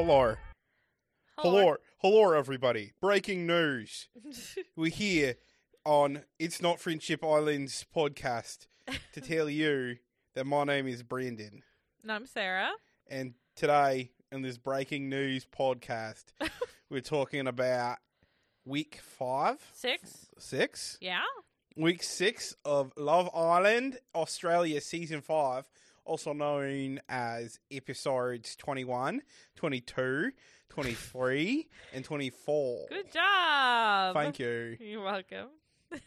Hello. Hello. Hello, everybody. Breaking news. We're here on It's Not Friendship Islands podcast to tell you that my name is Brandon. And I'm Sarah. And today, in this breaking news podcast, we're talking about week five, Six. six, Yeah. week six of Love Island, Australia season five, also known as episodes 21, 22, 23, and 24. Good job. Thank you. You're welcome.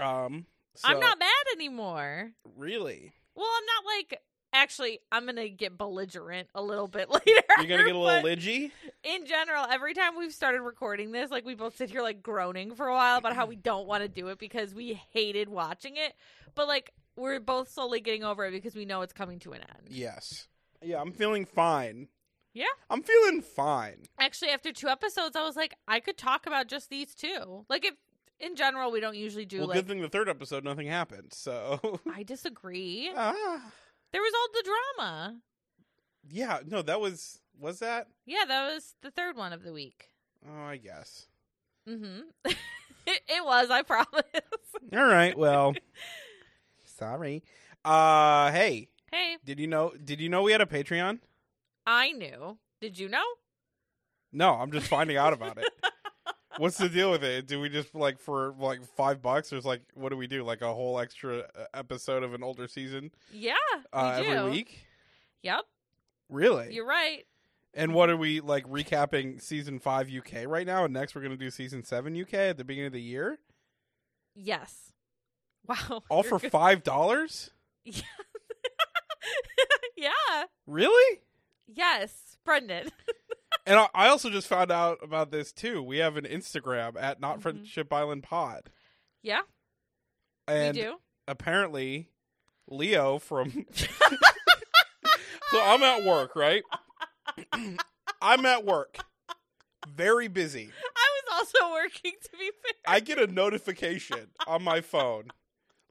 Um, I'm not mad anymore. really. Well, I'm not like. Actually, I'm gonna get belligerent a little bit later. You're gonna get a little lidgy. In general, every time we've started recording this, like we both sit here like groaning for a while about how we don't want to do it because we hated watching it. But like we're both slowly getting over it because we know it's coming to an end. Yes. Yeah, I'm feeling fine. Yeah. I'm feeling fine. Actually, after two episodes, I was like, I could talk about just these two. Like, if in general we don't usually do well, like. good thing the third episode nothing happened. So. I disagree. ah. There was all the drama. Yeah. No, that was was that. Yeah, that was the third one of the week. Oh, I guess. Mm-hmm. it, it was, I promise. All right. Well. sorry. Uh. Hey. hey, Did you know? Did you know we had a Patreon? I knew. Did you know? No, I'm just finding out about it. What's the deal with it? Do we just like for like five bucks? There's like, what do we do? Like a whole extra uh, episode of an older season Yeah, uh, we do. every week? Yep, Really? you're right. and what are we like recapping season five UK right now? And next we're gonna do season seven UK at the beginning of the year. Yes. Wow. All for good. five dollars? Yeah. yeah. Really? Yes, Brendan. And I, I also just found out about this too. We have an Instagram at Not Mhm. Friendship Island Pod, Yeah, and we do. apparently Leo from So I'm at work, right? I'm at work. Very busy. I was also working. To be fair. I get a notification on my phone.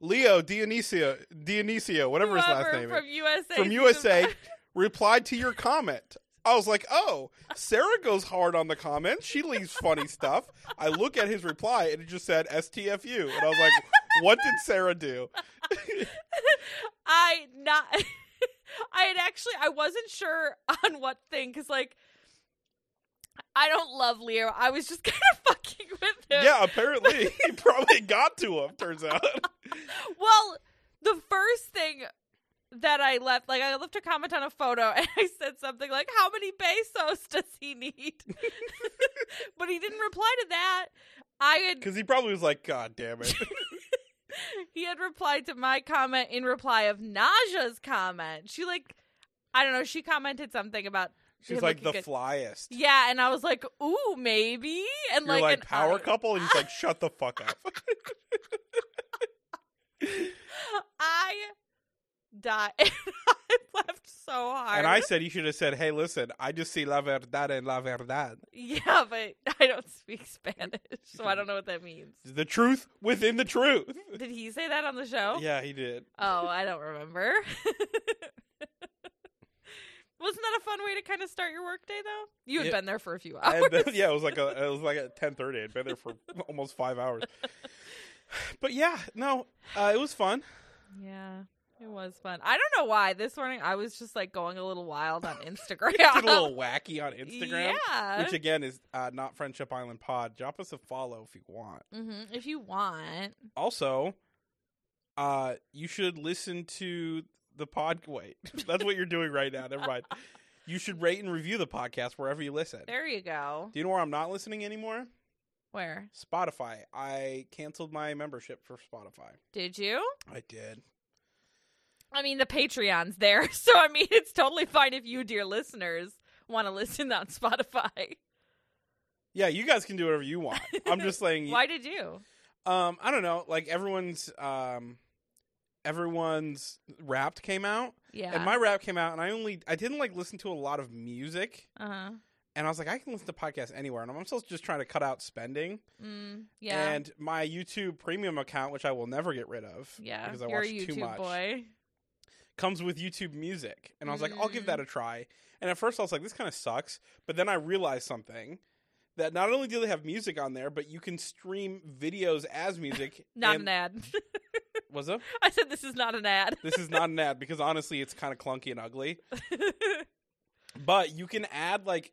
Leo Dionisio Dionisio, whatever his last name from is, USA. from USA, replied to your comment. I was like, "Oh, Sarah goes hard on the comments. She leaves funny stuff." I look at his reply, and it just said "STFU," and I was like, "What did Sarah do?" I not. I had actually. I wasn't sure on what thing because like. I don't love Leo. I was just kind of fucking with him. Yeah, apparently he probably got to him. Turns out. Well, the first thing that I left, like I left a comment on a photo, and I said something like, "How many pesos does he need?" but he didn't reply to that. I had Because he probably was like, God damn it. he had replied to my comment in reply of Naja's comment. She like, I don't know. She commented something about She's like the good. flyest. Yeah, and I was like, "Ooh, maybe." And You're like, like, an power eye- couple? And he's like, shut the fuck up. I died. I laughed so hard. and I said, you should have said, hey, listen, I just see la verdad and la verdad. Yeah, but I don't speak Spanish, so I don't know what that means. The truth within the truth. Did he say that on the show? Yeah, he did. Oh, I don't remember. Wasn't that a fun way to kind of start your workday, though? You had Yeah. been there for a few hours. Then, yeah, it was like a, it was like at ten thirty. I'd been there for almost five hours. But yeah, no, uh, it was fun. yeah, it was fun. I don't know why this morning I was just like going a little wild on Instagram. A little wacky on Instagram, Yeah. which again is uh, not Friendship Island Pod. Drop us a follow if you want. hmm If you want. Also, uh, you should listen to the pod. Wait, that's what you're doing right now. Never mind. You should rate and review the podcast wherever you listen. There you go. Do you know where I'm not listening anymore? Where? Spotify. I canceled my membership for Spotify. Did you? I did. I mean, the Patreon's there, so I mean, it's totally fine if you, dear listeners, want to listen on Spotify. Yeah, you guys can do whatever you want. I'm just saying. Why did you? Um, I don't know. Like everyone's, um, everyone's Wrapped came out, Yeah. and my rap came out, and I only I didn't like listen to a lot of music, uh huh. and I was like, I can listen to podcasts anywhere, and I'm still just trying to cut out spending. Mm, yeah. And my YouTube Premium account, which I will never get rid of, yeah. because I You're watch too much. boy. comes with YouTube Music, and I was like, I'll give Mm. that a try. And at first, I was like, this kind of sucks. But then I realized something that not only do they have music on there, but you can stream videos as music. Not and, an ad. Was it? I said this is not an ad. This is not an ad because honestly, it's kind of clunky and ugly. But you can add like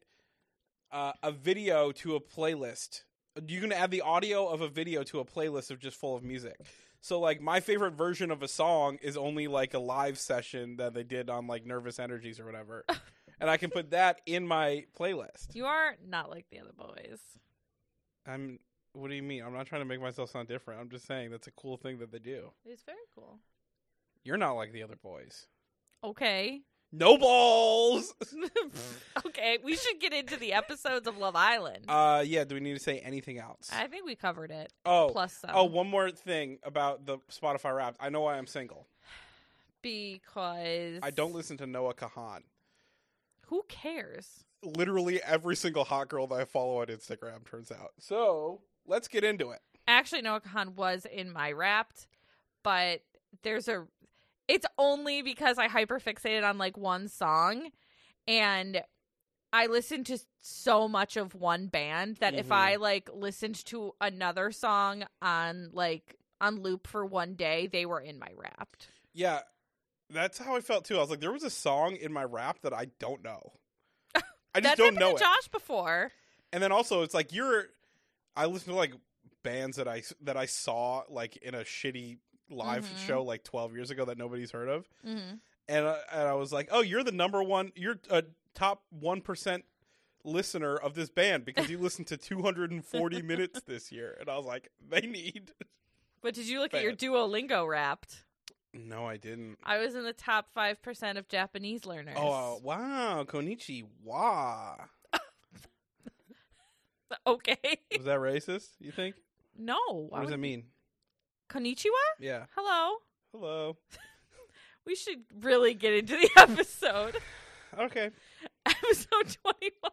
uh, a video to a playlist. You can add the audio of a video to a playlist of just full of music. So like my favorite version of a song is only like a live session that they did on like Nervous Energies or whatever. and I can put that in my playlist. you are not like the other boys. I'm what do you mean? I'm not trying to make myself sound different. I'm just saying that's a cool thing that they do. It's very cool. You're not like the other boys. Okay. No balls. okay, we should get into the episodes of Love Island. Uh yeah, do we need to say anything else? I think we covered it. oh, Plus some. Oh, one more thing about the Spotify Wrapped. I know why I'm single. because I don't listen to Noah Kahan. Who cares? Literally every single hot girl that I follow on Instagram turns out. So let's get into it. Actually, Noah Kahan was in my Wrapped, but there's a. It's only because I hyperfixated on like one song, and I listened to so much of one band that if Mhm. I like listened to another song on like on loop for one day, they were in my Wrapped. Yeah, that's how I felt too. I was like, there was a song in my rap that I don't know. I just don't know to it. Josh before. And then also, it's like you're. I listen to like bands that I that I saw like in a shitty live Mhm. show like 12 years ago that nobody's heard of. Mm-hmm. and I, and I was like, "Oh, you're the number one. You're a top one percent listener of this band because you listened to 240 minutes this year." And I was like, "They need." But did you look at your Duolingo Wrapped? No, I didn't. I was in the top five percent of Japanese learners. Oh wow, konnichiwa. okay. Was that racist? You think? no. What does it mean? Konnichiwa. Yeah. Hello. Hello. We should really get into the episode. Okay. episode 21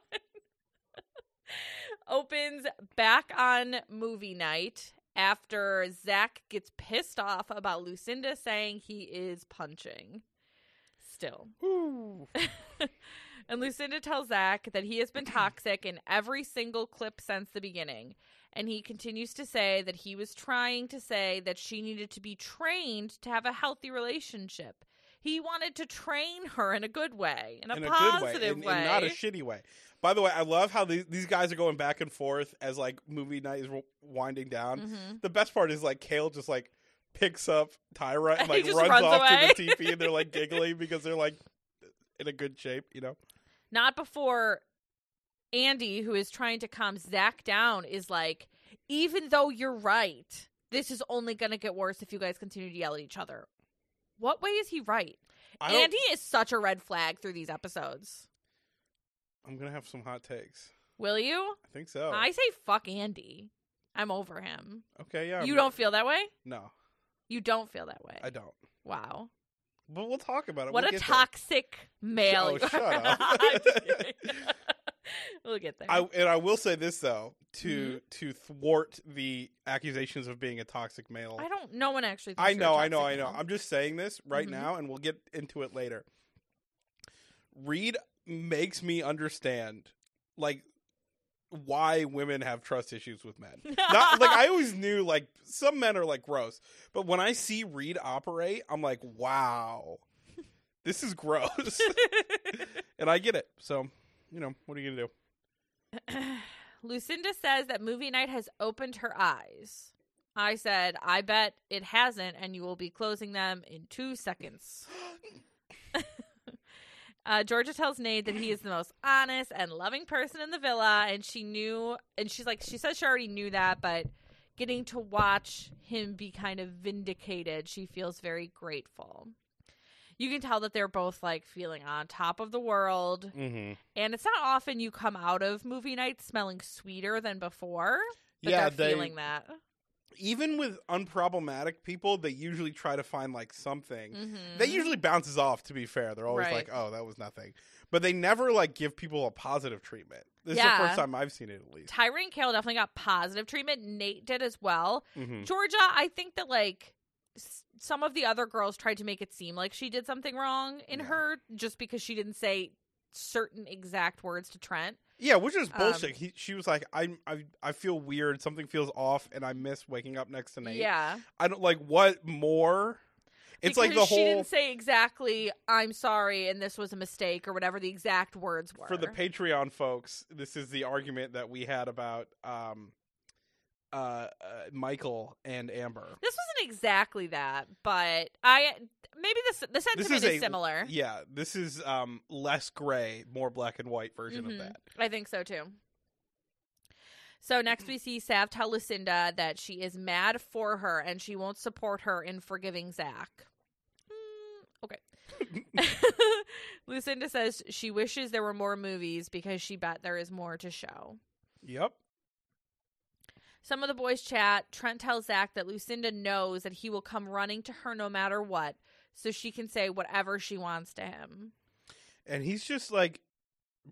opens back on movie night after Zach gets pissed off about Lucinda saying he is punching. Still. And Lucinda tells Zach that he has been toxic in every single clip since the beginning. And he continues to say that he was trying to say that she needed to be trained to have a healthy relationship. He wanted to train her in a good way, in a in a positive way, way. not a shitty way. By the way, I love how these, these guys are going back and forth as like movie night is w- winding down. Mhm. The best part is like Kale just like picks up Tyra and like runs, runs off away. to the TV and they're like giggling because they're like in a good shape, you know. Not before Andy, who is trying to calm Zach down, is like, even though you're right, this is only going to get worse if you guys continue to yell at each other. What way is he right? Andy is such a red flag through these episodes. I'm gonna have some hot takes. Will you? I think so. I say fuck Andy. I'm over him. okay, yeah. you I'm- don't feel that way? No, You don't feel that way. I don't. wow. But we'll talk about it. What We'll a get there. toxic male. Oh, shut up. I'm just kidding. we'll get there. I and I will say this though to Mm-hmm. to thwart the accusations of being a toxic male. I don't. No one actually. I thinks you're a know, I know, toxic I know. male. I'm just saying this right Mhm. now, and we'll get into it later. Reed makes me understand, like, why women have trust issues with men. Not like I always knew, like some men are like gross, but when I see Reed operate, I'm like, wow, this is gross, and I get it. So, you know, what are you gonna do? Lucinda says that movie night has opened her eyes. I said, I bet it hasn't, and you will be closing them in two seconds. uh, Georgia tells Nate that he is the most honest and loving person in the villa, and she knew, and she's like, she says she already knew that, but getting to watch him be kind of vindicated, she feels very grateful. You can tell that they're both like feeling on top of the world. Mm-hmm. And it's not often you come out of movie night smelling sweeter than before, but Yeah, they're they feeling that. Even with unproblematic people, they usually try to find like something. Mhm. That usually bounces off. To be fair, they're always Right. like, "Oh, that was nothing," but they never like give people a positive treatment. This is the first time I've seen it, at least. Tyra and Kale definitely got positive treatment. Nate did as well. hmm Georgia, I think that like s- some of the other girls tried to make it seem like she did something wrong in Yeah. her just because she didn't say certain exact words to Trent. Yeah, which is Um, bullshit. he, she was like, I, I, I feel weird. Something feels off, and I miss waking up next to Nate. Yeah. I don't like what more. It's like the Because she whole didn't say exactly I'm sorry and this was a mistake or whatever the exact words were. for the Patreon folks. This is the argument that we had about um, uh, uh Michael and Amber. This wasn't exactly that, but I maybe the the This sentiment is is, a similar. Yeah, this is um less gray, more black and white version Mhm. of that. I think so too. So next we see Sav tell Lucinda that she is mad for her and she won't support her in forgiving Zach. Mm, okay. Lucinda says she wishes there were more movies because she bet there is more to show. Yep. Some of the boys chat. Trent tells Zach that Lucinda knows that he will come running to her no matter what, so she can say whatever she wants to him. And he's just like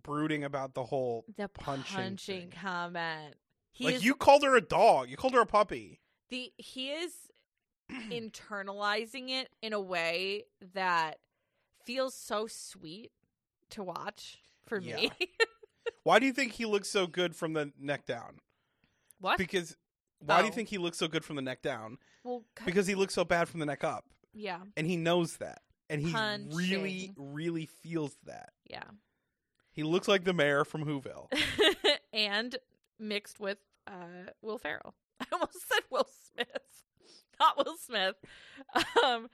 brooding about the whole The Punching punching, thing. comment. He like is you called her a dog. You called her a puppy. the he is internalizing it in a way that feels so sweet to watch for me. Why do you think he looks so good from the neck down? What? Because why do you Oh. think he looks so good from the neck down? well, c- Because he looks so bad from the neck up, yeah, and he knows that, and he really, Punching. really feels that. yeah, He looks like the mayor from Whoville. and mixed with uh, Will Ferrell. I almost said Will Smith, not Will Smith. Um,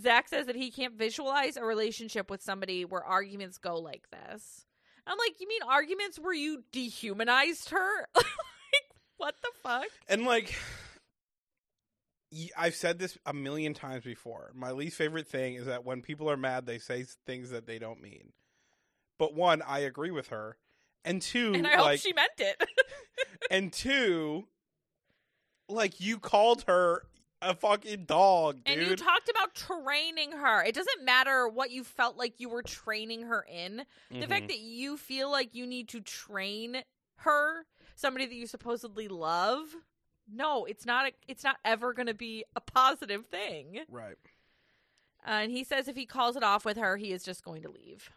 Zach says that he can't visualize a relationship with somebody where arguments go like this. I'm like, you mean arguments where you dehumanized her? what the fuck? And like, I've said this a million times before. My least favorite thing is that when people are mad, they say things that they don't mean. But one, I agree with her, and two, And I hope like, she meant it. and two, like you called her a fucking dog, dude. And you talked about training her. It doesn't matter what you felt like you were training her in. The Mm-hmm. fact that you feel like you need to train her, somebody that you supposedly love, no, it's not. A, it's not ever going to be a positive thing. right. Uh, and he says if he calls it off with her, he is just going to leave.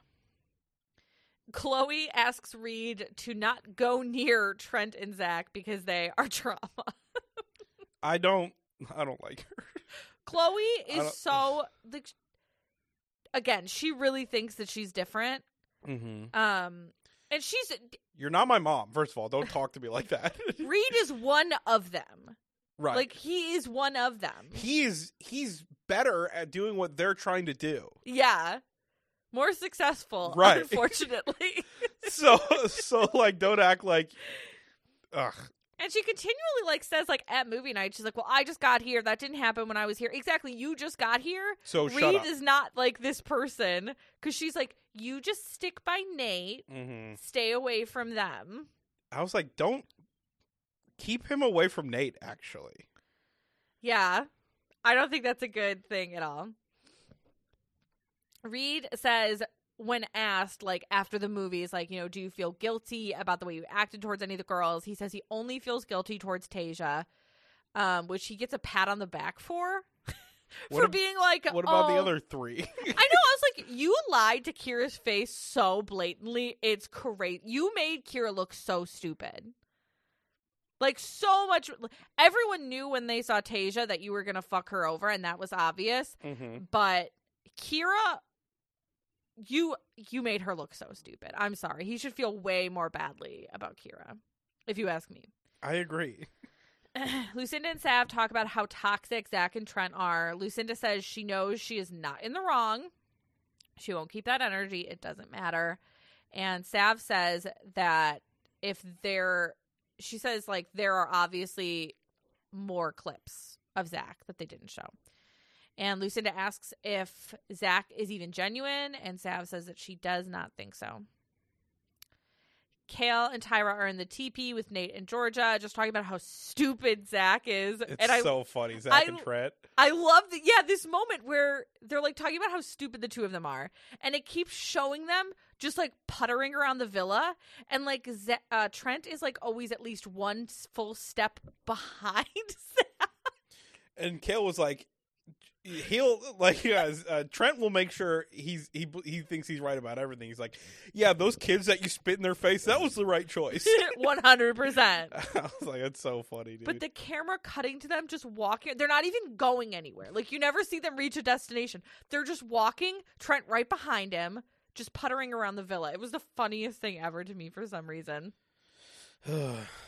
Chloe asks Reed to not go near Trent and Zach because they are trauma. I don't. I don't like her. Chloe is so like again, she really thinks that she's different. Mm-hmm. Um and she's You're not my mom. First of all, don't talk to me like that. Reed is one of them. right. Like he is one of them. he's he's better at doing what they're trying to do. Yeah. More successful, Right. unfortunately. So so like don't act like ugh. And she continually like says like at movie night, she's like, Well, I just got here. That didn't happen when I was here. Exactly, you just got here. So Reed is not like this person. Cause she's like, You just stick by Nate, hmm stay away from them. I was like, don't keep him away from Nate. Actually, Yeah. I don't think that's a good thing at all. Reed says when asked like after the movies like, you know, do you feel guilty about the way you acted towards any of the girls? He says he only feels guilty towards Tasia. Um, which he gets a pat on the back for. For ab- being like what about the "Oh." other three? I know. I was like, you lied to Kira's face so blatantly. It's crazy. You made Kira look so stupid. Like so much. Everyone knew when they saw Tasia that you were gonna fuck her over, and that was obvious. mm-hmm. But Kira, you you made her look so stupid. I'm sorry. He should feel way more badly about Kira, if you ask me. I agree. Lucinda and Sav talk about how toxic Zach and Trent are. Lucinda says she knows she is not in the wrong. She won't keep that energy. It doesn't matter. And Sav says that if there, she says, like, there are obviously more clips of Zach that they didn't show. And Lucinda asks if Zach is even genuine, and Sav says that she does not think so. Kale and Tyra are in the TP with Nate and Georgia, just talking about how stupid Zach is. It's and I, so funny, Zach I- and Trent. I love the yeah this moment where they're like talking about how stupid the two of them are, and it keeps showing them just like puttering around the villa, and like Z- uh, Trent is like always at least one full step behind. Zach. And Kale was like, he'll like yeah, uh, Trent will make sure he's he he thinks he's right about everything. He's like, yeah, those kids that you spit in their face, that was the right choice. One hundred percent. I was like, that's so funny, dude. But the camera cutting to them just walking, they're not even going anywhere. Like you never see them reach a destination. They're just walking, Trent right behind him, just puttering around the villa. It was the funniest thing ever to me for some reason.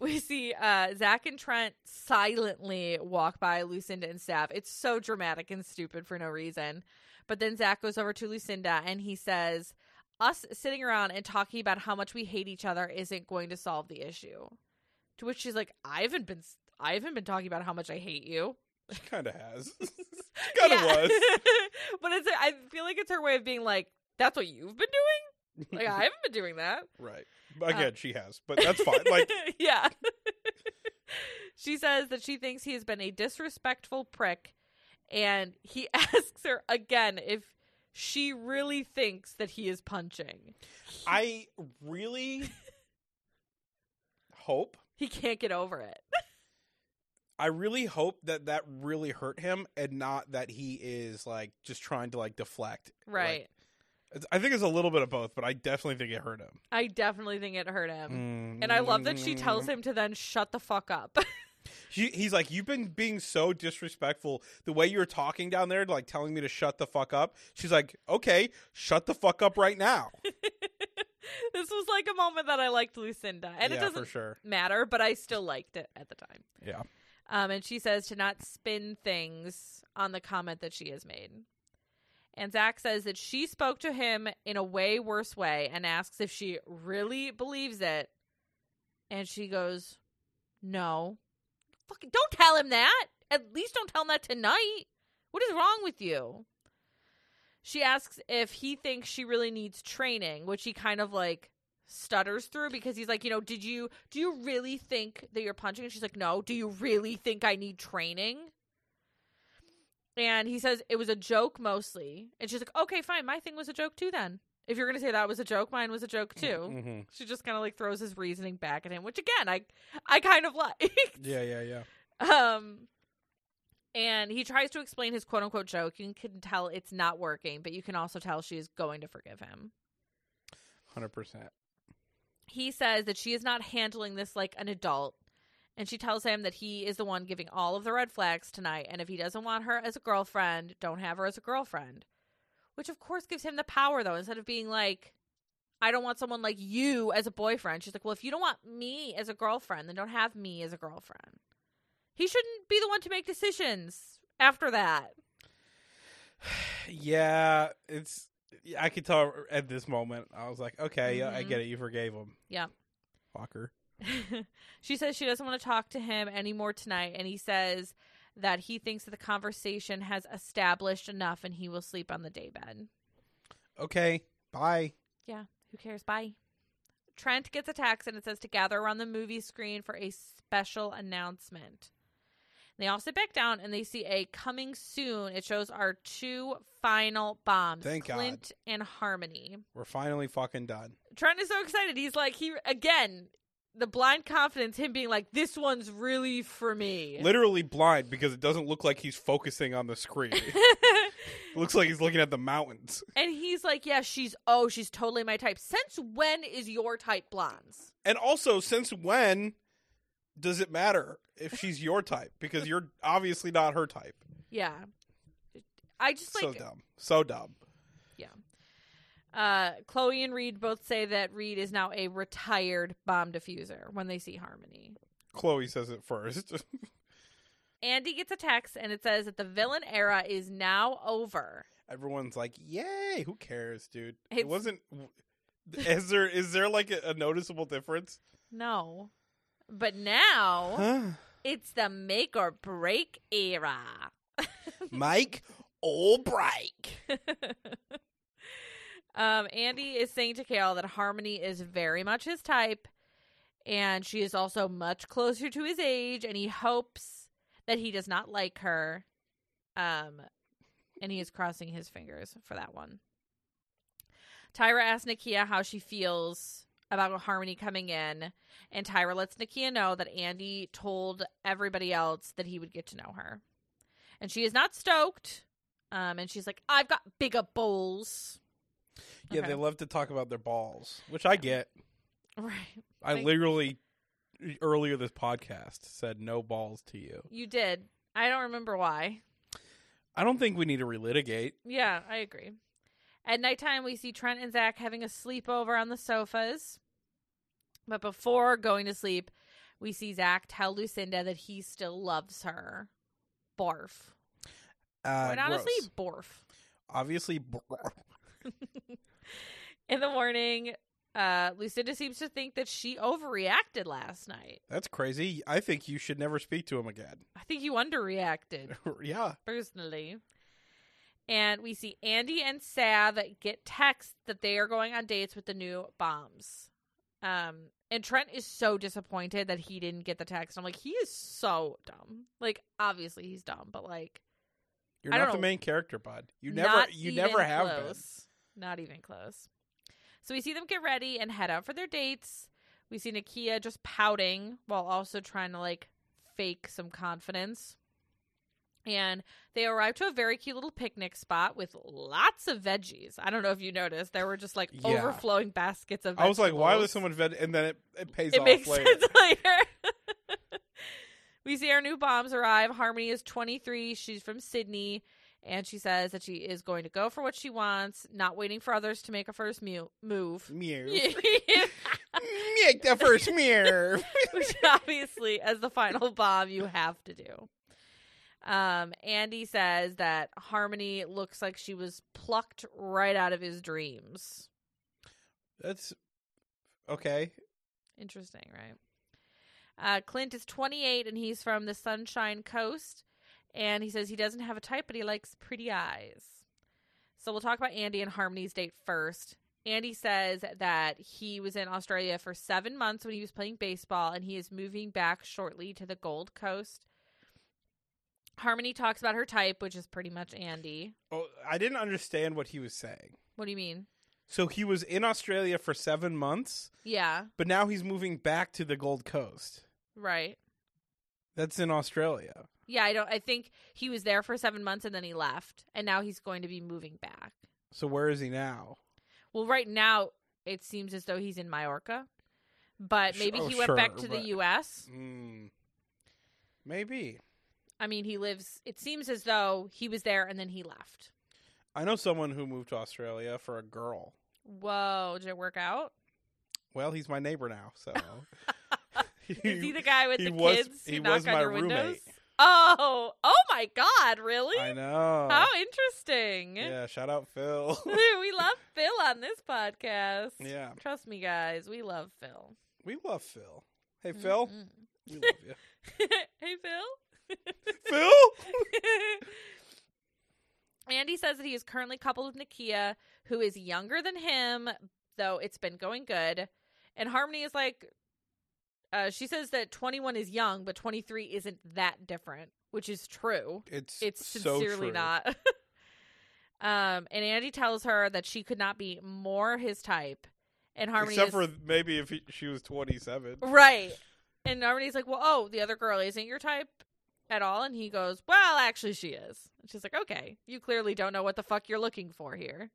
We see uh, Zach and Trent silently walk by Lucinda and Sav. It's so dramatic and stupid for no reason. But then Zach goes over to Lucinda and he says, Us sitting around and talking about how much we hate each other isn't going to solve the issue. To which she's like, I haven't been I haven't been talking about how much I hate you. she kind of has. kind of was. but it's I feel like it's her way of being like, that's what you've been doing? Like I haven't been doing that. Right. Again, uh, she has, but that's fine. Like, yeah. she says that she thinks he has been a disrespectful prick, and he asks her again if she really thinks that he is punching. I really hope he can't get over it. I really hope that that really hurt him and not that he is like just trying to like deflect. Right. Like, I think it's a little bit of both, but I definitely think it hurt him. I definitely think it hurt him. Mm-hmm. And I love that she tells him to then shut the fuck up. he, he's like, You've been being so disrespectful. The way you were talking down there, like telling me to shut the fuck up. She's like, Okay, shut the fuck up right now. this was like a moment that I liked Lucinda. And yeah, it doesn't sure. matter, but I still liked it at the time. Yeah. Um, and she says to not spin things on the comment that she has made. And Zach says that she spoke to him in a way worse way and asks if she really believes it. And she goes, No. Fucking don't tell him that. At least don't tell him that tonight. What is wrong with you? She asks if he thinks she really needs training, which he kind of like stutters through because he's like, you know, did you do you really think that you're punching? And she's like, no. Do you really think I need training? And he says it was a joke mostly. And she's like, okay, fine. My thing was a joke too then. If you're going to say that was a joke, mine was a joke too. Mm-hmm. She just kind of like throws his reasoning back at him, which again, I I kind of like. Yeah, yeah, yeah. Um and he tries to explain his quote unquote joke. You can tell it's not working, but you can also tell she is going to forgive him. 100%. He says that she is not handling this like an adult and she tells him that he is the one giving all of the red flags tonight. And if he doesn't want her as a girlfriend, don't have her as a girlfriend. Which, of course, gives him the power, though. Instead of being like, I don't want someone like you as a boyfriend. She's like, well, if you don't want me as a girlfriend, then don't have me as a girlfriend. He shouldn't be the one to make decisions after that. Yeah, it's. I could tell at this moment. I was like, okay, mm-hmm. yeah, I mm-hmm. get it. You forgave him. Yeah. Walker. she says she doesn't want to talk to him anymore tonight, and he says that he thinks that the conversation has established enough and he will sleep on the daybed. Okay, bye. Yeah, who cares? Bye. Trent gets a text and it says to gather around the movie screen for a special announcement. They all sit back down and they see a coming soon. It shows our two final bombs. Thank Clint God. and Harmony. We're finally fucking done. Trent is so excited. He's like, he again, the blind confidence, him being like, "This one's really for me." Literally blind because it doesn't look like he's focusing on the screen. it looks like he's looking at the mountains. And he's like, "Yeah, she's oh, she's totally my type." Since when is your type blondes? And also, since when does it matter if she's your type? Because you're obviously not her type. Yeah, I just like so dumb, so dumb. Uh, Chloe and Reed both say that Reed is now a retired bomb diffuser when they see Harmony. Chloe says it first. Andy gets a text and it says that the villain era is now over. Everyone's like, "Yay! Who cares, dude?" It's... It wasn't. Is there is there like a, a noticeable difference? No, but now huh? it's the make or break era. Make or break. Um, Andy is saying to Kale that Harmony is very much his type, and she is also much closer to his age, and he hopes that he does not like her. Um, and he is crossing his fingers for that one. Tyra asks Nakia how she feels about Harmony coming in, and Tyra lets Nakia know that Andy told everybody else that he would get to know her. and she is not stoked. Um, and she's like, "I've got bigger balls." Yeah, Okay. they love to talk about their balls, which I get. Right. I Like- literally earlier this podcast said no balls to you. You did. I don't remember why. I don't think we need to relitigate. Yeah, I agree. At nighttime, we see Trent and Zach having a sleepover on the sofas. But before going to sleep, we see Zach tell Lucinda that he still loves her. Barf. Uh, Quite honestly, gross. barf. obviously, br- In the morning, uh, Lucinda seems to think that she overreacted last night. that's crazy. I think you should never speak to him again. I think you underreacted. yeah, personally. And we see Andy and Sav get texts that they are going on dates with the new bombs. Um, and Trent is so disappointed that he didn't get the text. I'm like, he is so dumb. Like, obviously he's dumb, but like, you're not the main character, bud. You never, not you never have been. Not even close. So we see them get ready and head out for their dates. We see Nakia just pouting while also trying to like fake some confidence. And they arrive to a very cute little picnic spot with lots of veggies. I don't know if you noticed. There were just like Yeah. overflowing baskets of I was like, why was someone veg? And then it, it pays It off makes later. sense later. we see our new bombs arrive. Harmony is 23. She's from Sydney. And she says that she is going to go for what she wants, not waiting for others to make a first mu- move. Meow. Make the first meow. obviously, as the final bomb, you have to do. Um, Andy says that Harmony looks like she was plucked right out of his dreams. That's okay. Interesting, right? Uh, Clint is 28 and he's from the Sunshine Coast. And he says he doesn't have a type, but he likes pretty eyes. So we'll talk about Andy and Harmony's date first. Andy says that he was in Australia for seven months when he was playing baseball, and he is moving back shortly to the Gold Coast. Harmony talks about her type, which is pretty much Andy. Oh, I didn't understand what he was saying. What do you mean? So he was in Australia for seven months, Yeah, but now he's moving back to the Gold Coast. right. That's in Australia. Yeah, I don't. I think he was there for seven months and then he left, and now he's going to be moving back. So where is he now? Well, right now it seems as though he's in Majorca, but maybe oh, he went back sure, to the U.S. Mm, maybe. I mean, he lives. It seems as though he was there and then he left. I know someone who moved to Australia for a girl. Whoa! Did it work out? Well, he's my neighbor now, so Is he the guy with he the was- kids he was on my your windows? Oh, oh my God! Really? I know. How interesting! Yeah, shout out Phil. we love Phil on this podcast. yeah, Trust me, guys. We love Phil. we love Phil. Hey, Phil, Mm-mm. we love you. hey, Phil. Phil? Andy says that he is currently coupled with Nakia, who is younger than him, though it's been going good. And Harmony is like, uh, she says that 21 is young, but 23 isn't that different, which is true. It's It's sincerely true. not. um, and Andy tells her that she could not be more his type. And Harmony Except is, for maybe if he, she was 27. Right. And Harmony's like, well, oh, the other girl isn't your type at all. And he goes, well, actually, she is. And she's like, okay, you clearly don't know what the fuck you're looking for here.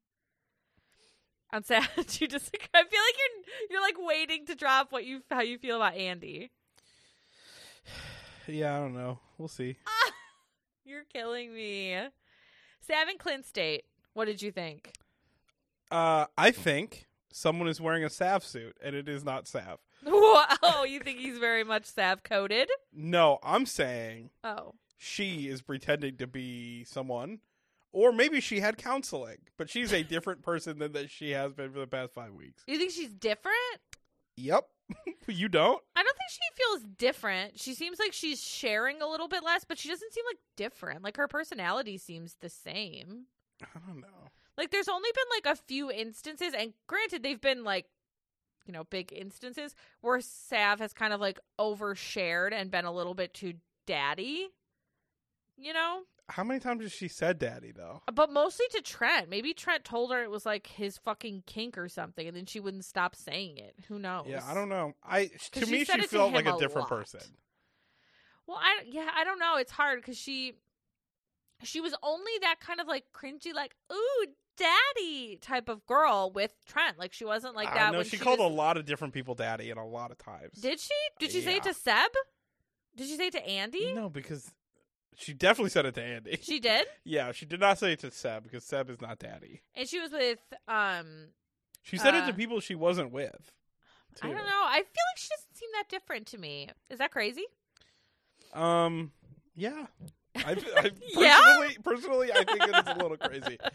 I'm sad. you just, I feel like you're you're like waiting to drop what you how you feel about Andy. Yeah, I don't know. We'll see. You're killing me. Sav and Clint's date. What did you think? Uh, I think someone is wearing a Sav suit, and it is not Sav. oh, you think he's very much Sav coded? No, I'm saying Oh, she is pretending to be someone, or maybe she had counseling, but she's a different person than that she has been for the past five weeks. you think she's different? Yep, you don't. I don't think she feels different. She seems like she's sharing a little bit less, but she doesn't seem like different. Like her personality seems the same. I don't know. Like there's only been like a few instances, and granted, they've been like, you know, big instances where Sav has kind of like overshared and been a little bit too daddy. You know, How many times has she said "daddy" though? but mostly to Trent. Maybe Trent told her it was like his fucking kink or something, and then she wouldn't stop saying it. Who knows? Yeah, I don't know. I to me said she felt like a a different lot. person. Well, I yeah, I don't know. It's hard because she she was only that kind of like cringy, like "ooh, daddy" type of girl with Trent. Like she wasn't like that. know when she, called was... a lot of different people daddy and a lot of times. Did she? Did she say it to Seb? Did she say it to Andy? No, because she definitely said it to Andy. She did, yeah, she did not say it to Seb because Seb is not daddy. and she was with um. She said it Uh, to people she wasn't with. I too. don't know. I feel like she doesn't seem that different to me. Is that crazy? Um, yeah. I, I Yeah? personally, personally, I think it is a little crazy.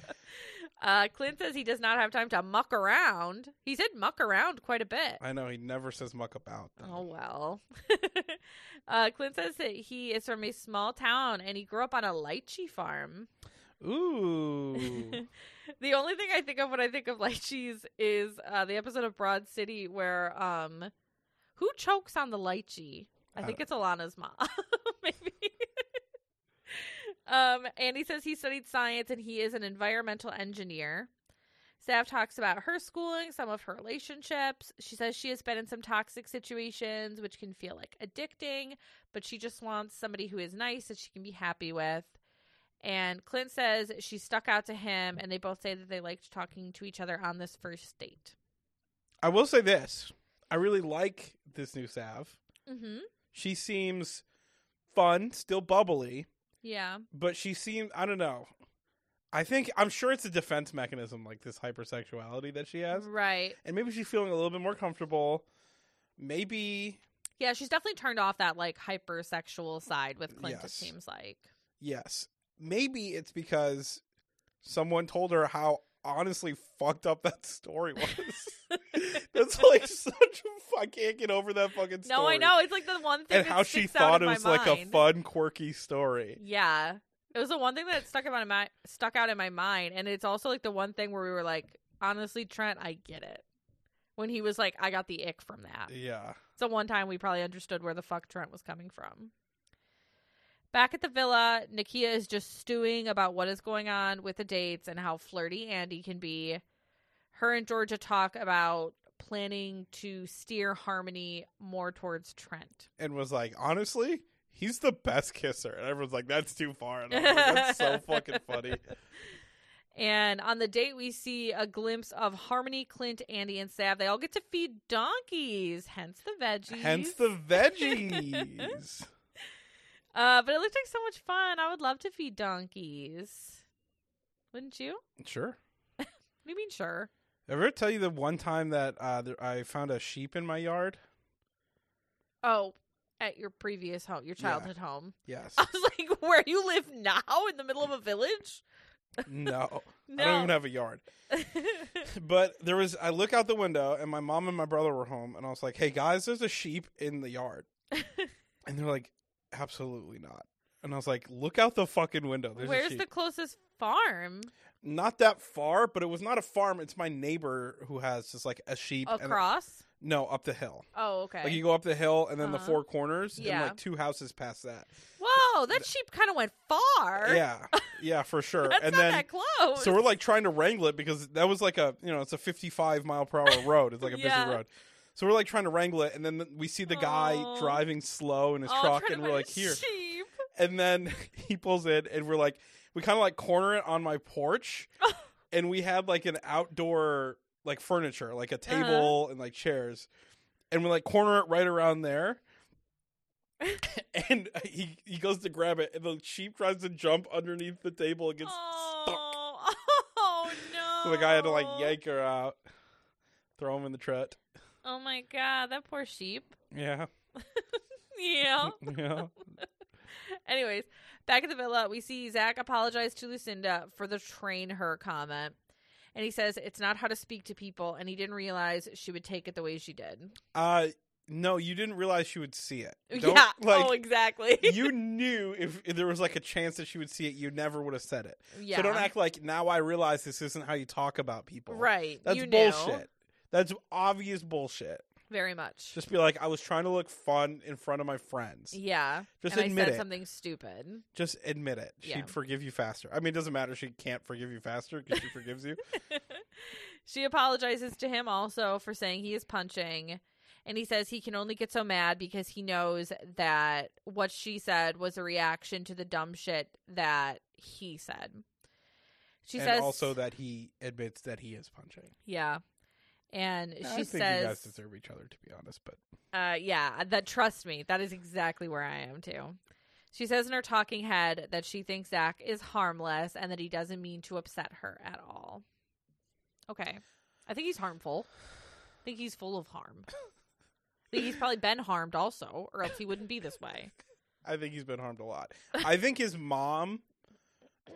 Uh, Clint says he does not have time to muck around. He said muck around quite a bit. I know he never says muck about. though. Oh well. uh, Clint says that he is from a small town and he grew up on a lychee farm. Ooh. the only thing I think of when I think of lychees is uh, the episode of Broad City where um, who chokes on the lychee? I I think it's Ilana's mom, maybe. Um, and he says he studied science and he is an environmental engineer. Sav talks about her schooling, some of her relationships. She says she has been in some toxic situations, which can feel like addicting, but she just wants somebody who is nice that she can be happy with. And Clint says she stuck out to him, and they both say that they liked talking to each other on this first date. I will say this: I really like this new Sav. Mm-hmm. She seems fun, still bubbly, Yeah. but she seems I don't know. I think I'm sure it's a defense mechanism, like this hypersexuality that she has, Right. and maybe she's feeling a little bit more comfortable. Maybe Yeah, she's definitely turned off that like hypersexual side with Clint, it seems like. yes, maybe it's because someone told her how honestly fucked up that story was. That's like such a I can't get over that fucking story. No, I know. It's like the one thing And how she thought it was like a fun, quirky story. Yeah. It was the one thing that stuck out in my stuck out in my mind, and it's also like the one thing where we were like, honestly, Trent, I get it. When he was like, I got the ick from that. Yeah. It's the one time we probably understood where the fuck Trent was coming from. Back at the villa, Nakia is just stewing about what is going on with the dates and how flirty Andy can be. Her and Georgia talk about planning to steer Harmony more towards Trent. And was like, honestly, he's the best kisser. And everyone's like, that's too far. And like, that's so fucking funny. And on the date, we see a glimpse of Harmony, Clint, Andy, and Sav. They all get to feed donkeys, hence the veggies. Hence the veggies. Uh, but it looked like so much fun. I would love to feed donkeys. Wouldn't you? sure. What do you mean, sure? Ever tell you the one time that uh, there, I found a sheep in my yard? Oh, at your previous home, your Yeah. childhood home. Yes. I was like, where you live now, in the middle of a village? no. No. I don't even have a yard. But there was, I look out the window and my mom and my brother were home. And I was like, hey guys, there's a sheep in the yard. And they're like, absolutely not. And I was like, look out the fucking window. There's a Where's the closest farm? Not that far, but it was not a farm. It's my neighbor who has just like a sheep. a- Across? no, up the hill. Oh, okay. Like you go up the hill and then the Uh-huh. four corners and like two houses past that. Whoa, that sheep kind of went far. Yeah, yeah, for sure. That's and not then that close. so we're like trying to wrangle it because that was like a you know it's a 55 mile per hour road. It's like a Yeah. busy road. So we're like trying to wrangle it, and then we see the guy Aw. driving slow in his Oh, truck, and we're like, "Here." Sheep. And then he pulls in, and we're like, we kind of like corner it on my porch, and we had like an outdoor like furniture, like a Uh-huh. table and like chairs, and we like corner it right around there. and he he goes to grab it, and the sheep tries to jump underneath the table and gets stuck. Oh, oh no. So the guy had to like yank her out, throw him in the trut. Oh my god, that poor sheep. Yeah, Yeah. yeah. Anyways, back at the villa, we see Zach apologize to Lucinda for the train her comment. And he says it's not how to speak to people, and he didn't realize she would take it the way she did. Uh, no, you didn't realize she would see it. Don't, yeah. like oh, exactly. you knew if, if there was like a chance that she would see it, you never would have said it. yeah. So don't act like now I realize this isn't how you talk about people. right. That's bullshit. That's obvious bullshit. Very much. Just be like, I was trying to look fun in front of my friends. yeah. Just and admit I said it. something stupid. Just admit it. She'd forgive you faster. I mean, it doesn't matter. She can't forgive you faster because she forgives you. she apologizes to him also for saying he is punching. And he says he can only get so mad because he knows that what she said was a reaction to the dumb shit that he said. She and says also that he admits that he is punching. Yeah. And I she think you guys deserve each other, to be honest. But uh yeah, that trust me, that is exactly where I am too. She says in her talking head that she thinks Zach is harmless and that he doesn't mean to upset her at all. Okay. I think he's harmful. I think he's full of harm. I think he's probably been harmed also, or else he wouldn't be this way. I think he's been harmed a lot. I think his mom,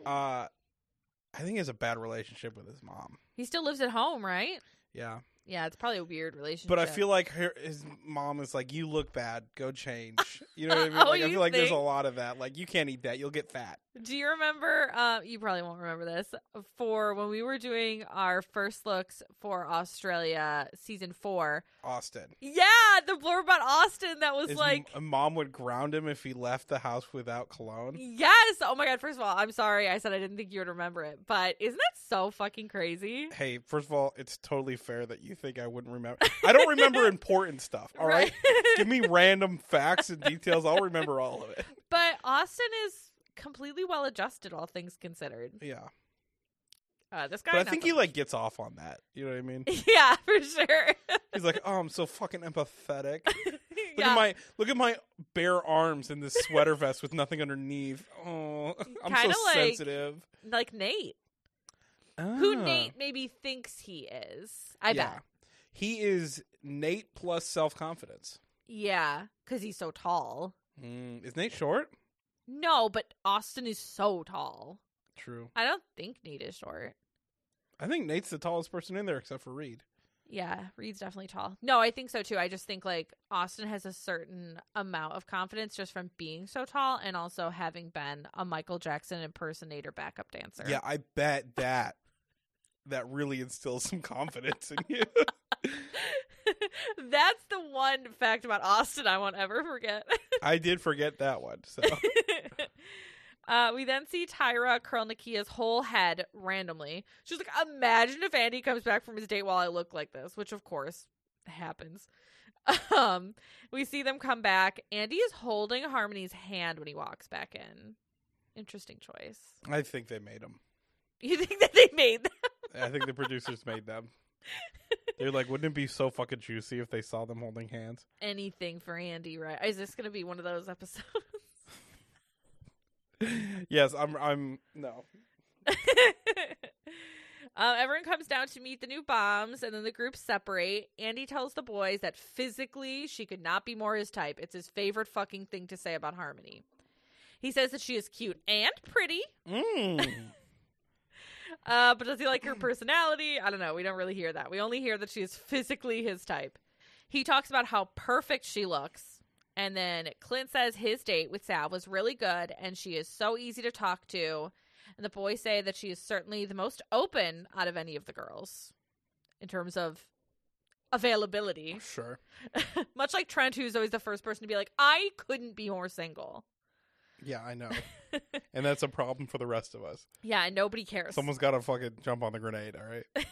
uh, I think he has a bad relationship with his mom. He still lives at home, right? Yeah, Yeah, it's probably a weird relationship. but I feel like her, his mom is like, "You look bad. Go change." You know what I mean? Oh, like I feel like there's a lot of that. Like you can't eat that. You'll get fat. Do you remember? Uh, you probably won't remember this. For when we were doing our first looks for Australia season four. Austin. Yeah, the blurb about Austin that was His like, m- mom would ground him if he left the house without cologne. yes. Oh my god. First of all, I'm sorry. I said I didn't think you would remember it, but isn't that so fucking crazy? Hey, first of all, it's totally fair that you think I wouldn't remember. I don't remember important stuff. All right, give me random facts and details. I'll remember all of it. but Austin is completely well adjusted, all things considered. Yeah, Uh, this guy, but I think he much. like gets off on that. You know what I mean? yeah, for sure. He's like, "Oh, I'm so fucking empathetic. Look yeah. at my look at my bare arms in this sweater vest with nothing underneath. Oh, I'm so Kinda like- sensitive." like Nate, who Ah. Nate maybe thinks he is. I yeah. bet. he is Nate plus self confidence. Yeah, because he's so tall. Mm, is Nate short? No, but Austin is so tall. True. I don't think Nate is short. I think Nate's the tallest person in there except for Reed. Yeah, Reed's definitely tall. No, I think so too. I just think like Austin has a certain amount of confidence just from being so tall and also having been a Michael Jackson impersonator backup dancer. Yeah, I bet that that really instills some confidence in you. That's the one fact about Austin I won't ever forget. I did forget that one. So uh, we then see Tyra curl Nakia's whole head randomly. She's like, "Imagine if Andy comes back from his date while I look like this," which of course happens. Um, we see them come back. Andy is holding Harmony's hand when he walks back in. Interesting choice. I think they made him. You think that they made that? I think the producers made them. They're like, wouldn't it be so fucking juicy if they saw them holding hands? anything for Andy, right? Is this going to be one of those episodes? yes, I'm. I'm no. um, everyone comes down to meet the new bombs, and then the groups separate. Andy tells the boys that physically she could not be more his type. It's his favorite fucking thing to say about Harmony. He says that she is cute and pretty, Mm. Uh, but does he like her personality? I don't know. We don't really hear that. We only hear that she is physically his type. He talks about how perfect she looks. And then Clint says his date with Sav was really good and she is so easy to talk to. And the boys say that she is certainly the most open out of any of the girls in terms of availability. Sure. Much like Trent, who's always the first person to be like, I couldn't be more single. Yeah, I know. and that's a problem for the rest of us. Yeah, and nobody cares. Someone's got to fucking jump on the grenade. All right.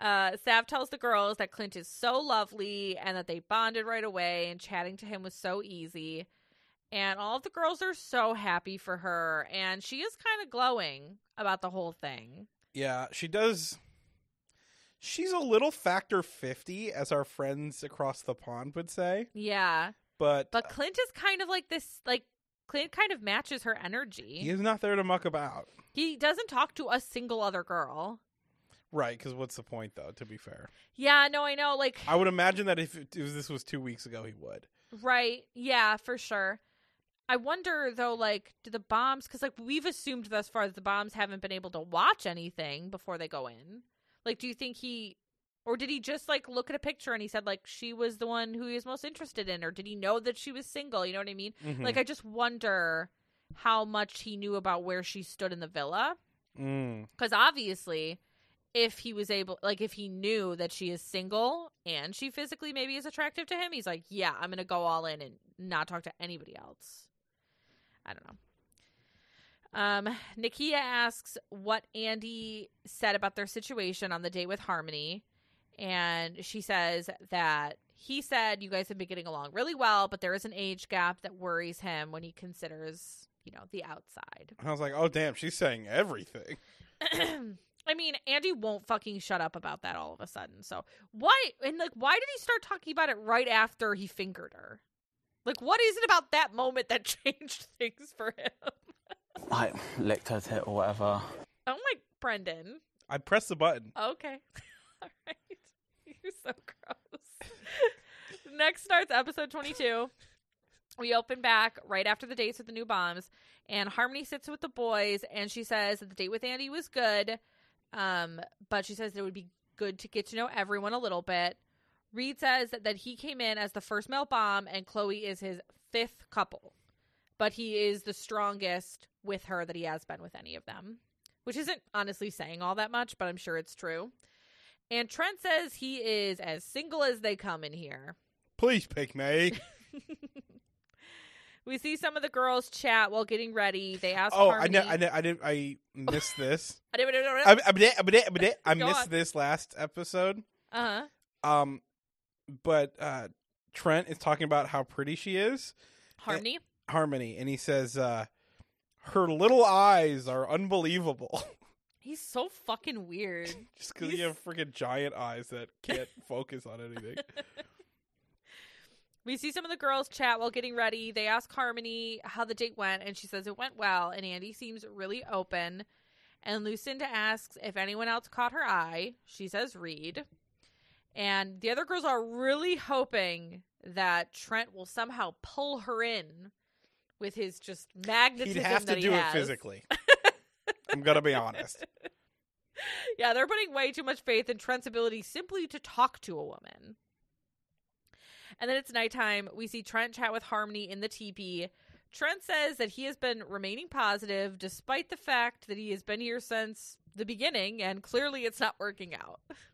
uh, Sav tells the girls that Clint is so lovely and that they bonded right away, and chatting to him was so easy. And all of the girls are so happy for her, and she is kind of glowing about the whole thing. Yeah, she does. She's a little factor 50, as our friends across the pond would say. Yeah, But, but Clint is kind of like this, like, Clint kind of matches her energy. he is not there to muck about. He doesn't talk to a single other girl. Right, because what's the point, though, to be fair? Yeah, no, I know. Like, I would imagine that if, it, if this was two weeks ago, he would. Right. Yeah, for sure. I wonder though, like, do the bombs? Because like we've assumed thus far that the bombs haven't been able to watch anything before they go in. Like, do you think he, or did he just like look at a picture and he said like she was the one who he was most interested in, or did he know that she was single? You know what I mean? Mhm. Like, I just wonder how much he knew about where she stood in the villa. Mm. Because obviously, if he was able, like, if he knew that she is single and she physically maybe is attractive to him, he's like, yeah, I'm going to go all in and not talk to anybody else. I don't know. Um, Nakia asks what Andy said about their situation on the date with Harmony. And she says that he said you guys have been getting along really well, but there is an age gap that worries him when he considers, you know, the outside. I was like, oh damn, she's saying everything. I mean, Andy won't fucking shut up about that all of a sudden. So why and like why did he start talking about it right after he fingered her? Like what is it about that moment that changed things for him? like licked her tit or whatever. Oh my Brendan. I'd press the button. Okay. all right. You're so gross. Next starts episode 22. We open back right after the dates with the new bombs, and Harmony sits with the boys, and she says that the date with Andy was good, um, but she says it would be good to get to know everyone a little bit. Reed says that, that he came in as the first male bomb, and Chloe is his fifth couple, but he is the strongest with her that he has been with any of them, which isn't honestly saying all that much, but I'm sure it's true. And Trent says he is as single as they come in here. Please pick me. we see some of the girls chat while getting ready. They ask. oh, Harmony, I know, I know, I didn't. I missed this. I didn't. I, I, I, missed on. this last episode. Uh huh. Um, but uh, Trent is talking about how pretty she is, Harmony. Harmony, and he says, uh, "Her little eyes are unbelievable." He's so fucking weird. Just because you have freaking giant eyes that can't focus on anything. We see some of the girls chat while getting ready. They ask Harmony how the date went, and she says it went well. And Andy seems really open. And Lucinda asks if anyone else caught her eye. She says Reed. And the other girls are really hoping that Trent will somehow pull her in with his just magnetism. He'd have to that he do it physically. I'm gonna be honest. yeah, they're putting way too much faith in Trent's ability simply to talk to a woman. And then it's nighttime. We see Trent chat with Harmony in the teepee. Trent says that he has been remaining positive despite the fact that he has been here since the beginning, and clearly it's not working out.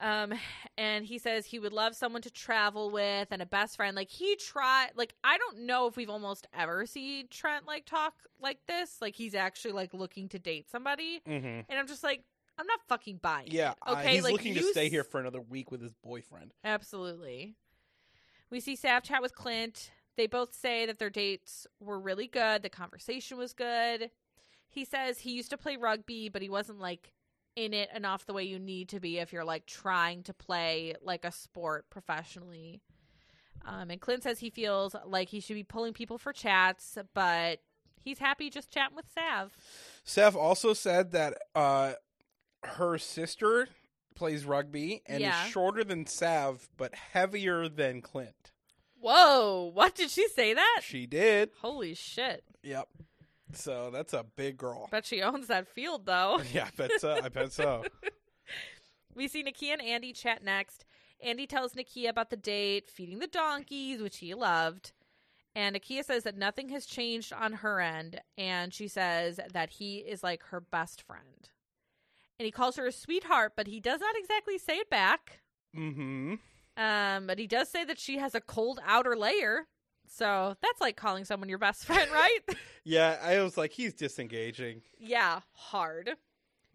Um, and he says he would love someone to travel with and a best friend. Like he tried, like I don't know if we've almost ever seen Trent like talk like this. Like he's actually like looking to date somebody, hmm and I'm just like, I'm not fucking buying. it. Yeah, uh, okay. he's like, looking to stay s- here for another week with his boyfriend. Absolutely. We see Sav chat with Clint. They both say that their dates were really good. The conversation was good. He says he used to play rugby, but he wasn't like in it enough the way you need to be if you're like trying to play like a sport professionally. Um, and Clint says he feels like he should be pulling people for chats, but he's happy just chatting with Sav. Sav also said that uh, her sister plays rugby and Yeah. is shorter than Sav, but heavier than Clint. Whoa, what did she say that? She did. Holy shit. Yep. So that's a big girl. Bet she owns that field though. Yeah, I bet so. I bet so. We see Nakia and Andy chat next. Andy tells Nakia about the date, feeding the donkeys, which he loved. And Nakia says that nothing has changed on her end. And she says that he is like her best friend. And he calls her a sweetheart, but he does not exactly say it back. Mm-hmm. Um, but he does say that she has a cold outer layer. So that's like calling someone your best friend, right? Yeah, I was like, he's disengaging. yeah, hard.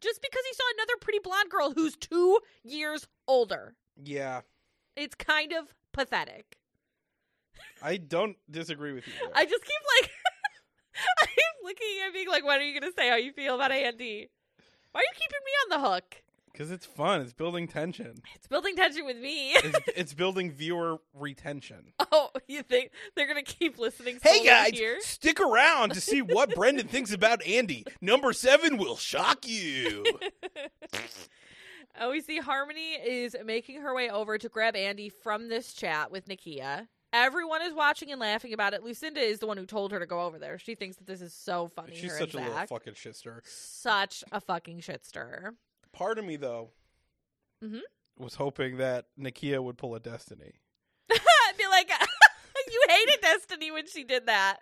Just because he saw another pretty blonde girl who's two years older. Yeah, It's kind of pathetic. I don't disagree with you. there. I just keep like I'm looking at being like, when are you gonna say how you feel about Andy? Why are you keeping me on the hook? Because it's fun. It's building tension. It's building tension with me. It's, it's building viewer retention. oh, you think they're gonna keep listening? Hey guys, here? stick around to see what Brendan thinks about Andy. Number seven will shock you. Oh, we see Harmony is making her way over to grab Andy from this chat with Nakia. Everyone is watching and laughing about it. Lucinda is the one who told her to go over there. She thinks that this is so funny. She's such a little fucking shit stir. Such a fucking shit stirrer. Part of me though Mhm. was hoping that Nakia would pull a Destiny. I'd be like, you hated Destiny when she did that.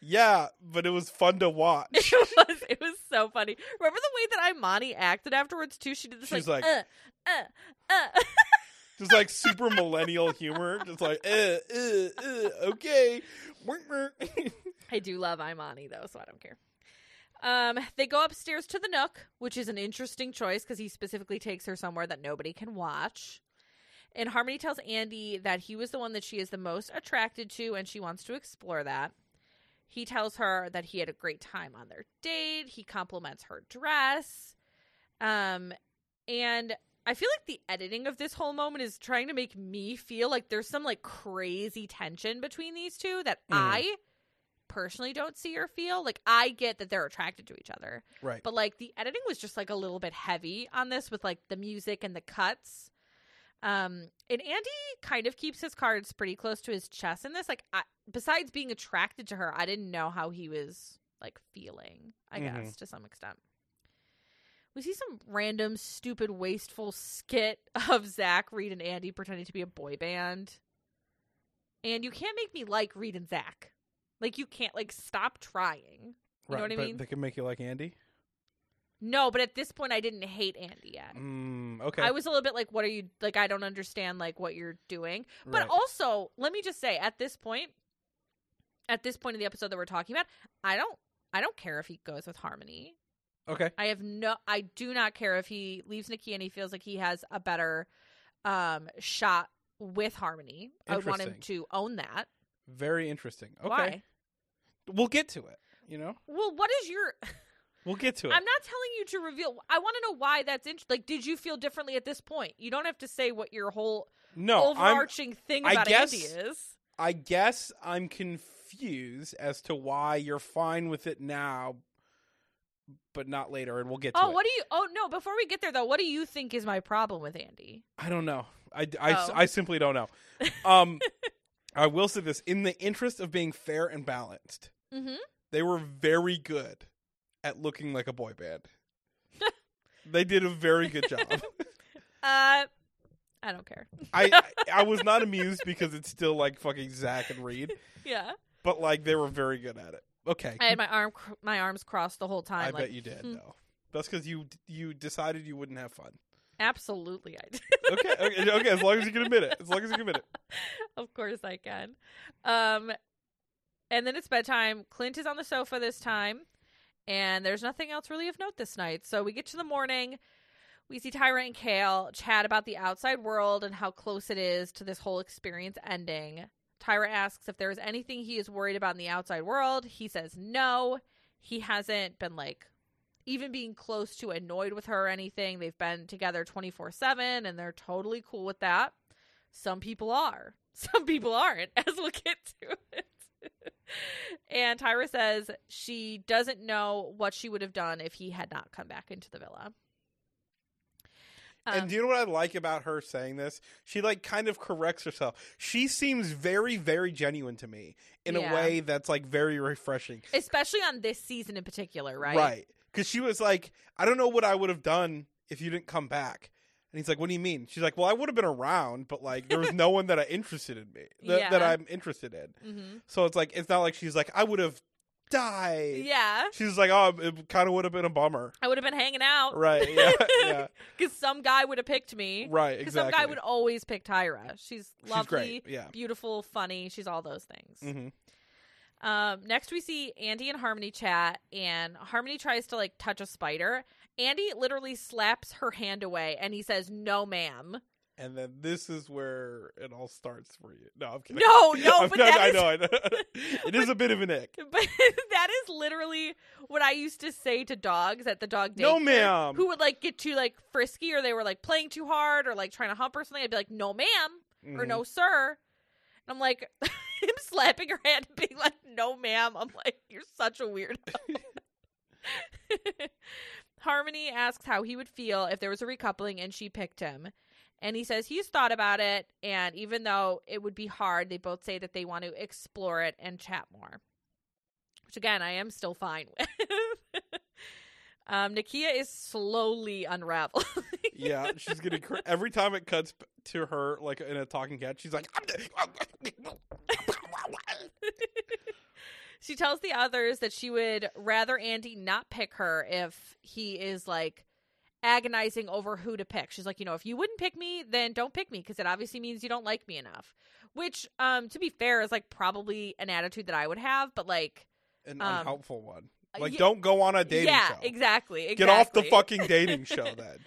Yeah, but it was fun to watch. It was it was so funny. Remember the way that Imani acted afterwards too? She did this She's like, like- uh, uh, uh. Just like super millennial humor. Just like, uh, uh, uh, okay. I do love Imani though, so I don't care. Um, they go upstairs to the Nook, which is an interesting choice because he specifically takes her somewhere that nobody can watch. And Harmony tells Andy that he was the one that she is the most attracted to and she wants to explore that. He tells her that he had a great time on their date. He compliments her dress. Um, and I feel like the editing of this whole moment is trying to make me feel like there's some like crazy tension between these two that Mhm. I personally don't see or feel. Like I get that they're attracted to each other, Right. but like the editing was just like a little bit heavy on this with like the music and the cuts. Um, and Andy kind of keeps his cards pretty close to his chest in this. Like, I, besides being attracted to her, I didn't know how he was like feeling. I Mhm. guess to some extent. We see some random, stupid, wasteful skit of Zach, Reed, and Andy pretending to be a boy band. And you can't make me like Reed and Zach. Like you can't like stop trying. You know what I mean? They can make you like Andy. No, but at this point, I didn't hate Andy yet. Mm, okay. I was a little bit like, "What are you like?" I don't understand like what you're doing. But Right. also, let me just say, at this point, at this point in the episode that we're talking about, I don't, I don't care if he goes with Harmony. okay. I have no, I do not care if he leaves Nikki and he feels like he has a better um shot with Harmony. I want him to own that. Very interesting. Okay. Why? We'll get to it. You know, Well, what is your? we'll get to it. I'm not telling you to reveal. I want to know why that's interesting. Like, did you feel differently at this point? You don't have to say what your whole no, I'm. overarching thing I about guess- Andy is. I guess I'm confused as to why you're fine with it now, but not later, and we'll get to Oh, it. what do you? Oh no! Before we get there, though, what do you think is my problem with Andy? I don't know. I, I, Oh. I simply don't know. Um, I will say this: in the interest of being fair and balanced, Mm-hmm. they were very good at looking like a boy band. they did a very good job. Uh, I don't care. I, I I was not amused because it's still like fucking Zach and Reed, Yeah, but like they were very good at it. Okay, I had my arm, cr- my arms crossed the whole time. I like, bet you did hmm. though. That's because you you decided you wouldn't have fun. Absolutely, I did. Okay, okay, okay. As long as you can admit it. As long as you can admit it. of course, I can. Um, and then it's bedtime. Clint is on the sofa this time, and there's nothing else really of note this night. So we get to the morning. We see Tyra and Kale chat about the outside world and how close it is to this whole experience ending. Tyra asks if there is anything he is worried about in the outside world. He says no. He hasn't been like even being close to annoyed with her or anything. They've been together 24 7 and they're totally cool with that. Some people are, some people aren't, as we'll get to it. and Tyra says she doesn't know what she would have done if he had not come back into the villa. and do you know what I like about her saying this? She like kind of corrects herself. She seems very, very genuine to me in Yeah. a way that's like very refreshing. especially on this season in particular, right? Right. Because she was like, I don't know what I would have done if you didn't come back. And he's like, What do you mean? She's like, Well, I would have been around, but like there was no one that I interested in me that, that I'm interested in. hmm So it's like it's not like she's like I would have died. Yeah, She's like, Oh, it kind of would have been a bummer. I would have been hanging out, Right. Yeah. yeah. Because some guy would have picked me. Right. Because Exactly. some guy would always pick Tyra. She's She's lovely, great. Yeah. beautiful, funny. She's all those things. hmm Um, next, we see Andy and Harmony chat, and Harmony tries to like touch a spider. Andy literally slaps her hand away, and he says, "No, ma'am." And then this is where it all starts for you. No, I'm kidding. No, no, I'm but not- that I is- know, I know. it is a bit of an ick. But that is literally what I used to say to dogs at the dog day. No, ma'am. Who would like get too like frisky, or they were like playing too hard, or like trying to hump or something. I'd be like, "No, ma'am," or Mhm. "No, sir." And I'm like, him slapping her hand and being like, "No, ma'am." I'm like, "You're such a weirdo." Harmony asks how he would feel if there was a recoupling and she picked him. And he says he's thought about it, and even though it would be hard, they both say that they want to explore it and chat more. Which, again, I am still fine with. Um, Nakia is slowly unraveling. Yeah, she's getting cr- every time it cuts to her like in a talking cat. She's like, she tells the others that she would rather Andy not pick her if he is like agonizing over who to pick. She's like, you know, if you wouldn't pick me, then don't pick me because it obviously means you don't like me enough. Which, um, to be fair, is like probably an attitude that I would have, but like, an Um, unhelpful one. Like, yeah- don't go on a dating yeah, show. exactly, exactly. Get off the fucking dating show then.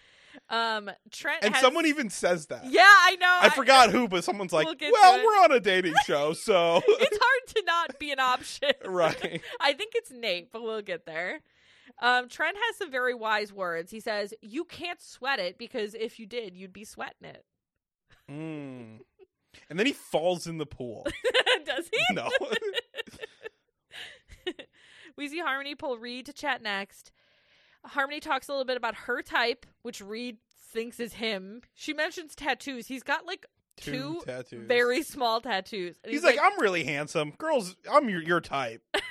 Um, Trent And has- someone even says that. Yeah, I know. I forgot who, but someone's like, We'll "Well, we're on a dating show, so it's hard to not be an option. right." I think it's Nate, but we'll get there. Um, Trent has some very wise words. He says, "You can't sweat it because if you did, you'd be sweating it." Mm. And then he falls in the pool. Does he? No. We see Harmony pull Reed to chat next. Harmony talks a little bit about her type, which Reed thinks is him. She mentions tattoos. He's got like two, tattoos. very small tattoos. And He's, like, "I'm really handsome, girls. I'm your your type."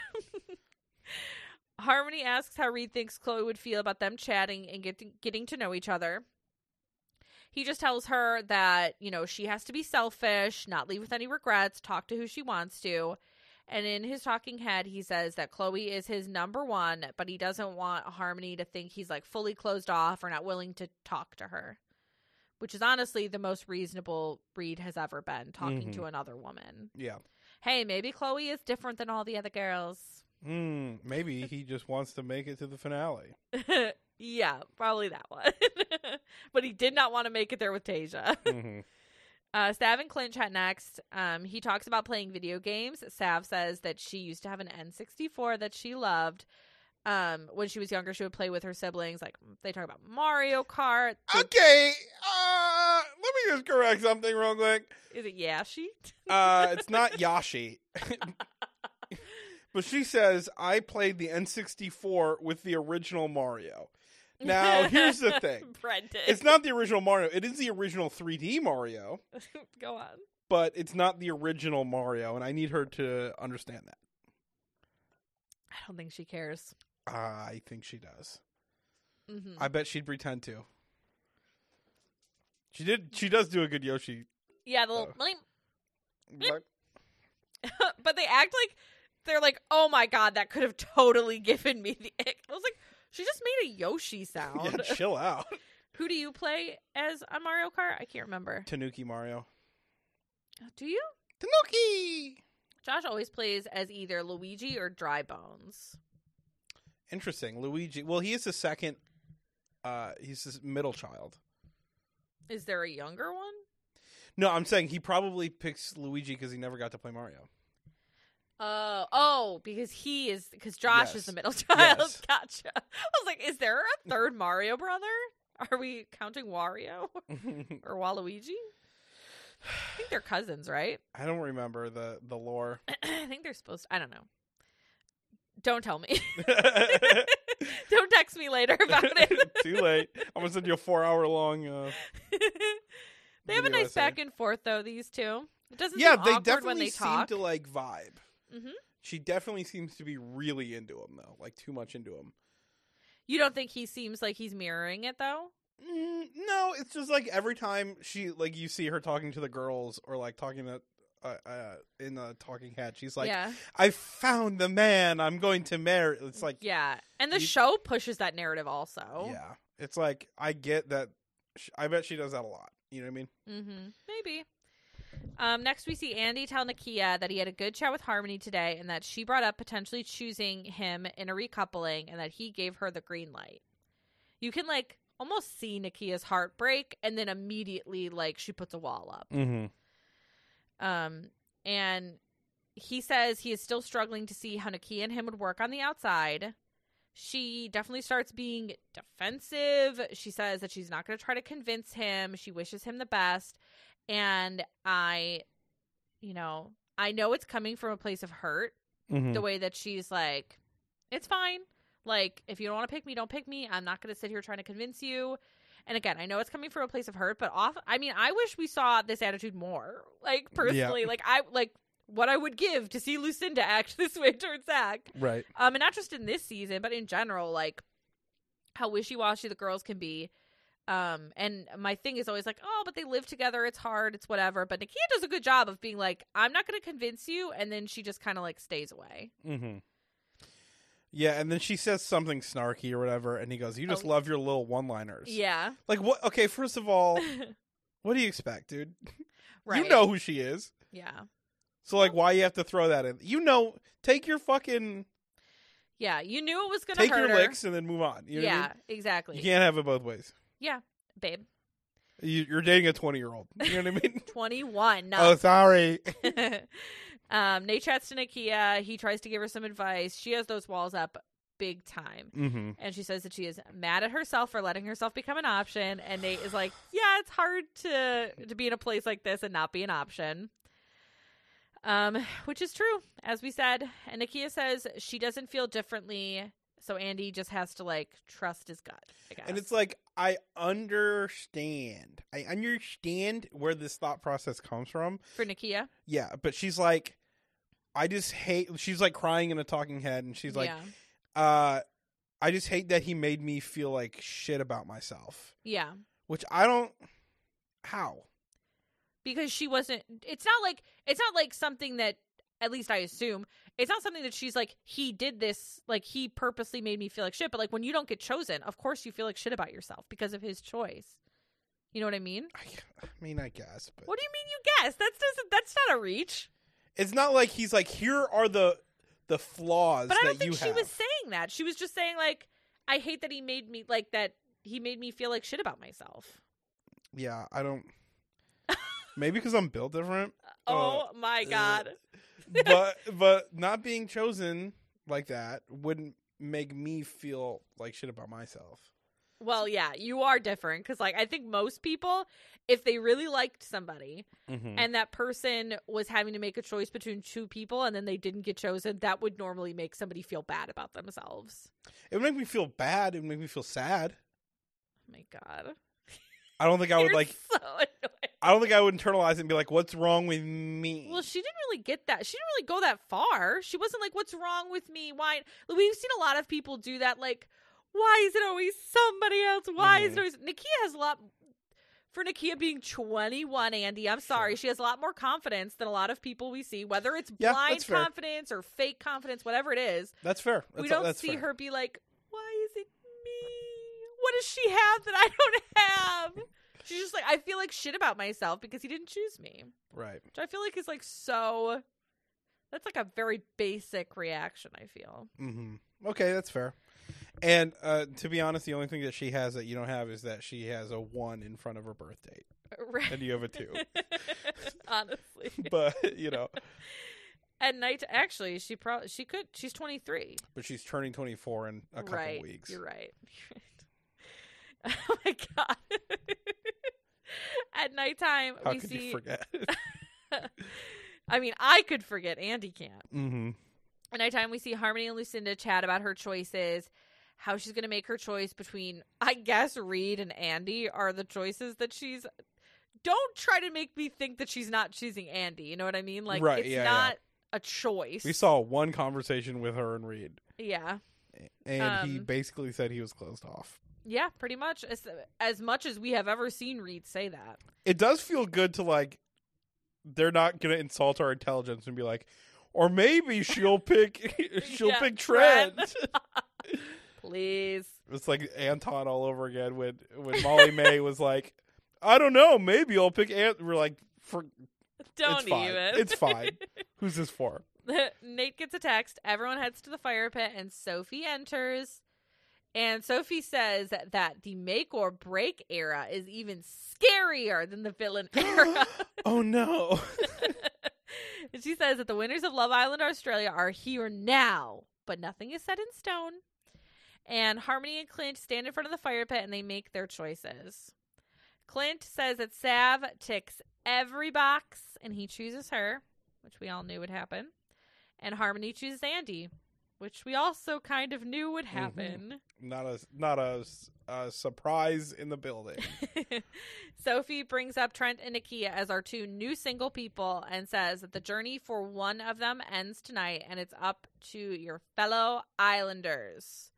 Harmony asks how Reed thinks Chloe would feel about them chatting and getting getting to know each other. He just tells her that, you know, she has to be selfish, not leave with any regrets, talk to who she wants to. And in his talking head, he says that Chloe is his number one, but he doesn't want Harmony to think he's like fully closed off or not willing to talk to her. Which is honestly the most reasonable Reed has ever been talking Mhm. to another woman. Yeah. Hey, maybe Chloe is different than all the other girls. Hmm. maybe he just wants to make it to the finale. yeah, probably that one. but he did not want to make it there with Tasia. Mhm. Uh, Sav and Clint chat next. Um, he talks about playing video games. Sav says that she used to have an N64 that she loved. Um, when she was younger, she would play with her siblings. Like they talk about Mario Kart. They- Okay. Uh, let me just correct something real quick. Is it Yashi? Uh, it's not Yashi. but she says I played the N64 with the original Mario. Now, here's the thing. Brendan. It's not the original Mario. It is the original 3D Mario, Go on. but it's not the original Mario, and I need her to understand that. I don't think she cares. I think she does. hmm I bet she'd pretend to. She did. She does do a good Yoshi, yeah, the little, but but they act like they're like, oh my god, that could have totally given me the ick. I was like, she just made a Yoshi sound. yeah, chill out. Who do you play as on Mario Kart? I can't remember. Tanuki Mario. Do you? Tanuki. Josh always plays as either Luigi or Dry Bones. Interesting. Luigi. Well, he is the second. Uh, he's his middle child. Is there a younger one? No, I'm saying he probably picks Luigi because he never got to play Mario. Oh, oh, because he is because Josh Yes. is the middle child. Yes. Gotcha. I was like, is there a third Mario brother? Are we counting Wario or Waluigi? I think they're cousins, right? I don't remember the the lore. I think they're supposed. To, I don't know. Don't tell me. don't text me later about it. Too late. I'm gonna send you a four hour long. Uh, they have a nice essay. back and forth though. These two. It doesn't. yeah, seem they awkward definitely when they seem talk. to like vibe. Mhm. She definitely seems to be really into him though, like too much into him. You don't think he seems like he's mirroring it though? Mm, no, it's just like every time she like you see her talking to the girls or like talking to uh, uh in a talking head, she's like, yeah, "I found the man I'm going to marry." It's like, yeah. And the you- show pushes that narrative also. yeah, it's like I get that. sh I bet she does that a lot. You know what I mean? Mm-hmm. Maybe. Um, next, we see Andy tell Nakia that he had a good chat with Harmony today and that she brought up potentially choosing him in a recoupling and that he gave her the green light. You can, like, almost see Nakia's heartbreak and then immediately, like, she puts a wall up. Mm-hmm. Um, and he says he is still struggling to see how Nakia and him would work on the outside. She definitely starts being defensive. She says that she's not going to try to convince him. She wishes him the best. And I, you know, I know it's coming from a place of hurt. Mm-hmm. The way that she's like, it's fine. Like, if you don't want to pick me, don't pick me. I'm not going to sit here trying to convince you. And again, I know it's coming from a place of hurt, but off. I mean, I wish we saw this attitude more. Like personally, like I like what I would give to see Lucinda act this way towards Zach. Right. Um, and not just in this season, but in general, like how wishy washy the girls can be. Um, and my thing is always like, oh, but they live together. It's hard. It's whatever. But Nakia does a good job of being like, I'm not going to convince you, and then she just kind of like stays away. Mm-hmm. Yeah, and then she says something snarky or whatever, and he goes, "You just Oh. love your little one-liners." Yeah, Like what? Okay, first of all, what do you expect, dude? right. You know who she is. Yeah, So like, why you have to throw that in? You know, take your fucking yeah. You knew it was to take hurt your her. licks and then move on. You know what I yeah, mean? exactly. You can't have it both ways. Yeah. babe. You, you're dating a 20 year old. You know what I mean? 21. No. Oh, sorry. um, Nate chats to Nakia. He tries to give her some advice. She has those walls up big time. hmm And she says that she is mad at herself for letting herself become an option. And Nate is like, "Yeah, it's hard to to be in a place like this and not be an option." Um, which is true, as we said. And Nakia says she doesn't feel differently, so Andy just has to like trust his gut. I guess. And it's like, I understand. I understand where this thought process comes from. for Nakia. Yeah, but she's like, I just hate. She's like crying in a talking head, and she's like, yeah, uh, I just hate that he made me feel like shit about myself. yeah, Which I don't. How? because she wasn't. It's not like it's not like something that. At least I assume it's not something that she's like he did this like he purposely made me feel like shit. But like when you don't get chosen, of course you feel like shit about yourself because of his choice. You know what I mean? I, I mean, I guess, but What do you mean you guess? That's doesn't that's not a reach. it's not like he's like, here are the the flaws But I don't think she have. was saying that. She was just saying like I hate that he made me like that he made me feel like shit about myself. yeah, I don't. Maybe because I'm built different, Oh my uh, god. but but not being chosen like that wouldn't make me feel like shit about myself. Well, yeah, you are different because, like, I think most people, if they really liked somebody Mm-hmm. and that person was having to make a choice between two people and then they didn't get chosen, that would normally make somebody feel bad about themselves. It would make me feel bad. It would make me feel sad. Oh my god. I don't think I would like. so. I don't think I would internalize it and be like, "What's wrong with me?" Well, she didn't really get that. She didn't really go that far. She wasn't like, "What's wrong with me?" Why? We've seen a lot of people do that. Like, why is it always somebody else? Why is mm. it always Nakia has a lot for Nakia being 21, Andy, I'm sorry. Sure. She has a lot more confidence than a lot of people we see, whether it's Yeah, blind fair. confidence or fake confidence, whatever it is. that's fair. That's, we don't that's see fair. her be like, why is it me? What does she have that I don't have? She's just like, I feel like shit about myself because he didn't choose me. Right. Which I feel like is like so. That's like a very basic reaction, I feel. hmm Okay, that's fair. And uh, to be honest, the only thing that she has that you don't have is that she has a one in front of her birth date, Right. and you have a two. Honestly. but you know, At night, actually, she probably she could. She's twenty three. but she's turning twenty four in a couple right. weeks. You're right. Oh my god. At nighttime, How we could see. you forget? I mean, I could forget. Andy can't. mm-hmm. At nighttime, we see Harmony and Lucinda chat about her choices, how she's going to make her choice between, I guess, Reed and Andy are the choices that she's. Don't try to make me think that she's not choosing Andy. You know what I mean? Like, Right, it's yeah, not a choice. We saw one conversation with her and Reed, Yeah. and he Um, basically said he was closed off. Yeah, pretty much. As, as much as we have ever seen Reed say that. It does feel good to like. They're not gonna insult our intelligence and be like, or maybe she'll pick she'll Yeah, pick Trent. Trent. Please. It's like Anton all over again when when Molly Mae was like, I don't know, maybe I'll pick Ant. We're like, for Don't it's fine. even. It's fine. Who's this for? Nate gets a text. Everyone heads to the fire pit, and Sophie enters. And Sophie says that, the make or break era is even scarier than the villain era. oh no. and she says that the winners of Love Island Australia are here now, but nothing is set in stone. And Harmony and Clint stand in front of the fire pit and they make their choices. Clint says that Sav ticks every box and he chooses her, which we all knew would happen. And Harmony chooses Andy, which we also kind of knew would mm-hmm. happen. not a not a, a surprise in the building. Sophie brings up Trent and Nakia as our two new single people and says that the journey for one of them ends tonight and it's up to your fellow Islanders.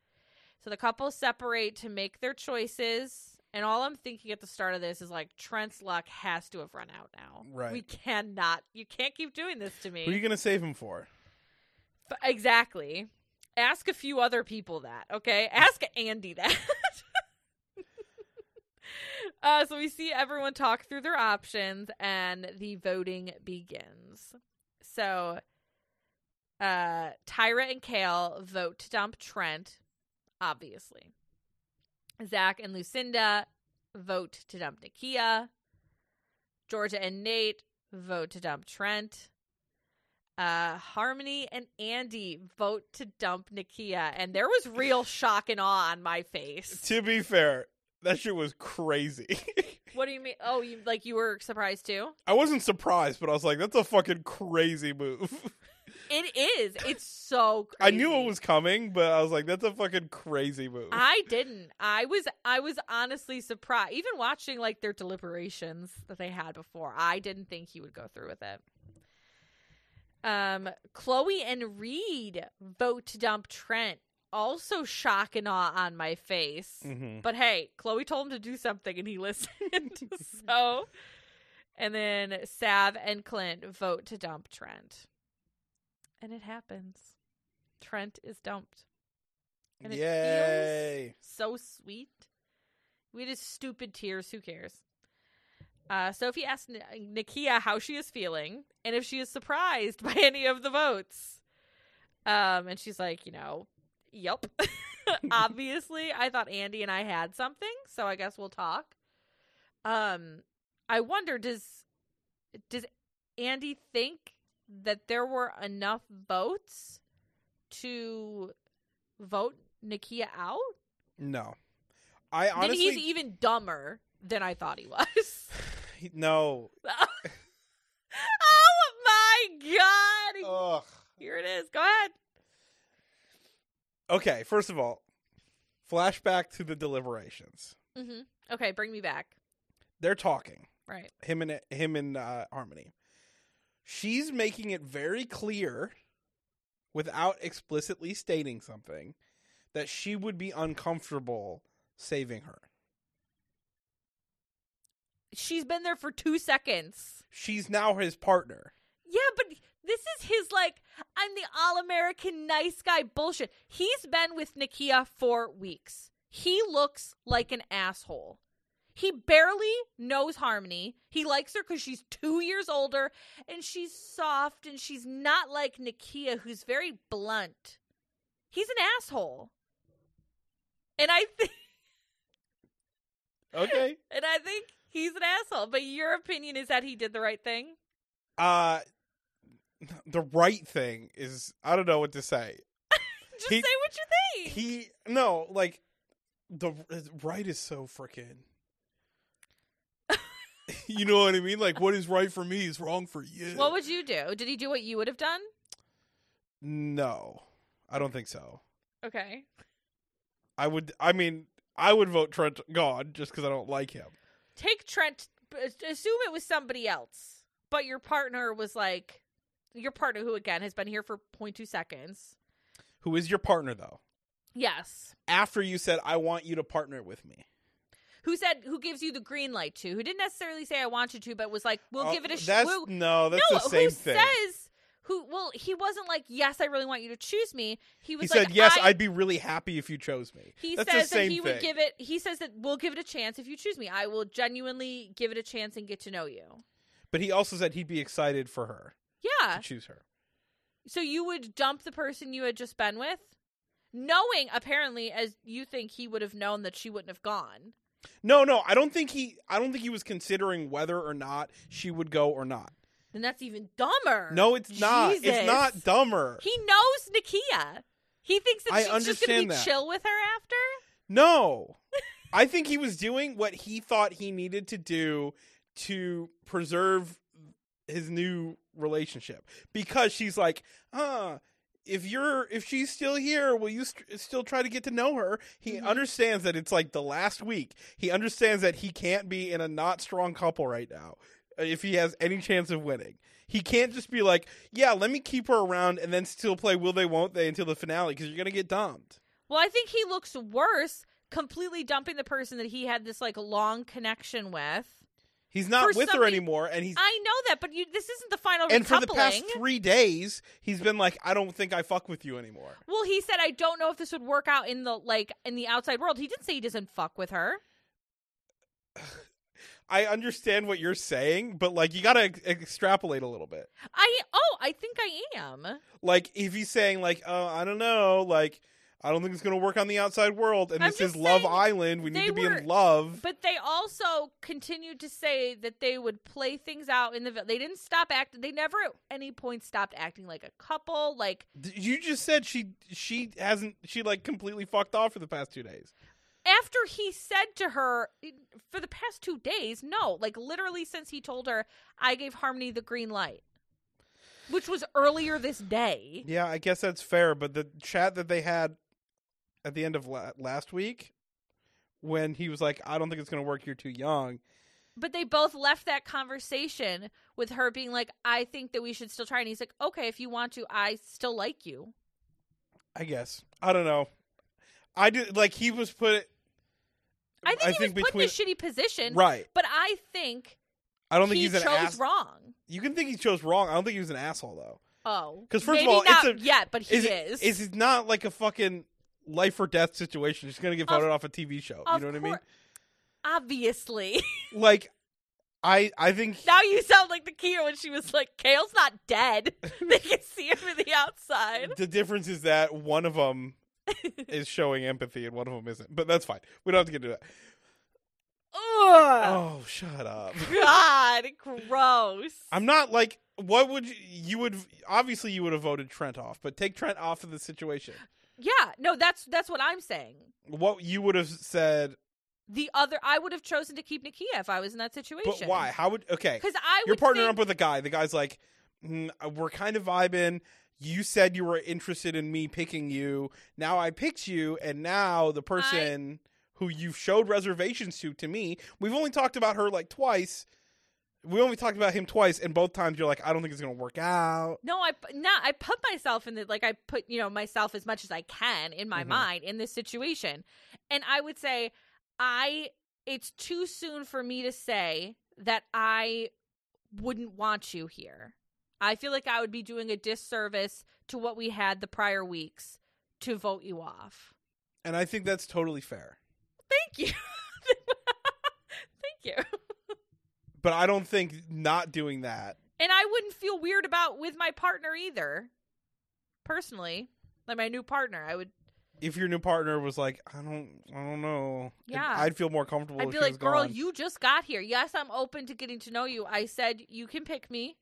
So the couple separate to make their choices. And all I'm thinking at the start of this is like Trent's luck has to have run out now. Right. We cannot. You can't keep doing this to me. Who are you gonna save him for? Exactly. Ask a few other people that, okay? Ask Andy that. uh, so we see everyone talk through their options and the voting begins. So uh Tyra and Kale vote to dump Trent, obviously. Zach and Lucinda vote to dump Nakia. Georgia and Nate vote to dump Trent. Uh, Harmony and Andy vote to dump Nakia, and there was real shock and awe on my face. To be fair, that shit was crazy. What do you mean? Oh, you like you were surprised too? I wasn't surprised, but I was like, that's a fucking crazy move. It is. It's so. I knew it was coming, but I was like, that's a fucking crazy move. I didn't. I was. I was honestly surprised. Even watching like their deliberations that they had before, I didn't think he would go through with it. Um, Chloe and Reed vote to dump Trent. Also, shock and awe on my face. hmm But hey, Chloe told him to do something and he listened. so, and then Sav and Clint vote to dump Trent. And it happens. Trent is dumped. And Yay. so sweet. We just stupid tears. Who cares? Uh, Sophie asked N- Nakia how she is feeling and if she is surprised by any of the votes. Um, and she's like, you know, yep. Obviously, I thought Andy and I had something, so I guess we'll talk. Um, I wonder does does Andy think that there were enough votes to vote Nakia out? No. I then honestly he's even dumber than I thought he was. no. oh my god! Ugh. Here it is. Go ahead. Okay, first of all, flashback to the deliberations. hmm Okay, bring me back. They're talking. Right. Him and him and uh, Harmony. She's making it very clear, without explicitly stating something, that she would be uncomfortable saving her. She's been there for two seconds. She's now his partner. Yeah, but this is his like I'm the all American nice guy bullshit. He's been with Nakia for weeks. He looks like an asshole. He barely knows Harmony. He likes her because she's two years older and she's soft and she's not like Nakia, who's very blunt. He's an asshole. And I think Okay. and I think he's an asshole. But your opinion is that he did the right thing? uh the right thing is I don't know what to say. Just He- say what you think. He no, like the right is so freaking You know what I mean? Like what is right for me is wrong for you. What would you do? Did he do what you would have done? No. I don't think so. Okay. I would I mean I would vote Trent gone just cuz I don't like him. Take Trent. Assume it was somebody else, but your partner was like your partner, who again has been here for 0.2 seconds. Who is your partner though? Yes. After you said I want you to partner with me. Who said? Who gives you the green light to? Who didn't necessarily say I want you to, but was like, "We'll Oh, give it a." shot we'll- no, that's no, the same who thing. says? Who? Well, he wasn't like, "Yes, I really want you to choose me." He was he like, said, "Yes, I, I'd be really happy if you chose me." He That's says that he thing. would give it. He says that we'll give it a chance if you choose me. I will genuinely give it a chance and get to know you. But he also said he'd be excited for her Yeah. to choose her. So you would dump the person you had just been with, knowing apparently, as you think he would have known that she wouldn't have gone. No, no, I don't think he. I don't think he was considering whether or not she would go or not. Then that's even dumber. No, it's not. Jesus. It's not dumber. He knows Nakia. He thinks that I she's just going to be that. chill with her after. No, I think he was doing what he thought he needed to do to preserve his new relationship because she's like, huh. If you're if she's still here, will you st- still try to get to know her? He Mhm. understands that it's like the last week. He understands that he can't be in a not strong couple right now if he has any chance of winning. He can't just be like, yeah, let me keep her around and then still play will they won't they until the finale because you're gonna get dumped. Well, I think he looks worse completely dumping the person that he had this like long connection with. He's not For with her anymore, and he's I know that, but you this isn't the final and for the past three days, he's been like, I don't think I fuck with you anymore. Well, he said I don't know if this would work out in the like in the outside world. He didn't say he doesn't fuck with her. I understand what you're saying, but like, you gotta ex- extrapolate a little bit. I oh, I think I am. Like, if he's saying like, oh, I don't know, like, I don't think it's going to work on the outside world. And I'm this is Love Island. We need to be were- in love. But they also continued to say that they would play things out in the. They didn't stop acting. They never at any point stopped acting like a couple. Like You just said she she hasn't she like completely fucked off for the past two days. After he said to her for the past two days, no, like literally since he told her, I gave Harmony the green light, which was earlier this day. Yeah, I guess that's fair. But the chat that they had at the end of la- last week, when he was like, "I don't think it's going to work. You're too young." But they both left that conversation with her being like, I think that we should still try. And he's like, okay, if you want to, I still like you. I guess I don't know. I did like he was put. I think he was put in a shitty position. right. But I think I don't think he he's an chose ass. wrong. You can think he chose wrong. I don't think he was an asshole though. Oh, because first of all, not it's a- yet, but he is is. is it not like a fucking life or death situation? He's going to get Of- voted off a TV show. You know what I mean? Obviously. Like, I I think now you sound like the Kia when she was like, "Kale's not dead. they can see him from the outside." the difference is that one of them is showing empathy and one of them isn't. But that's fine. We don't have to get into that. Ugh. Oh, shut up. God, gross. I'm not like. What would you, you would obviously you would have voted Trent off, but take Trent off of the situation. yeah, no, that's that's what I'm saying. What you would have said, The other, I would have chosen to keep Nakia if I was in that situation. but why? How would okay? Because I You're partnering think, up with a guy. The guy's like, "Mm, we're kind of vibing. You said you were interested in me picking you. Now I picked you, and now the person who you showed reservations to to me, we've only talked about her like twice. We only talked about him twice, and both times you're like, I don't think it's gonna work out. No, I not. I put myself in the like. I put you know myself as much as I can in my Mhm. mind in this situation, and I would say I. It's too soon for me to say that I wouldn't want you here. I feel like I would be doing a disservice to what we had the prior weeks to vote you off. And I think that's totally fair. Thank you. Thank you. But I don't think not doing that. And I wouldn't feel weird about with my partner either. Personally, like my new partner, I would If your new partner was like, I don't, I don't know. Yeah. I'd feel more comfortable. I'd be like, girl, gone." you just got here. Yes, I'm open to getting to know you. I said you can pick me,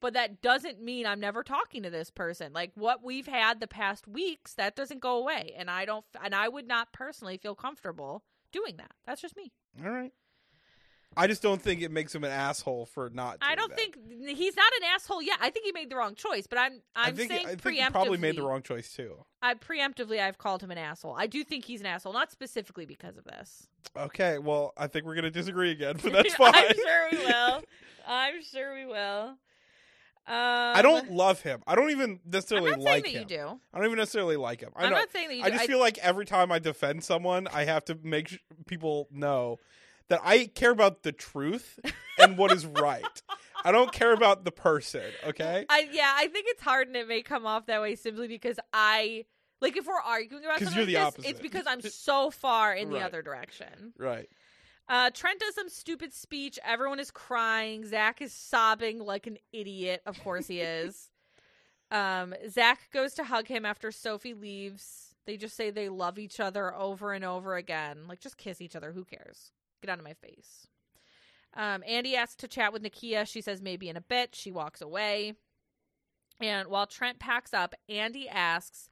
but that doesn't mean I'm never talking to this person. Like what we've had the past weeks, that doesn't go away, and I don't, and I would not personally feel comfortable doing that. That's just me. All right. I just don't think it makes him an asshole for not. I don't that. think he's not an asshole yet. I think he made the wrong choice, but I'm, I I'm think saying I think preemptively. he probably made the wrong choice too. I preemptively, I've called him an asshole. I do think he's an asshole, not specifically because of this. Okay, well, I think we're gonna disagree again, but that's fine. I'm sure we will. I'm sure we will. Um, I don't love him. I don't even necessarily like him. you do. I don't even necessarily like him. I I'm know. not saying that you I do. just feel like every time I defend someone, I have to make sh- people know that I care about the truth and what is right. I don't care about the person. Okay, I yeah, I think it's hard and it may come off that way simply because I like if we're arguing about something like this, opposite. it's because I'm so far in the other direction. right. Uh, Trent does some stupid speech. Everyone is crying. Zach is sobbing like an idiot. Of course he is. Um, Zach goes to hug him after Sophie leaves. They just say they love each other over and over again. Like, just kiss each other. Who cares? Get out of my face. Um, Andy asks to chat with Nakia. She says maybe in a bit. She walks away. And while Trent packs up, Andy asks,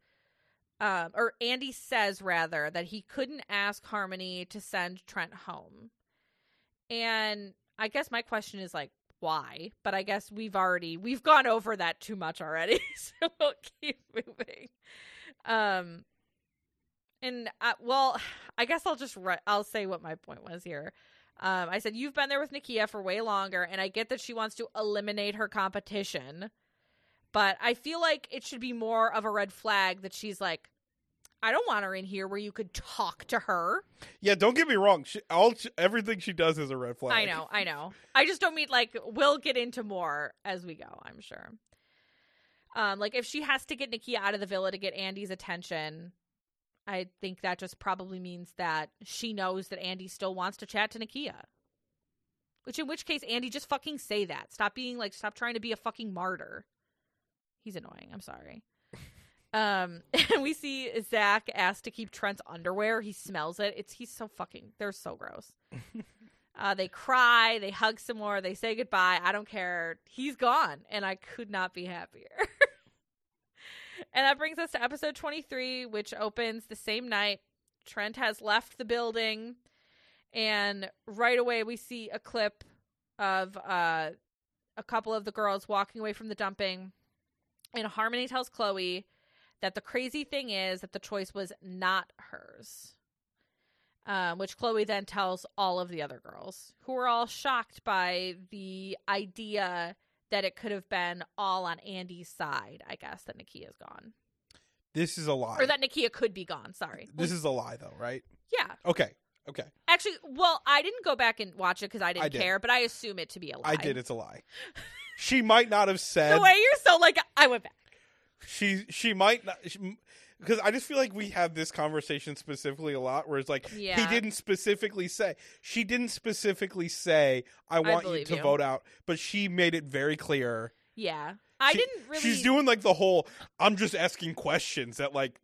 um, or Andy says rather, that he couldn't ask Harmony to send Trent home. And I guess my question is like, why? But I guess we've already we've gone over that too much already, so we'll keep moving. Um, and uh, well, I guess I'll just re- I'll say what my point was here. Um, I said you've been there with Nakia for way longer, and I get that she wants to eliminate her competition, but I feel like it should be more of a red flag that she's like, I don't want her in here where you could talk to her. Yeah, don't get me wrong. She, all she, everything she does is a red flag. I know, I know. I just don't mean like we'll get into more as we go, I'm sure. Um, like if she has to get Nikki out of the villa to get Andy's attention, I think that just probably means that she knows that Andy still wants to chat to Nakia. Which in which case Andy just fucking say that. Stop being like stop trying to be a fucking martyr. He's annoying. I'm sorry. Um, and we see Zach asked to keep Trent's underwear. He smells it. It's he's so fucking. They're so gross. uh, they cry. They hug some more. They say goodbye. I don't care. He's gone, and I could not be happier. and that brings us to episode twenty three, which opens the same night. Trent has left the building, and right away we see a clip of uh, a couple of the girls walking away from the dumping. And Harmony tells Chloe that the crazy thing is that the choice was not hers. Um, which Chloe then tells all of the other girls, who are all shocked by the idea that it could have been all on Andy's side, I guess, that Nakia's gone. This is a lie. Or that Nakia could be gone, sorry. this is a lie, though, right? yeah. Okay. Okay. Actually, well, I didn't go back and watch it because I didn't I care, but I assume it to be a lie. I did. It's a lie. she might not have said. The way you're so like, I went back. she she might not because I just feel like we have this conversation specifically a lot where it's like he didn't specifically say she didn't specifically say I want you to you. vote out, but she made it very clear. Yeah. I She- didn't really. She's doing like the whole I'm just asking questions that like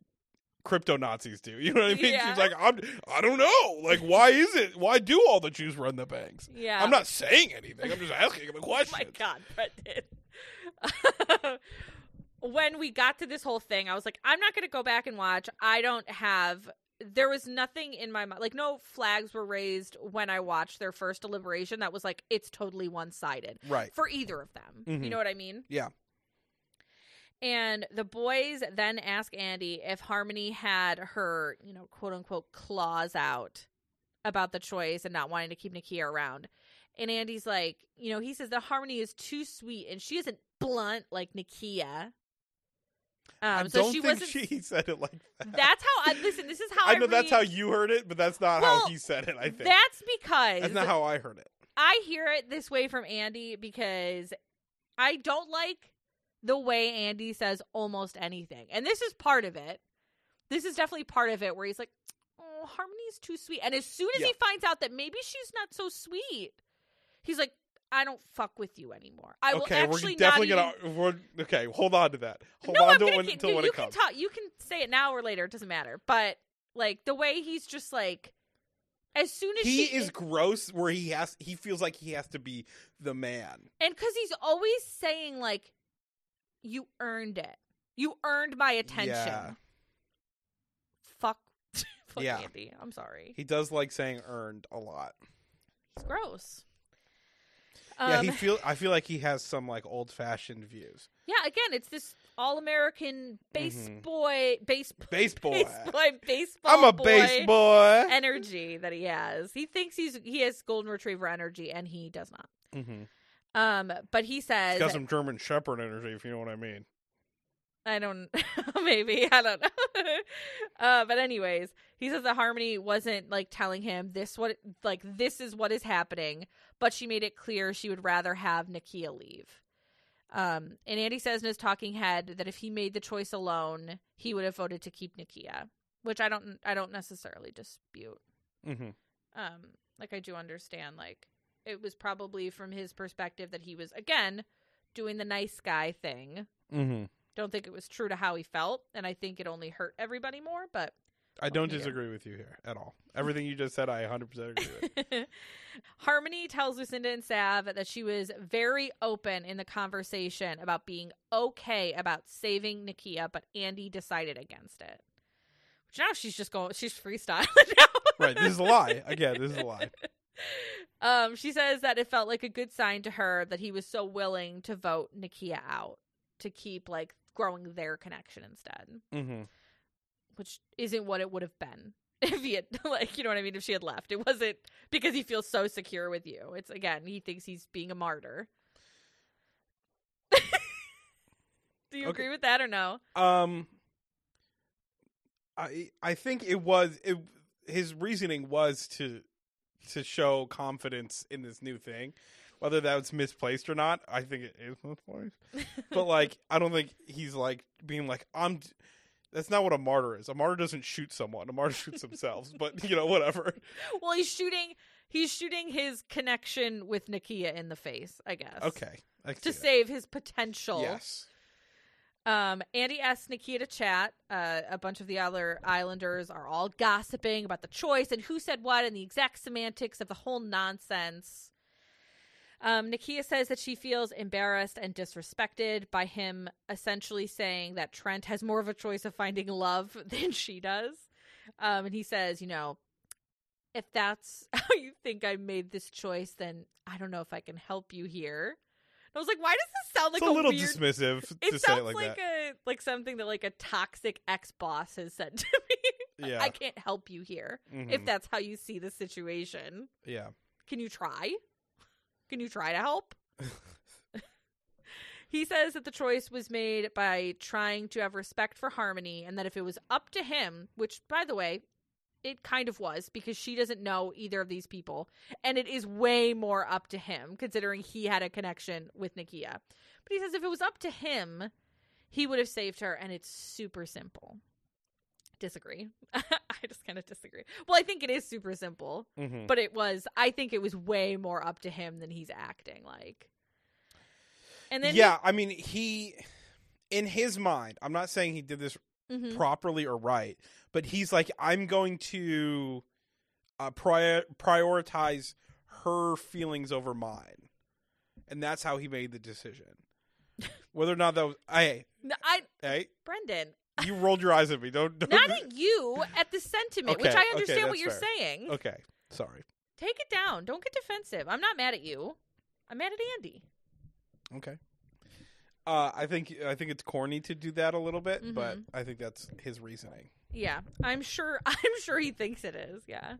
crypto Nazis do. You know what I mean? Yeah. She's like I'm I don't know. Like why is it? Why do all the Jews run the banks? Yeah. I'm not saying anything. I'm just asking the Oh questions. my god, Brendan. when we got to this whole thing, I was like, I'm not going to go back and watch. I don't have. There was nothing in my mind. Like, no flags were raised when I watched their first deliberation that was like, it's totally one sided Right. for either of them. Mhm. You know what I mean? Yeah. And the boys then ask Andy if Harmony had her, you know, quote unquote, claws out about the choice and not wanting to keep Nakia around. And Andy's like, you know, he says that Harmony is too sweet and she isn't blunt like Nakia. Um, I so don't she think she said it like that. That's how I listen. This is how I, I know that's how you heard it, but that's not how Well, he said it. I think That's because that's not how I heard it. I hear it this way from Andy because I don't like the way Andy says almost anything. And this is part of it. This is definitely part of it where he's like, "Oh, Harmony's too sweet." And as soon as Yeah. he finds out that maybe she's not so sweet, he's like, "I don't fuck with you anymore. I will okay, we're actually definitely not gonna. even- We're, okay, hold on to that. Hold no, on I'm to it when, until you, when it can comes. talk. You can say it now or later. It doesn't matter. But like the way he's just like, as soon as he she is gross, where he has he feels like he has to be the man. And because he's always saying, like, you earned it. You earned my attention. Yeah. Fuck. Fuck Yeah. Andy. I'm sorry. He does like saying "earned" a lot. He's gross. yeah, Um, he feel. I feel like he has some like old fashioned views. yeah, again, it's this all American base Mhm. boy, base, Base boy. base boy, baseball I'm a boy base boy. energy that he has. He thinks he's he has golden retriever energy, and he does not. mm-hmm. Um, but he says, He's got some German Shepherd energy, if you know what I mean. I don't maybe I don't know. uh but anyways, he says that Harmony wasn't like telling him this what like this is what is happening, but she made it clear she would rather have Nakia leave. Um and Andy says in his talking head that if he made the choice alone, he would have voted to keep Nakia, which I don't I don't necessarily dispute. Mm-hmm. Um like I do understand like it was probably from his perspective that he was again doing the nice guy thing Mm-hmm. don't think it was true to how he felt and i think it only hurt everybody more but I don't disagree with you here at all. Everything you just said, I 100% agree with. harmony tells lucinda and sav that she was very open in the conversation about being okay about saving nakia but andy decided against it which now she's just going she's freestyling now right, this is a lie. Again, this is a lie. um she says that it felt like a good sign to her that he was so willing to vote nakia out to keep like growing their connection instead Mm-hmm. which isn't what it would have been if he had like you know what I mean if she had left. It wasn't because he feels so secure with you. It's again he thinks he's being a martyr. Do you Okay. agree with that or no? Um, I I think it was it. His reasoning was to to show confidence in this new thing, whether that was misplaced or not. I think it is misplaced, but like I don't think he's like being like I'm. That's not what a martyr is. A martyr doesn't shoot someone. A martyr shoots themselves. But you know, whatever. well, he's shooting he's shooting his connection with Nakia in the face, I guess. Okay, To that. save his potential. yes. Um, Andy asks Nakia to chat. Uh, a bunch of the other Islanders are all gossiping about the choice and who said what and the exact semantics of the whole nonsense. Um, Nakia says that she feels embarrassed and disrespected by him essentially saying that Trent has more of a choice of finding love than she does. Um, and he says, you know, if that's how you think I made this choice, then I don't know if I can help you here. I was like, why does this sound like it's a, little weird... dismissive It to sounds say it like, like, a like something that like a toxic ex boss has said to me. Yeah. I can't help you here Mhm. if that's how you see the situation. yeah. Can you try? Can you try to help? he says that the choice was made by trying to have respect for Harmony and that if it was up to him, which by the way, it kind of was because she doesn't know either of these people and it is way more up to him considering he had a connection with Nakia. But he says if it was up to him, he would have saved her and it's super simple. Disagree. I just kind of disagree. Well, I think it is super simple Mhm. but it was i think it was way more up to him than he's acting like and then yeah, I mean, he, in his mind, I'm not saying he did this Mhm. properly or right, but he's like, I'm going to uh, prior- prioritize her feelings over mine, and that's how he made the decision. Whether or not that was, hey, No, i hey, brendan you rolled your eyes at me. Don't, don't not at you at the sentiment which Okay, i okay, understand what you're fair. saying Okay, sorry. take it down don't get defensive i'm not mad at you i'm mad at andy Okay. Uh, I think I think it's corny to do that a little bit, but Mhm. I think that's his reasoning. yeah i'm sure i'm sure he thinks it is yeah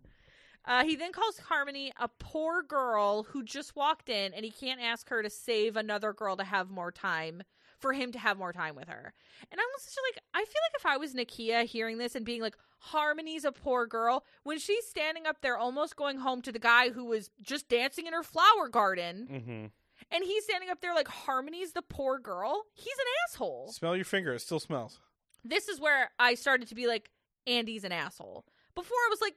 uh, he then calls Harmony a poor girl who just walked in, and he can't ask her to save another girl to have more time for him to have more time with her. And I'm just like, I feel like if I was Nakia hearing this and being like, Harmony's a poor girl, when she's standing up there almost going home to the guy who was just dancing in her flower garden, Mm-hmm. And he's standing up there like, Harmony's the poor girl, he's an asshole. Smell your finger; it still smells. This is where I started to be like, Andy's an asshole. Before I was like,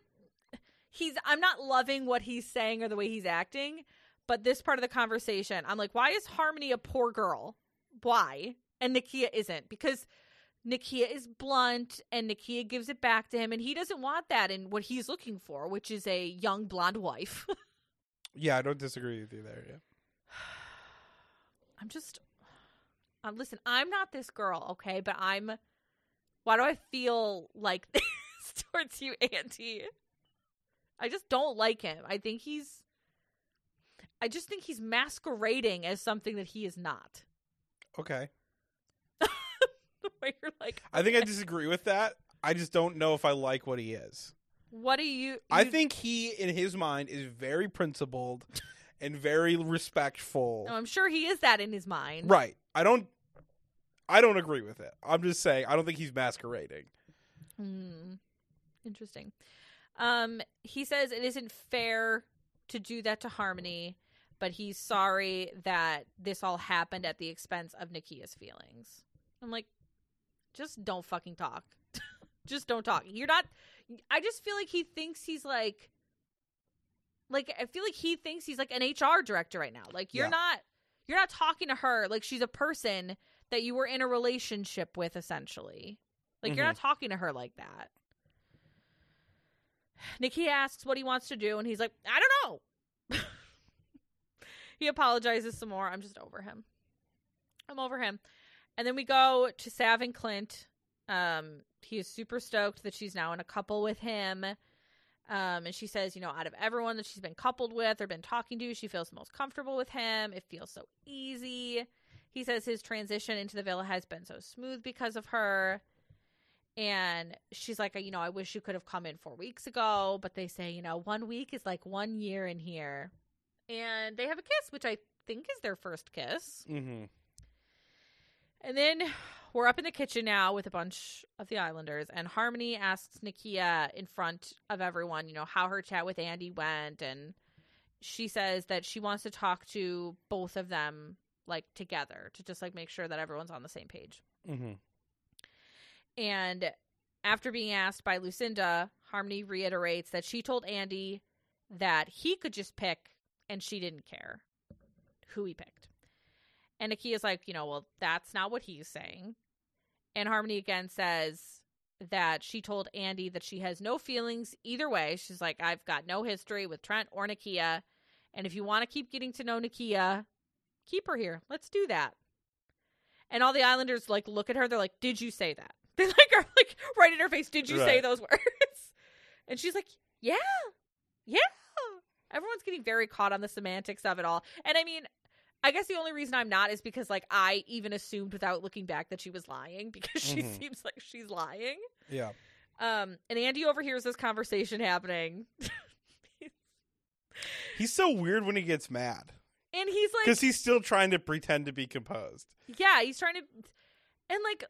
he's I'm not loving what he's saying or the way he's acting, but this part of the conversation, I'm like, why is Harmony a poor girl? Why? And Nakia isn't because Nakia is blunt and Nakia gives it back to him and he doesn't want that in what he's looking for, which is a young blonde wife. Yeah, I don't disagree with you there. Yeah. I'm just um, listen, I'm not this girl, okay, but I'm why do I feel like this towards you, Auntie? I just don't like him. I think he's I just think he's masquerading as something that he is not. Okay. The way you're like, I think I disagree with that. I just don't know if I like what he is. what do you, I think he, in his mind, is very principled and very respectful. I'm sure he is that in his mind. Right. I don't. I don't agree with it. I'm just saying I don't think he's masquerading. Hmm. Interesting. Um, he says it isn't fair to do that to Harmony, but he's sorry that this all happened at the expense of Nakia's feelings. I'm like, just don't fucking talk. just don't talk. You're not. I just feel like he thinks he's like. Like I feel like he thinks he's like an HR director right now. Like you're Yeah. not. You're not talking to her like she's a person that you were in a relationship with, essentially. Like you're Mhm. not talking to her like that. Nikki asks what he wants to do, and he's like, I don't know. he apologizes some more. I'm just over him. I'm over him. And then we go to Sav and Clint. Um, he is super stoked that she's now in a couple with him. Um, and she says, you know, out of everyone that she's been coupled with or been talking to, she feels the most comfortable with him. It feels so easy. He says his transition into the villa has been so smooth because of her. And she's like, you know, I wish you could have come in four weeks ago. But they say, you know, one week is like one year in here. And they have a kiss, which I think is their first kiss. Mm-hmm. And then we're up in the kitchen now with a bunch of the Islanders, and Harmony asks Nakia in front of everyone, you know, how her chat with Andy went, and she says that she wants to talk to both of them like together to just like make sure that everyone's on the same page. Mm-hmm. And after being asked by Lucinda, Harmony reiterates that she told Andy that he could just pick and she didn't care who he picked. And Nakia's like, you know, well, that's not what he's saying. And Harmony again says that she told Andy that she has no feelings either way. She's like, I've got no history with Trent or Nakia. And if you want to keep getting to know Nakia, keep her here. Let's do that. And all the Islanders like look at her. They're like, "Did you say that?" They like are like right in her face. Did you say those words? And she's like, "Yeah, yeah." Everyone's getting very caught on the semantics of it all. And I mean, I guess the only reason I'm not is because like I even assumed without looking back that she was lying because she Mhm. seems like she's lying. Yeah. Um, and Andy overhears this conversation happening, He's so weird when he gets mad and he's like, because he's still trying to pretend to be composed. Yeah, he's trying to, and like,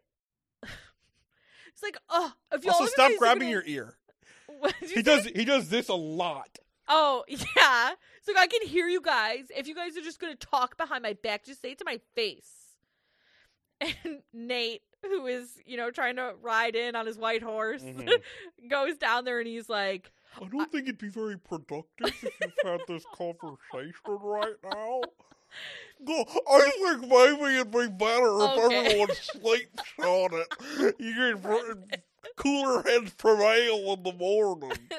it's like, oh, if y'all Also, stop grabbing gonna- your ear. You He say? does. He does this a lot. Oh yeah, so I can hear you guys. If you guys are just gonna talk behind my back, just say it to my face. And Nate, who is you know trying to ride in on his white horse, Mhm. goes down there and he's like, I don't think it'd be very productive if you've had this conversation right now. I think maybe it'd be better if Okay. everyone sleeps on it. You can cooler heads prevail in the morning.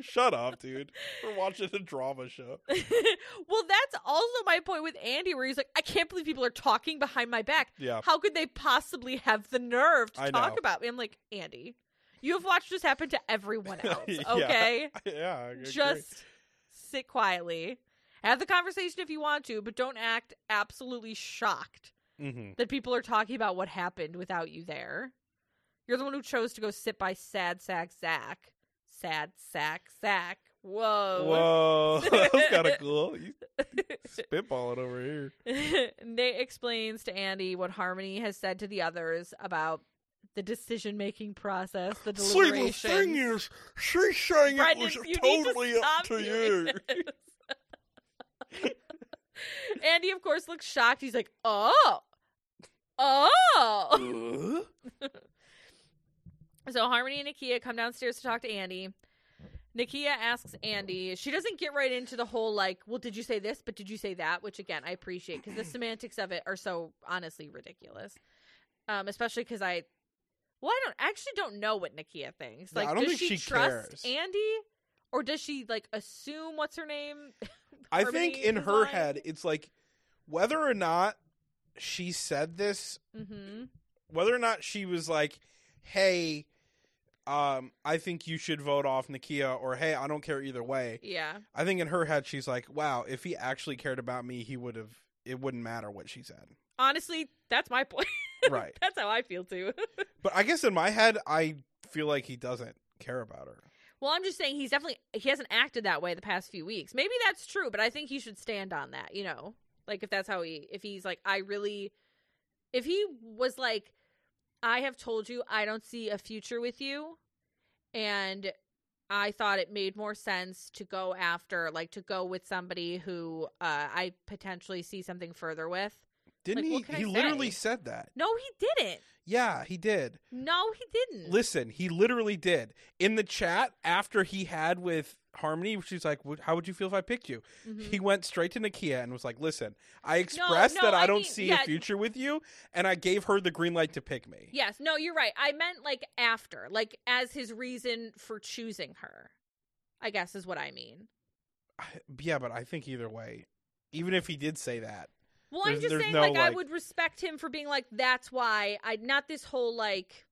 Shut up, dude. We're watching a drama show. well, that's also my point with Andy, where he's like, I can't believe people are talking behind my back. Yeah. How could they possibly have the nerve to I talk know. about me? I'm like, Andy, you have watched this happen to everyone else, okay? Yeah. I agree. Just sit quietly. Have the conversation if you want to, but don't act absolutely shocked Mhm. that people are talking about what happened without you there. You're the one who chose to go sit by sad sack Zach. Sad sack sack. Whoa. Whoa, that was kind of cool. You spitballing over here. Nate explains to Andy what Harmony has said to the others about the decision making process, the See, the thing is, she's saying Brendan, it was totally to up to you. Andy, of course, looks shocked. He's like, "Oh, oh." Uh? So Harmony and Nakia come downstairs to talk to Andy. Nakia asks Andy. She doesn't get right into the whole like, "Well, did you say this? But did you say that?" Which again, I appreciate because the semantics of it are so honestly ridiculous. Um, especially because I, well, I don't I actually don't know what Nakia thinks. Like, don't does think she, she trust cares. Andy, or does she like assume what's her name? I think in her lying? head, it's like whether or not she said this, Mm-hmm. whether or not she was like, "Hey, um, I think you should vote off Nakia," or "Hey, I don't care either way." Yeah. I think in her head, she's like, "Wow, if he actually cared about me, he would have. It wouldn't matter what she said." Honestly, that's my point. right. that's how I feel too. But I guess in my head, I feel like he doesn't care about her. Well, I'm just saying he's definitely he hasn't acted that way the past few weeks. Maybe that's true, but I think he should stand on that, you know. Like if that's how he if he's like I really if he was like I have told you I don't see a future with you and I thought it made more sense to go after like to go with somebody who uh I potentially see something further with. Didn't Like, can he? I He literally say? said that. No, he didn't. Yeah, he did. No, he didn't. Listen, he literally did. In the chat after he had with Harmony, she's like, "How would you feel if I picked you?" Mhm. He went straight to Nakia and was like, "Listen, I expressed no, that I, I don't mean, see yeah. a future with you, and I gave her the green light to pick me." Yes, no, you're right. I meant like after, like as his reason for choosing her. I guess is what I mean. I- yeah, but I think either way, even if he did say that, Well, I'm just saying, no, like, I would respect him for being like, that's why I not this whole like,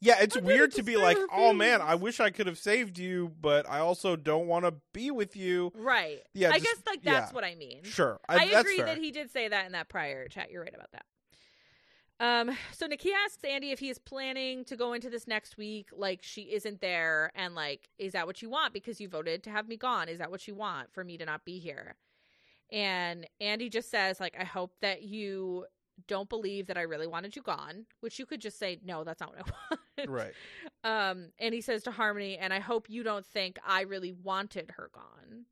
yeah, it's weird to be like, "Oh man, I wish I could have saved you, but I also don't want to be with you." right? Yeah, I just- guess like that's yeah. what I mean. Sure, I, I, agree fair. that he did say that in that prior chat. You're right about that. Um, so Nikki asks Andy if he is planning to go into this next week, like she isn't there, and like, is that what you want? Because you voted to have me gone. Is that what you want for me to not be here? And Andy just says, like, I hope that you don't believe that I really wanted you gone, which you could just say, no, that's not what I want. right. Um, and he says to Harmony, and I hope you don't think I really wanted her gone.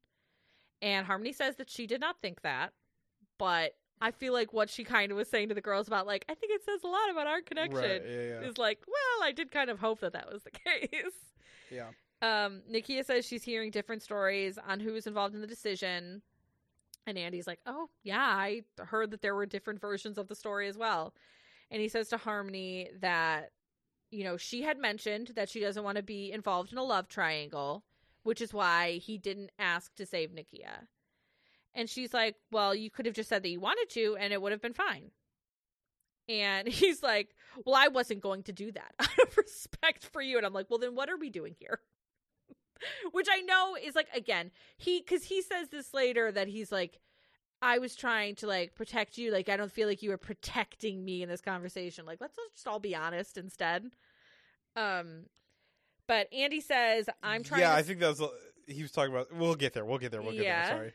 And Harmony says that she did not think that, but I feel like what she kind of was saying to the girls about, like, I think it says a lot about our connection, Right. Yeah. Yeah. is like, well, I did kind of hope that that was the case. yeah. Um, Nakia says she's hearing different stories on who was involved in the decision. And Andy's like, oh, yeah, I heard that there were different versions of the story as well. and he says to Harmony that you know she had mentioned that she doesn't want to be involved in a love triangle, which is why he didn't ask to save Nakia. And she's like, "Well, you could have just said that you wanted to, and it would have been fine." And he's like, Well, I wasn't going to do that out of respect for you. And I'm like, Well, then what are we doing here? Which I know is like, again, he, cause he says this later that he's like, I was trying to like protect you. Like, I don't feel like you were protecting me in this conversation. Like, let's just all be honest instead. Um, but Andy says, I'm trying Yeah, to I think that was he was talking about. We'll get there. We'll get there. We'll get Yeah. there. Sorry.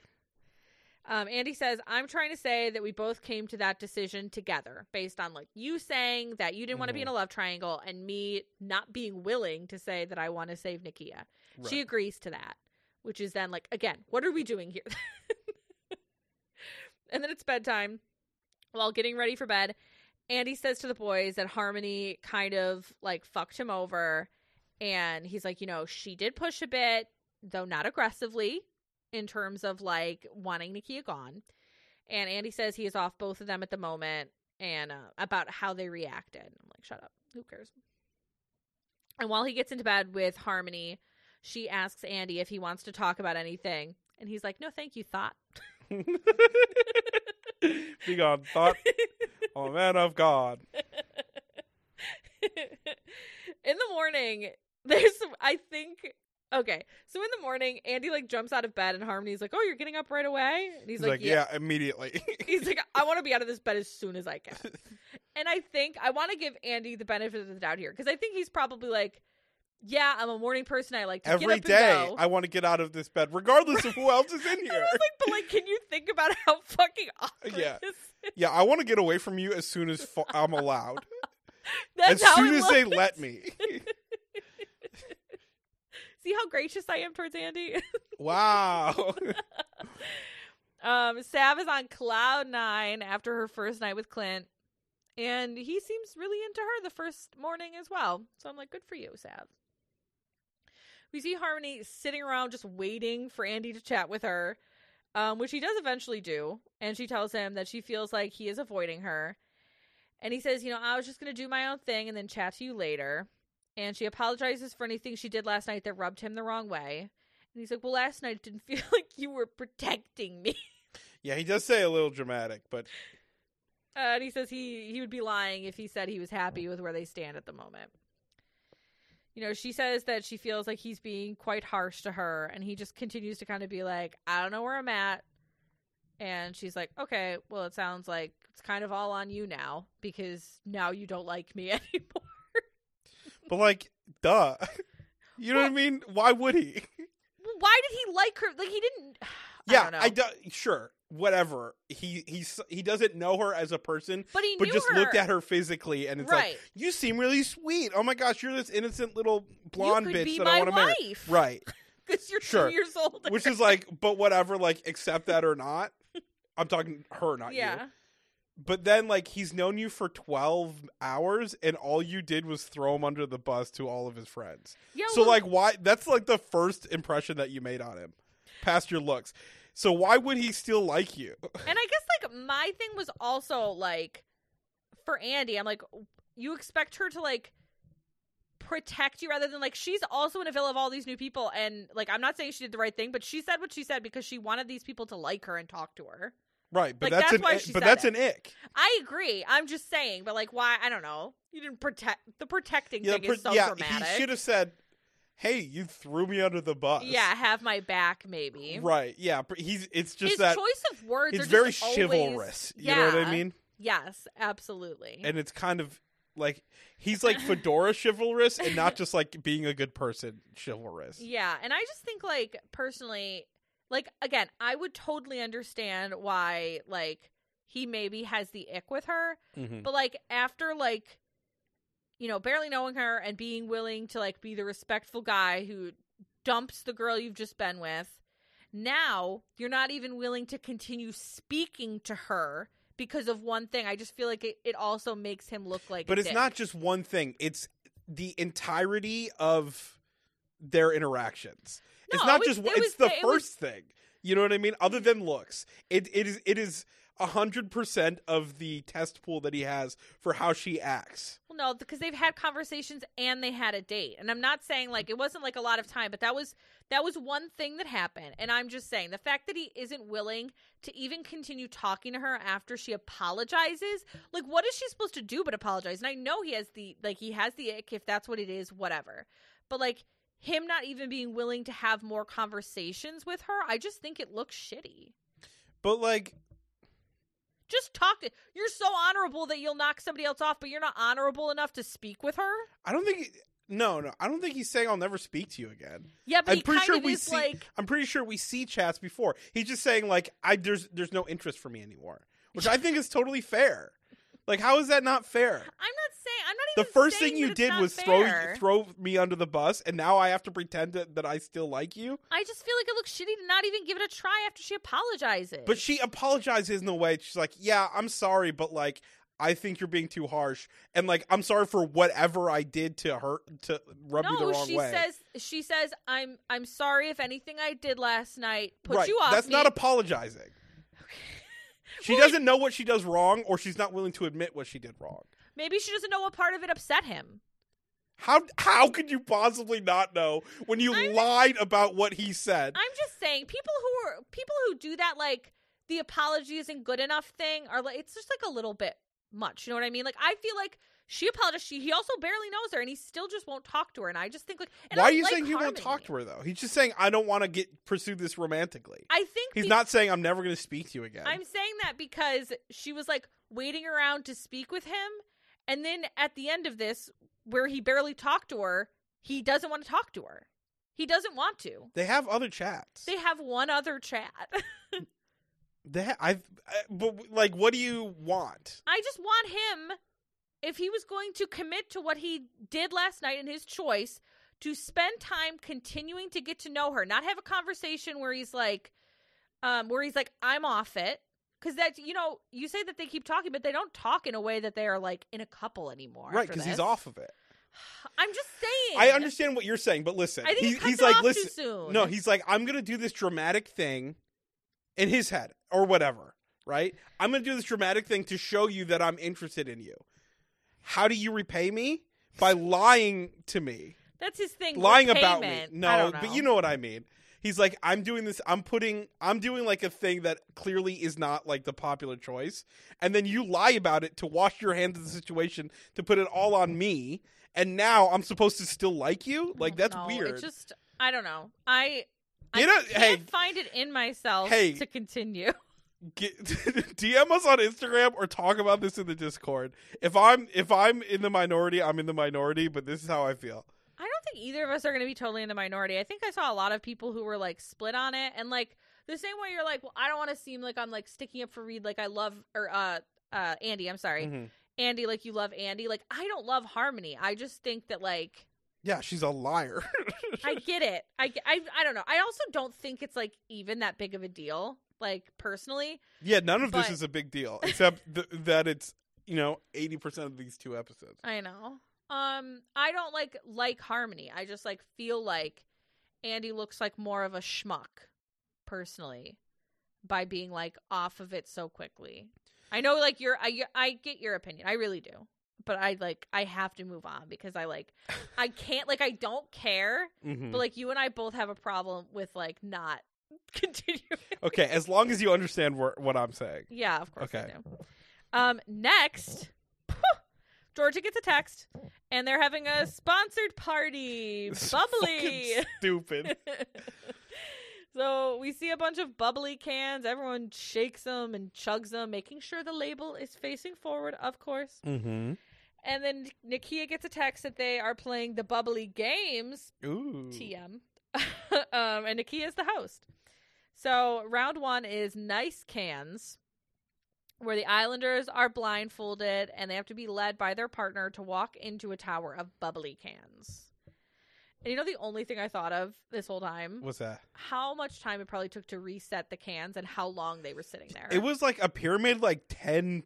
Um, Andy says, I'm trying to say that we both came to that decision together based on like you saying that you didn't want to be in a love triangle and me not being willing to say that I want to save Nakia. She agrees to that, which is then like, again, what are we doing here? and then it's bedtime. While getting ready for bed, Andy says to the boys that Harmony kind of like fucked him over. And he's like, you know, she did push a bit, though not aggressively in terms of like wanting Nakia gone. And Andy says he is off both of them at the moment and uh, about how they reacted. I'm like, shut up. Who cares? And while he gets into bed with Harmony, she asks Andy if he wants to talk about anything. And he's like, no, thank you, thought. Be gone, thought. Oh man of God. in the morning, there's, I think, okay. So in the morning, Andy like jumps out of bed and Harmony's like, oh, you're getting up right away? And he's, He's like, yeah. yeah, immediately. He's like, I want to be out of this bed as soon as I can. And I think I want to give Andy the benefit of the doubt here because I think he's probably like, yeah, I'm a morning person. I like to Every get up day, and go. I want to get out of this bed, regardless of who else is in here. was like, but like, can you think about how fucking awkward Yeah. this is? yeah, I want to get away from you as soon as fu- I'm allowed. That's as how soon as they let me. See how gracious I am towards Andy? wow. um, Sav is on cloud nine after her first night with Clint. And he seems really into her the first morning as well. So I'm like, good for you, Sav. We see Harmony sitting around just waiting for Andy to chat with her, um, which he does eventually do. And she tells him that she feels like he is avoiding her. And he says, You know, I was just going to do my own thing and then chat to you later. And she apologizes for anything she did last night that rubbed him the wrong way. And he's like, Well, last night it didn't feel like you were protecting me. yeah, he does say a little dramatic, but Uh, and he says he he would be lying if he said he was happy with where they stand at the moment. You know, she says that she feels like he's being quite harsh to her, and he just continues to kind of be like, "I don't know where I'm at," and she's like, "Okay, well, it sounds like it's kind of all on you now because now you don't like me anymore." But like, duh. You know what I mean? Why would he? Why did he like her? Like he didn't. Yeah, I don't know. I, do. Sure, whatever. He he's he doesn't know her as a person, but he but just her. looked at her physically, and it's like, you seem really sweet. Oh my gosh, you're this innocent little blonde bitch that I want to marry. Right. Because you're Sure. two years old. Which is like, but whatever, like, accept that or not. I'm talking her, not yeah. you. But then, like, he's known you for 12 hours, and all you did was throw him under the bus to all of his friends. Yeah. so, well, like, why? That's like the first impression that you made on him, past your looks. So, why would he still like you? And I guess like my thing was also like for Andy, I'm like, you expect her to like protect you rather than like she's also in a villa of all these new people and like I'm not saying she did the right thing, but she said what she said because she wanted these people to like her and talk to her. Right, but Like, that's, that's an why she but that's it. an ick. I agree. I'm just saying, but like why I don't know. You didn't protect the protecting Yeah, thing per- is so yeah dramatic. he should have said, "Hey, you threw me under the bus." yeah, have my back maybe. right. Yeah, he's it's just His that choice of words it's are very just always- chivalrous. You know what I mean? Yes, absolutely. and it's kind of like he's like fedora chivalrous and not just like being a good person chivalrous Yeah, and I just think like personally, like again, I would totally understand why like he maybe has the ick with her, Mhm. but like after like you know, barely knowing her and being willing to like be the respectful guy who dumps the girl you've just been with, now you're not even willing to continue speaking to her because of one thing. I just feel like it, it also makes him look like but it's dick. not just one thing it's the entirety of their interactions it's not it just was- one it it's was- the it was- first thing you know what i mean other than looks it it is it is hundred percent of the test pool that he has for how she acts. Well, no, because they've had conversations and they had a date. And I'm not saying like it wasn't like a lot of time, but that was that was one thing that happened. And I'm just saying the fact that he isn't willing to even continue talking to her after she apologizes, like what is she supposed to do but apologize? And I know he has the like he has the ick if that's what it is, whatever. But like him not even being willing to have more conversations with her, I just think it looks shitty. But like, Just talk to You're so honorable that you'll knock somebody else off, but you're not honorable enough to speak with her. I don't think. No, no, I don't think he's saying I'll never speak to you again. Yeah, but I'm pretty sure we see. like I'm pretty sure we see chats before. He's just saying like, I there's there's no interest for me anymore, which I think is totally fair. Like, how is that not fair? I'm not saying I'm not even. The first thing you did was throw fair. throw me under the bus, and now I have to pretend that, that I still like you. I just feel like it looks shitty to not even give it a try after she apologizes. But she apologizes in a way. She's like, "Yeah, I'm sorry, but like, I think you're being too harsh, and like, I'm sorry for whatever I did to hurt to rub you the no, wrong she way." says she says I'm I'm sorry if anything I did last night put right. you off. That's me. not apologizing. She Well, doesn't know what she does wrong, or she's not willing to admit what she did wrong. Maybe she doesn't know what part of it upset him. How how could you possibly not know when you I'm- lied about what he said? I'm just saying people who are people who do that like the apology isn't good enough thing are like it's just like a little bit much. You know what I mean? Like I feel like she apologized. She he also barely knows her, and he still just won't talk to her. And I just think like and Why I are you like saying he won't talk to her though? He's just saying I don't want to get pursue this romantically. I think He's be- not saying I'm never going to speak to you again. I'm saying that because she was like waiting around to speak with him, and then at the end of this, where he barely talked to her, he doesn't want to talk to her. He doesn't want to. They have other chats. They have one other chat. They ha- I've, I, but like, what do you want? I just want him, if he was going to commit to what he did last night and his choice, to spend time continuing to get to know her, not have a conversation where he's like, um, where he's like, I'm off it. Because that, you know, you say that they keep talking, but they don't talk in a way that they are like in a couple anymore. right, because he's off of it. I'm just saying. I understand what you're saying, but listen, I think he- he he's like, listen, too soon. no, he's like, I'm gonna do this dramatic thing in his head or whatever, right? I'm gonna do this dramatic thing to show you that I'm interested in you. How do you repay me? By lying to me, That's his thing. lying about me. No, but you know what I mean. He's like, I'm doing this. I'm putting. I'm doing like a thing that clearly is not like the popular choice, and then you lie about it to wash your hands of the situation to put it all on me. And now I'm supposed to still like you? Like that's No, weird. It just, I don't know. I, I You know- can't hey. find it in myself Hey. to continue. Get, DM us on Instagram or talk about this in the Discord. If I'm if I'm in the minority, I'm in the minority. But this is how I feel. I don't think either of us are going to be totally in the minority. I think I saw a lot of people who were like split on it, and like the same way you're like, well, I don't want to seem like I'm like sticking up for Reed, like I love or uh uh Andy. I'm sorry, Mhm. Andy, like you love Andy. Like I don't love Harmony. I just think that like Yeah, she's a liar. I get it. I, I I don't know. I also don't think it's like even that big of a deal. Like personally, yeah, none of this is a big deal except th- that it's you know eighty percent of these two episodes. I know. Um, I don't like like Harmony. I just like feel like Andy looks like more of a schmuck, personally, by being like off of it so quickly. I know, like you're, I I get your opinion. I really do, but I like I have to move on because I like I can't like I don't care, Mhm. but like you and I both have a problem with like not continuing. Okay, as long as you understand where, what I'm saying. Yeah, of course Okay. I do. Um, next, Georgia gets a text, and they're having a sponsored party. This is Bubbly. fucking stupid. so we see a bunch of bubbly cans. Everyone shakes them and chugs them, making sure the label is facing forward, of course. mm-hmm. And then Nakia gets a text that they are playing the bubbly games Ooh. TM. um, and Nakia is the host. So round one is nice cans, where the Islanders are blindfolded and they have to be led by their partner to walk into a tower of bubbly cans. And you know the only thing I thought of this whole time? What's that? How much time it probably took to reset the cans and how long they were sitting there. It was like a pyramid, like ten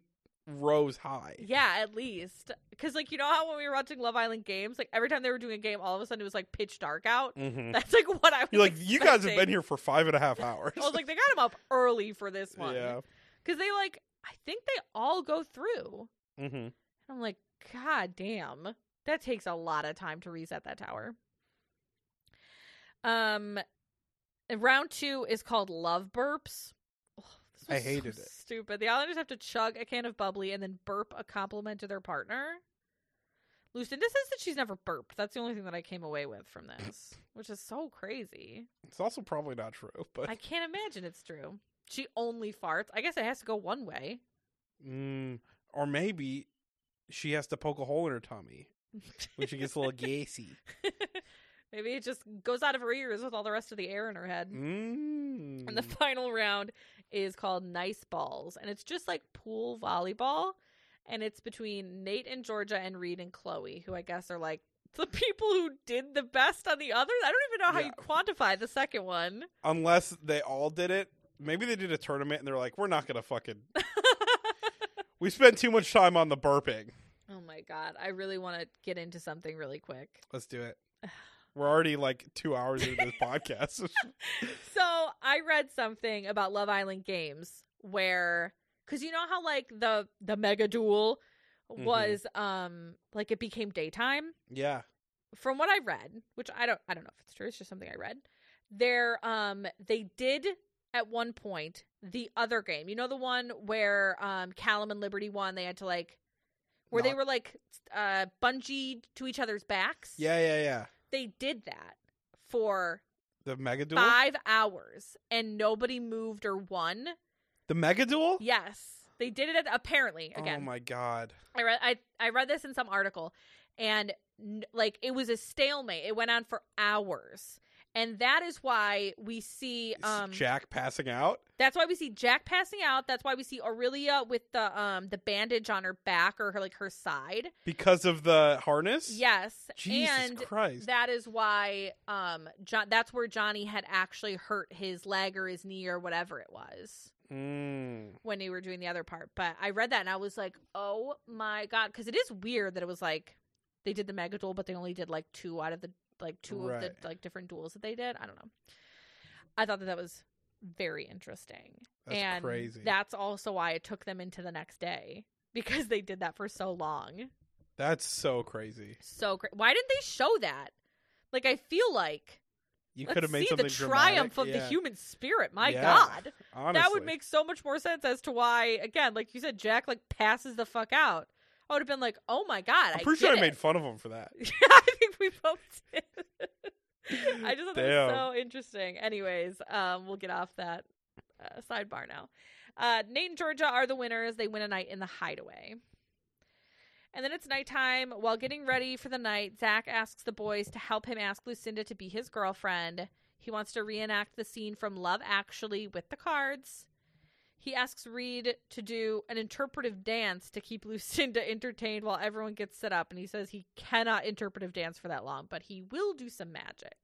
rows high. yeah, at least. Because, like, you know how when we were watching Love Island games, like, every time they were doing a game, all of a sudden it was, like, pitch dark out? Mm-hmm. That's, like, what I was You're like, you guys have been here for five and a half hours. I was like, they got him up early for this one. yeah. because they like I think they all go through. Mm-hmm. And I'm like, God damn, that takes a lot of time to reset that tower. Um, round two is called Love Burps. I was so hated it. Stupid. The Islanders have to chug a can of bubbly and then burp a compliment to their partner. Lucinda says that she's never burped. That's the only thing that I came away with from this, which is so crazy. It's also probably not true, but I can't imagine it's true. She only farts. I guess it has to go one way. mm, or maybe she has to poke a hole in her tummy when she gets a little gassy. Maybe it just goes out of her ears with all the rest of the air in her head. Mm. And the final round is called Nice Balls. And it's just like pool volleyball. And it's between Nate and Georgia and Reed and Chloe, who I guess are like the people who did the best on the others. I don't even know how Yeah. you quantify the second one. Unless they all did it. Maybe they did a tournament and they're like, we're not going to fucking. We spent too much time on the burping. oh my God. I really want to get into something really quick. Let's do it. We're already like two hours into this podcast. so I read something about Love Island games where because you know how like the the mega duel Mhm. was um like it became daytime yeah. from what I read, which I don't I don't know if it's true, it's just something I read. There um they did at one point the other game. You know the one where um Callum and Liberty won, they had to like where they were like uh bungee to each other's backs. Yeah, yeah, yeah. They did that for The mega duel? five hours and nobody moved or won. The mega duel? Yes. They did it apparently oh again. Oh my god. I read I I read this in some article and like it was a stalemate. It went on for hours. And that is why we see um Jack passing out? that's why we see Jack passing out. That's why we see Aurelia with the um the bandage on her back or her like her side. Because of the harness? Yes. Jesus and Christ. that is why um John that's where Johnny had actually hurt his leg or his knee or whatever it was. Mm. when they were doing the other part. But I read that and I was like, oh my god, because it is weird that it was like they did the mega duel, but they only did like two out of the like two of the like different duels that they did. I don't know. I thought that that was very interesting, That's and crazy. that's also why it took them into the next day because they did that for so long. That's so crazy. So great. Why didn't they show that? Like I feel like You could have made see something the triumph dramatic. of the human spirit. My Yeah. God. Honestly. That would make so much more sense as to why, again, like you said, Jack like passes the fuck out. I would have been like, "Oh my god!" I'm I pretty sure I made fun of him for that. I think we both did. I just thought that was so interesting. Anyways, um, we'll get off that uh, sidebar now. Uh, Nate and Georgia are the winners. They win a night in the hideaway. And then it's nighttime. While getting ready for the night, Zach asks the boys to help him ask Lucinda to be his girlfriend. He wants to reenact the scene from Love Actually with the cards. He asks Reed to do an interpretive dance to keep Lucinda entertained while everyone gets set up. And he says he cannot interpretive dance for that long, but he will do some magic.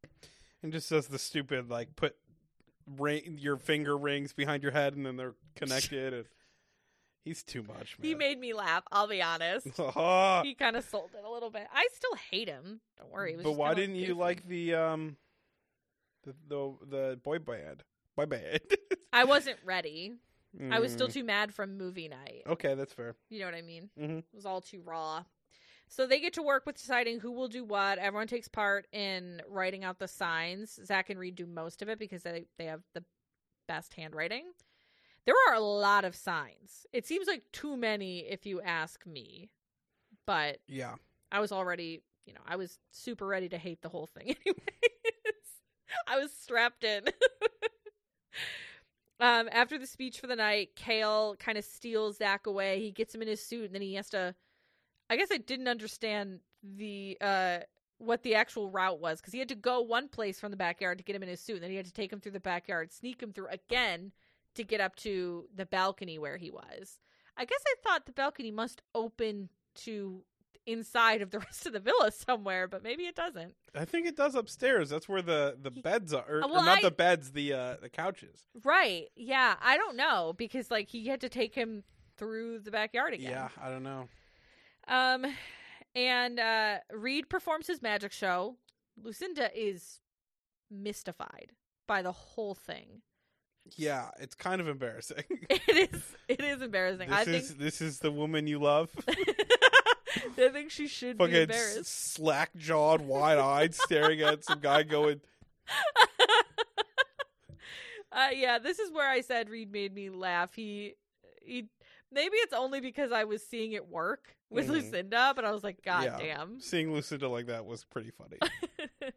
And just says the stupid like put ring your finger rings behind your head and then they're connected and he's too much, man. He made me laugh, I'll be honest. Ah. he kind of sold it a little bit. I still hate him. Don't worry. But why didn't you like the um the the the boy band? Boy band. I wasn't ready. I was still Mm. too mad from movie night. Okay, that's fair. You know what I mean? Mhm. It was all too raw. So they get to work with deciding who will do what. Everyone takes part in writing out the signs. Zach and Reed do most of it because they, they have the best handwriting. There are a lot of signs. It seems like too many if you ask me. But Yeah. I was already, you know, I was super ready to hate the whole thing anyways. I was strapped in. um, after the speech for the night, Kale kind of steals Zach away. He gets him in his suit, and then he has to. I guess I didn't understand the uh what the actual route was because he had to go one place from the backyard to get him in his suit, and then he had to take him through the backyard, sneak him through again to get up to the balcony where he was. I guess I thought the balcony must open to inside of the rest of the villa somewhere, but maybe it doesn't. I think it does upstairs. That's where the the He- beds are, or, Uh, or not I- the beds, the uh the couches. Right. Yeah, I don't know because like he had to take him through the backyard again. Yeah, I don't know. Um and uh Reed performs his magic show. Lucinda is mystified by the whole thing. Yeah, it's kind of embarrassing. It is. It is embarrassing. I this is think. this is the woman you love. I think she should be Fucking embarrassed. slack jawed, wide eyed, staring at some guy going. uh, yeah, this is where I said Reed made me laugh. He, he. Maybe it's only because I was seeing it work with Mhm. Lucinda, but I was like, God Yeah. damn. Seeing Lucinda like that was pretty funny.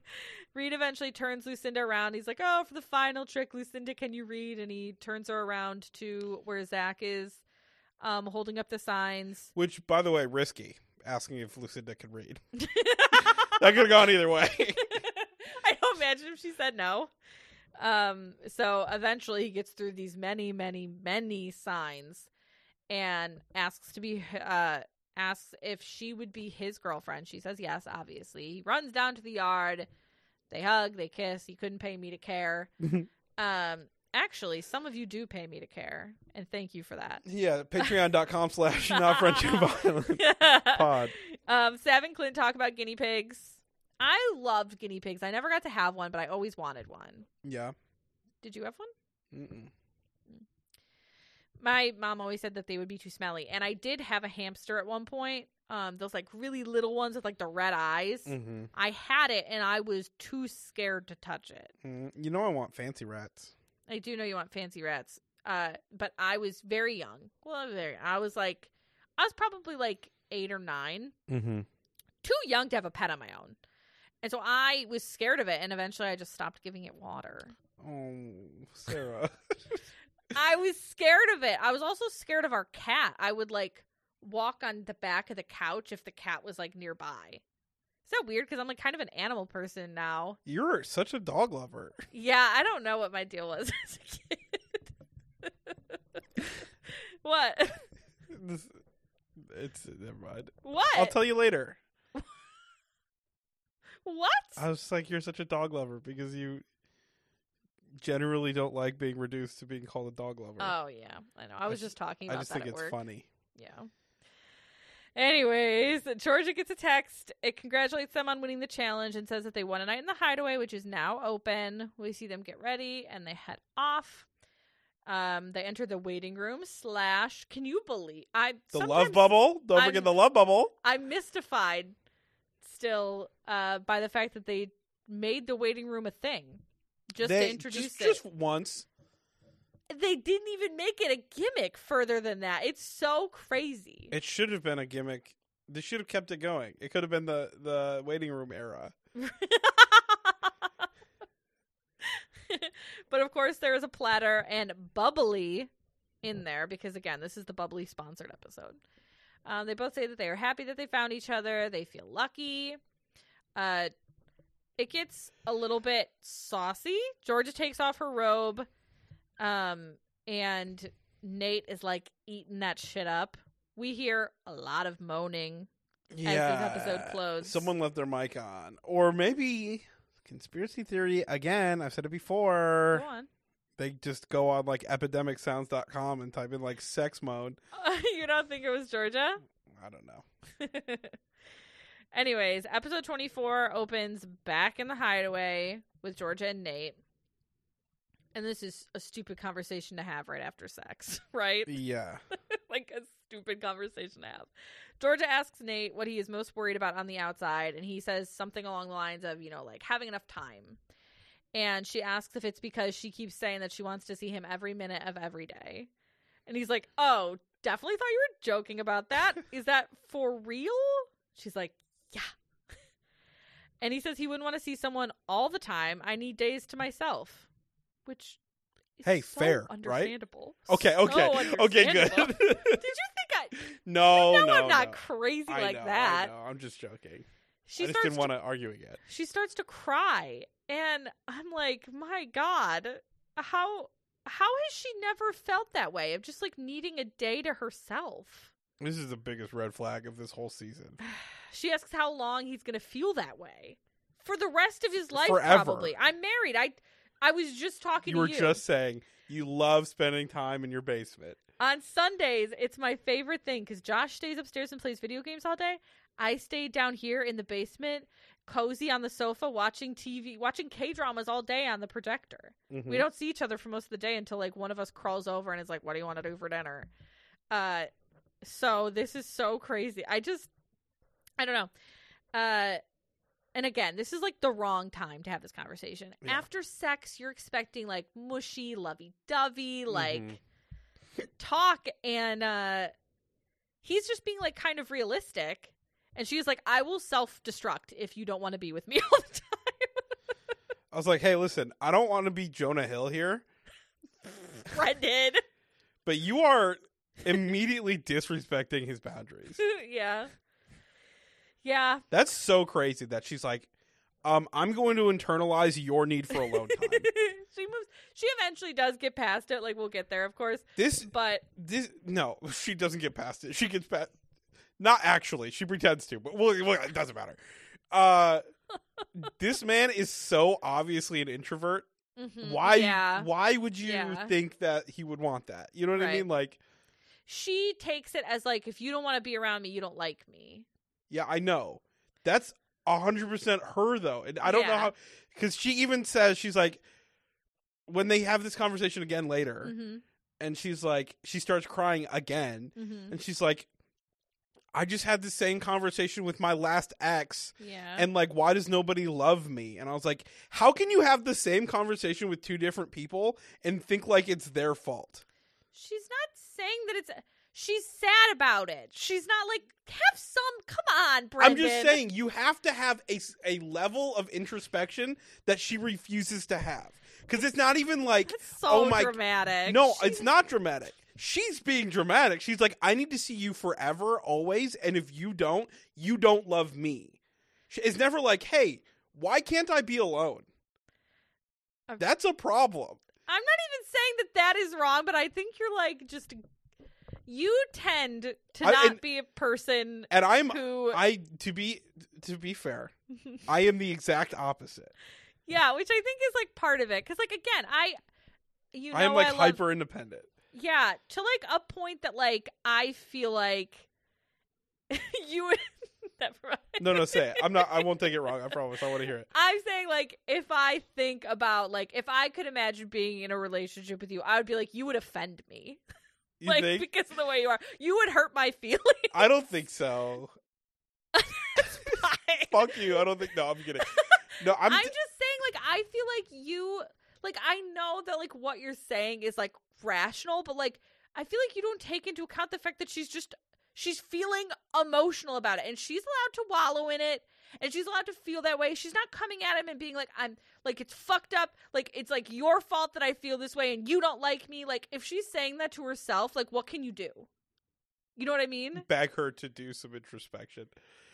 Reed eventually turns Lucinda around. He's like, "Oh, for the final trick, Lucinda, can you read?" And he turns her around to where Zach is, um, holding up the signs. Which, by the way, risky. Asking if Lucinda could read. That could have gone either way. I don't imagine if she said no. Um, so eventually he gets through these many, many, many signs and asks to be uh asks if she would be his girlfriend. She says yes, obviously. He runs down to the yard. They hug, they kiss. He couldn't pay me to care. um actually, some of you do pay me to care, and thank you for that. yeah, patreon.com slash not friendship violence pod. Um, Sav and Clint talk about guinea pigs. I loved guinea pigs. I never got to have one, but I always wanted one. Yeah. Did you have one? Mm-mm. My mom always said that they would be too smelly, and I did have a hamster at one point. Um, those like really little ones with like the red eyes. Mm-hmm. I had it, and I was too scared to touch it. Mm, you know I want fancy rats. I do know you want fancy rats, uh, but I was very young. Well, very. I was like, I was probably like eight or nine. Mm-hmm. too young to have a pet on my own. And so I was scared of it and eventually I just stopped giving it water. Oh, Sarah. I was scared of it. I was also scared of our cat. I would like walk on the back of the couch if the cat was like nearby. Is that weird? Because I'm like kind of an animal person now. You're such a dog lover. Yeah, I don't know what my deal was as a kid. what? This, it's never mind. What? I'll tell you later. what? I was just like, you're such a dog lover because you generally don't like being reduced to being called a dog lover. oh yeah, I know. I was I just talking about. I just think it's work. funny. Yeah. Anyways, Georgia gets a text. It congratulates them on winning the challenge and says that they won a night in the hideaway, which is now open. We see them get ready and they head off. Um, they enter the waiting room slash. Can you believe I The love bubble. Don't I'm- forget the love bubble. I'm mystified still uh, by the fact that they made the waiting room a thing just They- to introduce just, it. just once. They didn't even make it a gimmick further than that. It's so crazy. It should have been a gimmick. They should have kept it going. It could have been the the waiting room era. but of course, there is a platter and bubbly in there because, again, this is the bubbly sponsored episode. Um, they both say that they are happy that they found each other. They feel lucky. Uh, it gets a little bit saucy. Georgia takes off her robe, um, and Nate is like eating that shit up. We hear a lot of moaning. Yeah. episode closed. Someone left their mic on, or maybe conspiracy theory again. I've said it before. Go on. They just go on like epidemicsounds.com and type in like sex mode. you don't think it was Georgia? I don't know. Anyways, episode 24 opens back in the hideaway with Georgia and Nate. And this is a stupid conversation to have right after sex, right? Yeah. like a stupid conversation to have. Georgia asks Nate what he is most worried about on the outside, and he says something along the lines of, you know, like having enough time. And she asks if it's because she keeps saying that she wants to see him every minute of every day. And he's like, Oh, definitely thought you were joking about that. Is that for real? She's like, Yeah. And he says he wouldn't want to see someone all the time. I need days to myself. Which is Hey, so fair, right? understandable. Okay, So okay. okay, good. Did you think I no, you know no, I'm not no. crazy I like know, that. I know. I'm just joking. She I just starts didn't want to argue again. she starts to cry and I'm like, "My god, how how has she never felt that way of just like needing a day to herself?" This is the biggest red flag of this whole season. She asks how long he's going to feel that way. For the rest of his life Forever. probably. I'm married. I I was just talking to You You were you. just saying you love spending time in your basement. On Sundays, it's my favorite thing because Josh stays upstairs and plays video games all day. I stay down here in the basement, cozy on the sofa, watching TV, watching K dramas all day on the projector. Mhm. We don't see each other for most of the day until like one of us crawls over and is like, "What do you want to do for dinner?" Uh, so this is so crazy. I just, I don't know. Uh, and again, this is like the wrong time to have this conversation. Yeah. After sex, you're expecting like mushy, lovey dovey, like Mhm. talk, and uh, he's just being like kind of realistic. And she's like, "I will self destruct if you don't want to be with me all the time." I was like, hey, listen, I don't want to be Jonah Hill here, Brendan. but you are immediately disrespecting his boundaries. yeah. Yeah. That's so crazy that she's like, um, I'm going to internalize your need for alone time. she moves she eventually does get past it, like we'll get there, of course. this, But this, no, she doesn't get past it. She gets past, not actually. She pretends to, but well, well, it doesn't matter. Uh, this man is so obviously an introvert. mhm, Why? Yeah. Why would you Yeah. think that he would want that? You know what I mean? Like, She takes it as like if you don't want to be around me, you don't like me. Yeah, I know. That's hundred percent her though, and I don't know how because she even says she's like when they have this conversation again later, Mhm. and she's like she starts crying again, Mhm. and she's like, I just had the same conversation with my last ex. Yeah. And like, why does nobody love me? And I was like, how can you have the same conversation with two different people and think like it's their fault? she's not saying that it's she's sad about it. She's not like have some come on, Brendan. I'm just saying you have to have a a level of introspection that she refuses to have. Because it's not even like, That's oh so oh my, dramatic. no, it's not dramatic. She's being dramatic. She's like, I need to see you forever, always. And if you don't, you don't love me. She- It's never like, hey, why can't I be alone? Okay. That's a problem. I'm not even saying that that is wrong, but I think you're like just you tend to I- not and- be a person And I'm, who I to be to be fair, I am the exact opposite. yeah, which I think is like part of it cuz like again, I you know I am like love- hyper independent. yeah, to like a point that like I feel like you would never mind. No, no, say it. I'm not. I won't take it wrong. I promise. I want to hear it. I'm saying like if I think about like if I could imagine being in a relationship with you, I would be like you would offend me. You like think? because of the way you are. You would hurt my feelings. I don't think so. Fuck you. I don't think. No, I'm kidding. No, I'm. I'm, t- just saying, like, I feel like you, like, I know that, like, what you're saying is, like, rational, but, like, I feel like you don't take into account the fact that she's just, she's feeling emotional about it, and she's allowed to wallow in it, and she's allowed to feel that way. She's not coming at him and being like, I'm, like, it's fucked up, like, it's, like, your fault that I feel this way, and you don't like me. Like, if she's saying that to herself, like, what can you do? You know what I mean? beg her to do some introspection.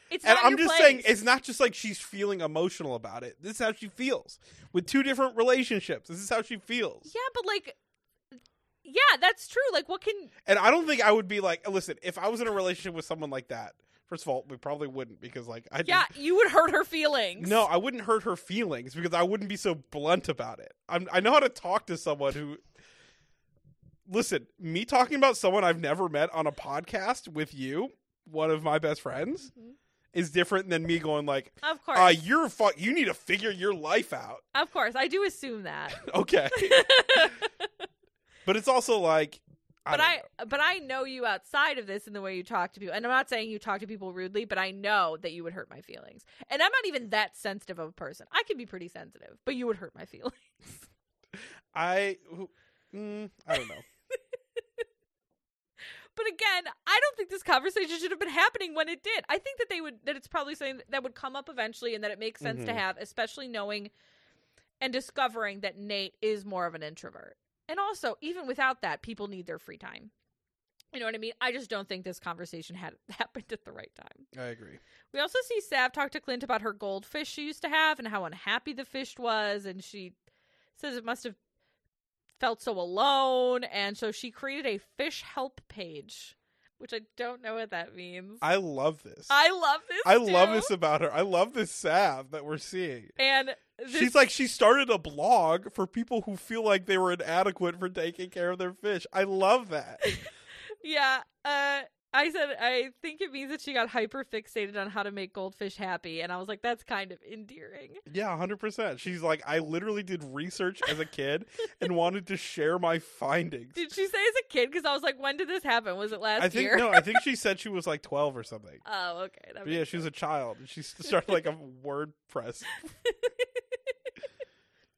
It's And I'm just place. saying, it's not just like she's feeling emotional about it. This is how she feels with two different relationships. This is how she feels. Yeah, but like, yeah, that's true. Like, what can And I don't think I would be like, listen, if I was in a relationship with someone like that, first of all, we probably wouldn't because like I Yeah, you would hurt her feelings. No, I wouldn't hurt her feelings because I wouldn't be so blunt about it. I'm, I know how to talk to someone who. Listen, me talking about someone I've never met on a podcast with you, one of my best friends, Mhm. is different than me going like, Of course. "Uh, you're fuck. You need to figure your life out." of course. I do assume that. Okay, but it's also like, but don't I but I know you outside of this in the way you talk to people. And I'm not saying you talk to people rudely, but I know that you would hurt my feelings. And I'm not even that sensitive of a person. I can be pretty sensitive, but you would hurt my feelings. I, mm, I don't know. But again, I don't think this conversation should have been happening when it did. I think that they would that it's probably something that would come up eventually and that it makes sense to Mhm. have, especially knowing and discovering that Nate is more of an introvert. And also, even without that, people need their free time. You know what I mean? I just don't think this conversation had happened at the right time. I agree. We also see Sav talk to Clint about her goldfish she used to have and how unhappy the fish was, and she says it must have felt so alone, and so she created a fish help page, which I don't know what that means. I love this. I love this. I love this about her. I love this Sav that we're seeing. And this, She's like she started a blog for people who feel like they were inadequate for taking care of their fish. I love that. yeah. Uh, I said I think it means that she got hyper fixated on how to make goldfish happy, and I was like, that's kind of endearing. Yeah, hundred percent. She's like, I literally did research as a kid and wanted to share my findings. Did she say as a kid? Because I was like, when did this happen? Was it last I think year? no, I think she said she was like twelve or something. oh, okay. That But yeah, she was a child. She started like a WordPress.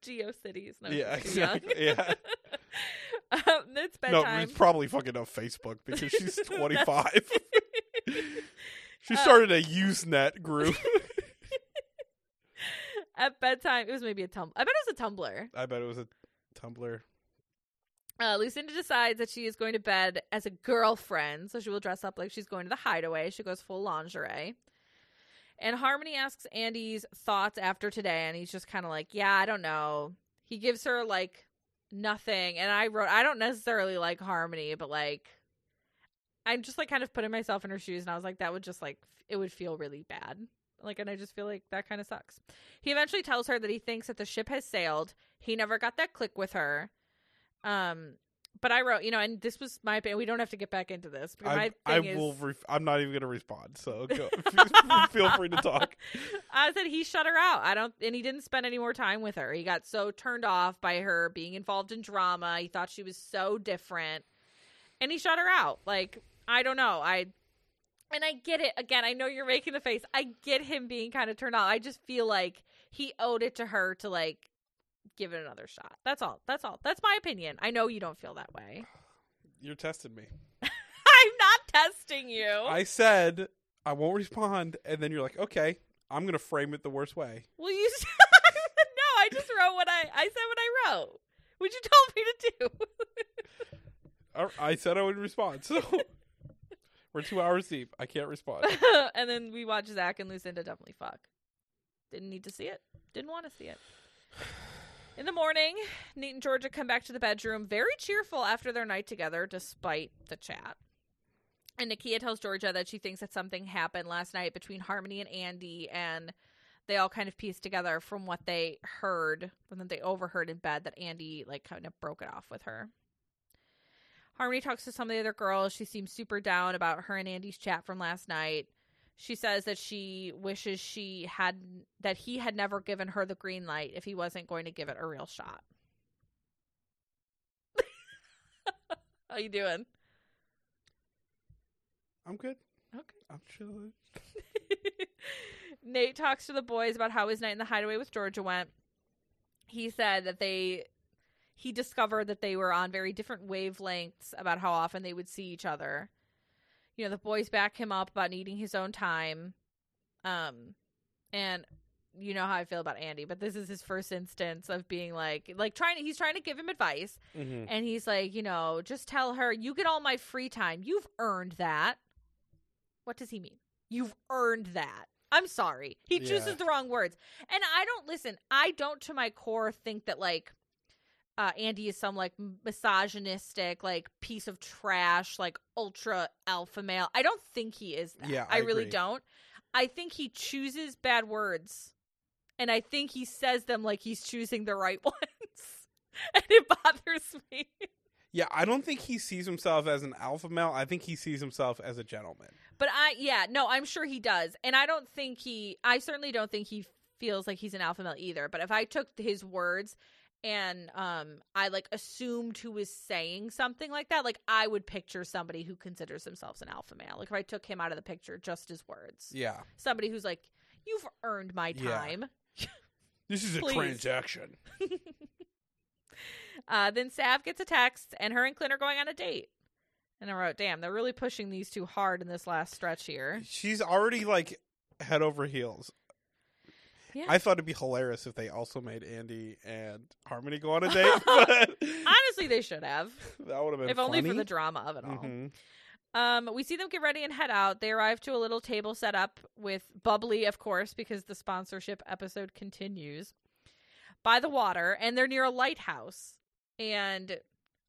GeoCities. No, yeah, exactly. Yeah, um, it's no, bedtime. it's probably fucking on Facebook because she's twenty five. she Uh, started a Usenet group. At bedtime, it was maybe a tum. I bet it was a Tumblr. I bet it was a Tumblr. Uh, Lucinda decides that she is going to bed as a girlfriend, so she will dress up like she's going to the hideaway. She goes full lingerie. And Harmony asks Andy's thoughts after today, and he's just kind of like, Yeah, I don't know. He gives her like nothing. And I wrote, I don't necessarily like Harmony, but like, I'm just like kind of putting myself in her shoes, and I was like, That would just like, it would feel really bad. Like, and I just feel like that kind of sucks. He eventually tells her that he thinks that the ship has sailed. He never got that click with her. Um, but I wrote, you know, and this was my opinion. We don't have to get back into this. But my I, I is, will. Ref- I'm not even gonna respond. So go, feel free to talk. I said he shut her out. I don't, and he didn't spend any more time with her. He got so turned off by her being involved in drama. He thought she was so different, and he shut her out. Like I don't know. I and I get it. Again, I know you're making the face. I get him being kind of turned off. I just feel like he owed it to her to like give it another shot. That's all. That's all. That's my opinion. I know you don't feel that way. You're testing me. I'm not testing you. I said I won't respond, and then you're like, okay, I'm gonna frame it the worst way. Well, you no. I just wrote what I I said what I wrote, What you told me to do. I said I would respond. So we're two hours deep. I can't respond. and then we watch Zach and Lucinda definitely fuck. Didn't need to see it. Didn't want to see it. In the morning, Nate and Georgia come back to the bedroom, very cheerful after their night together, despite the chat. And Nakia tells Georgia that she thinks that something happened last night between Harmony and Andy, and they all kind of pieced together from what they heard, from what they overheard in bed, that Andy like kind of broke it off with her. Harmony talks to some of the other girls. She seems super down about her and Andy's chat from last night. She says that she wishes she had that he had never given her the green light if he wasn't going to give it a real shot. How you doing? I'm good. Okay. I'm chilling. Nate talks to the boys about how his night in the hideaway with Georgia went. He said that they he discovered that they were on very different wavelengths about how often they would see each other. You know, the boys back him up about needing his own time. Um and you know how I feel about Andy, but this is his first instance of being like like trying to he's trying to give him advice Mm-hmm. and he's like, you know, just tell her you get all my free time. You've earned that. What does he mean? You've earned that. I'm sorry. He Yeah. chooses the wrong words. And I don't listen. I don't to my core think that like uh Andy is some like misogynistic like piece of trash like ultra alpha male. I don't think he is that. Yeah, I, I really don't. I think he chooses bad words. And I think he says them like he's choosing the right ones. and it bothers me. Yeah, I don't think he sees himself as an alpha male. I think he sees himself as a gentleman. But I, yeah, no, I'm sure he does, and I don't think he. I certainly don't think he feels like he's an alpha male either. But if I took his words and um, I like assumed who was saying something like that, like I would picture somebody who considers themselves an alpha male. Like if I took him out of the picture, just his words, Yeah. somebody who's like, "You've earned my Yeah. time." This is a transaction. Uh, then Sav gets a text, and her and Clint are going on a date. And I wrote, "Damn, they're really pushing these two hard in this last stretch here." She's already like head over heels. Yeah. I thought it'd be hilarious if they also made Andy and Harmony go on a date, but Honestly, they should have, that would have been if only for the drama of it all. Mhm. Um, we see them get ready and head out. They arrive to a little table set up with bubbly, of course, because the sponsorship episode continues by the water, and they're near a lighthouse. And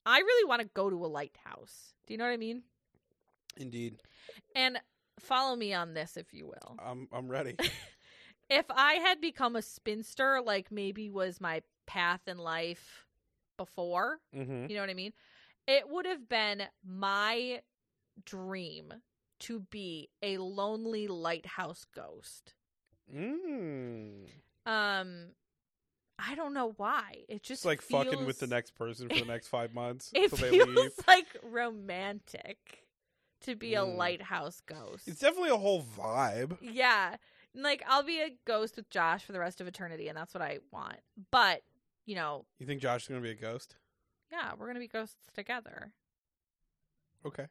I really want to go to a lighthouse. Do you know what I mean? Indeed, And follow me on this, if you will. I'm I'm ready. If I had become a spinster, like maybe was my path in life before, hmm You know what I mean? It would have been my dream to be a lonely lighthouse ghost. Mm. Um, I don't know why. It just It's like fucking with the next person for the next five months It they feels like romantic to be a Mm. lighthouse ghost. It's definitely a whole vibe. Yeah. Like I'll be a ghost with Josh for the rest of eternity and that's what I want. But, you know, You think Josh is gonna be a ghost? yeah, we're going to be ghosts together. Okay.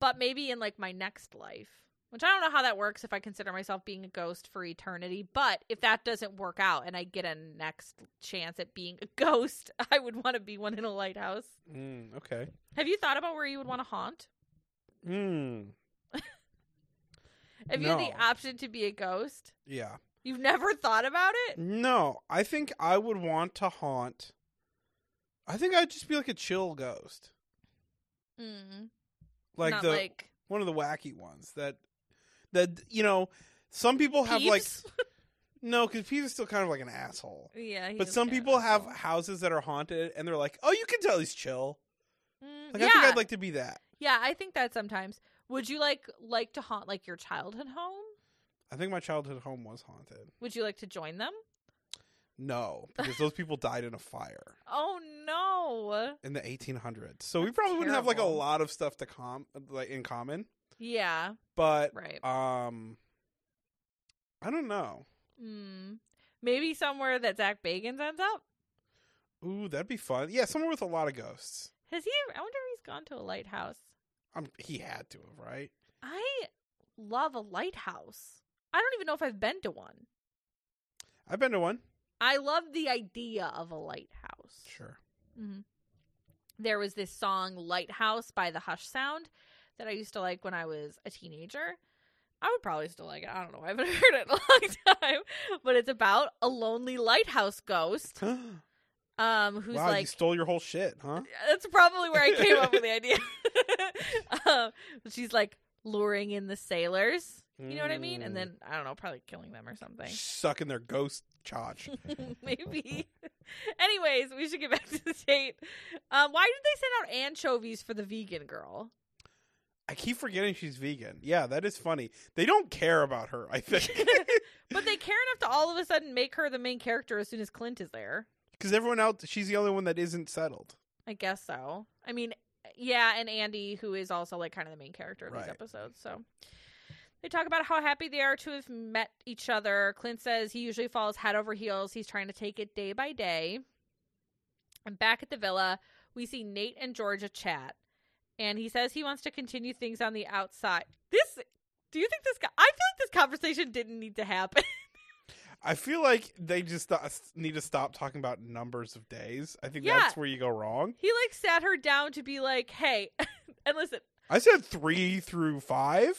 But maybe in like my next life. Which I don't know how that works if I consider myself being a ghost for eternity, but if that doesn't work out and I get a next chance at being a ghost, I would want to be one in a lighthouse. Mm, okay. Have you thought about where you would want to haunt? Mm. If you had the No. option to be a ghost, Yeah. you've never thought about it? No, I think I would want to haunt. I think I'd just be like a chill ghost, Mm. like Not the like one of the wacky ones that that you know. Some people have like Peeves? no, because Peeves is still kind of like an asshole. yeah, he But is some people have awful. houses that are haunted, and they're like, "Oh, you can tell he's chill." Mm, Like yeah, I think I'd like to be that. yeah, I think that sometimes. Would you like like to haunt like your childhood home? I think my childhood home was haunted. Would you like to join them? No, because those people died in a fire Oh no! in the 1800s. So we That's probably wouldn't have like a lot of stuff to com like in common. Yeah, But right. um, I don't know. Mm. Maybe somewhere that Zak Bagans ends up. Ooh, that'd be fun. Yeah, somewhere with a lot of ghosts. Has he? I wonder if he's gone to a lighthouse. Um, he had to have, right? I love a lighthouse. I don't even know if I've been to one. I've been to one. I love the idea of a lighthouse. Sure. hmm There was this song "Lighthouse" by the Hush Sound that I used to like when I was a teenager. I would probably still like it. I don't know. I haven't heard it in a long time, but it's about a lonely lighthouse ghost, um, who's wow, you stole your whole shit, huh? That's probably where I came up with the idea. um, she's like luring in the sailors. You know what I mean? And Mm. then I don't know, probably killing them or something. Sucking their ghost charge. Maybe. Anyways, we should get back to the date. Um, why did they send out anchovies for the vegan girl? I keep forgetting she's vegan. Yeah, that is funny. They don't care about her, I think. But they care enough to all of a sudden make her the main character as soon as Clint is there. Because everyone else, she's the only one that isn't settled. I guess so. I mean, yeah, and Andy, who is also like kind of the main character of Right. these episodes. So they talk about how happy they are to have met each other. Clint says he usually falls head over heels. He's trying to take it day by day. And back at the villa, we see Nate and Georgia chat. And he says he wants to continue things on the outside. This, do you think this guy, I feel like this conversation didn't need to happen. I feel like they just th- need to stop talking about numbers of days. I think Yeah. that's where you go wrong. he like sat her down to be like, hey, and listen, I said three through five.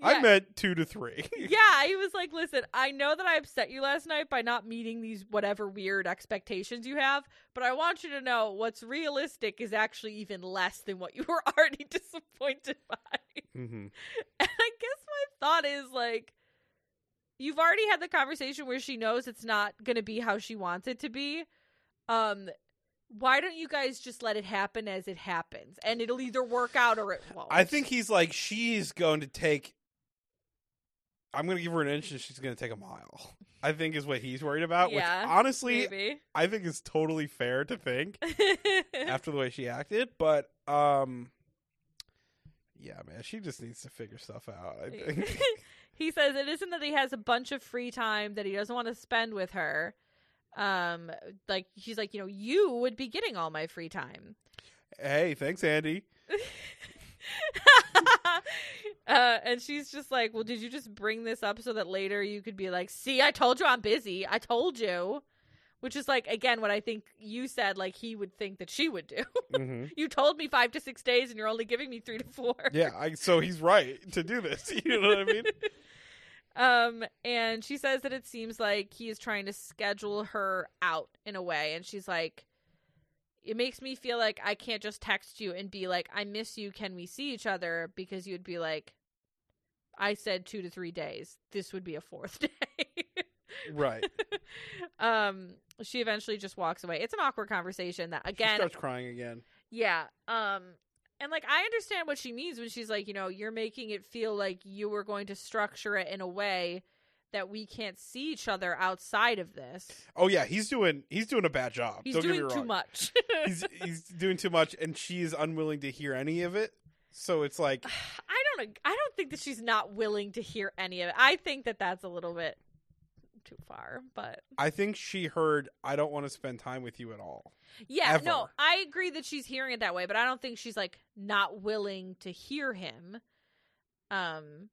I meant two to three. yeah, he was like, "Listen, I know that I upset you last night by not meeting these whatever weird expectations you have, but I want you to know what's realistic is actually even less than what you were already disappointed by." hmm And I guess my thought is like you've already had the conversation where she knows it's not going to be how she wants it to be. Um why don't you guys just let it happen as it happens and it'll either work out or it won't. I think he's like, she's going to take. I'm going to give her an inch and she's going to take a mile. I think is what he's worried about. Yeah, which honestly, maybe. I think is totally fair to think after the way she acted. But um, yeah, man, she just needs to figure stuff out. I think. He says it isn't that he has a bunch of free time that he doesn't want to spend with her. Um, like she's like, you know, you would be getting all my free time. hey, thanks, Andy. uh, and she's just like, well, did you just bring this up so that later you could be like, see, I told you I'm busy. I told you. Which is like again what I think you said, like he would think that she would do. hmm you told me five to six days, and you're only giving me three to four. Yeah, I, so he's right to do this. You know what I mean? Um, and she says that it seems like he is trying to schedule her out in a way, and she's like, "It makes me feel like I can't just text you and be like, I miss you. Can we see each other?' Because you'd be like, I said two to three days. This would be a fourth day." Right. um, she eventually just walks away. It's an awkward conversation that She again, starts crying again. yeah. Um And like I understand what she means when she's like, you know, you're making it feel like you were going to structure it in a way that we can't see each other outside of this. Oh yeah, he's doing he's doing a bad job. He's Don't get me doing too much. he's he's doing too much, and she is unwilling to hear any of it. So it's like, I don't I don't think that she's not willing to hear any of it. I think that that's a little bit too far, but I think she heard, "I don't want to spend time with you at all." yeah, no, I agree that she's hearing it that way, but I don't think she's like not willing to hear him. Um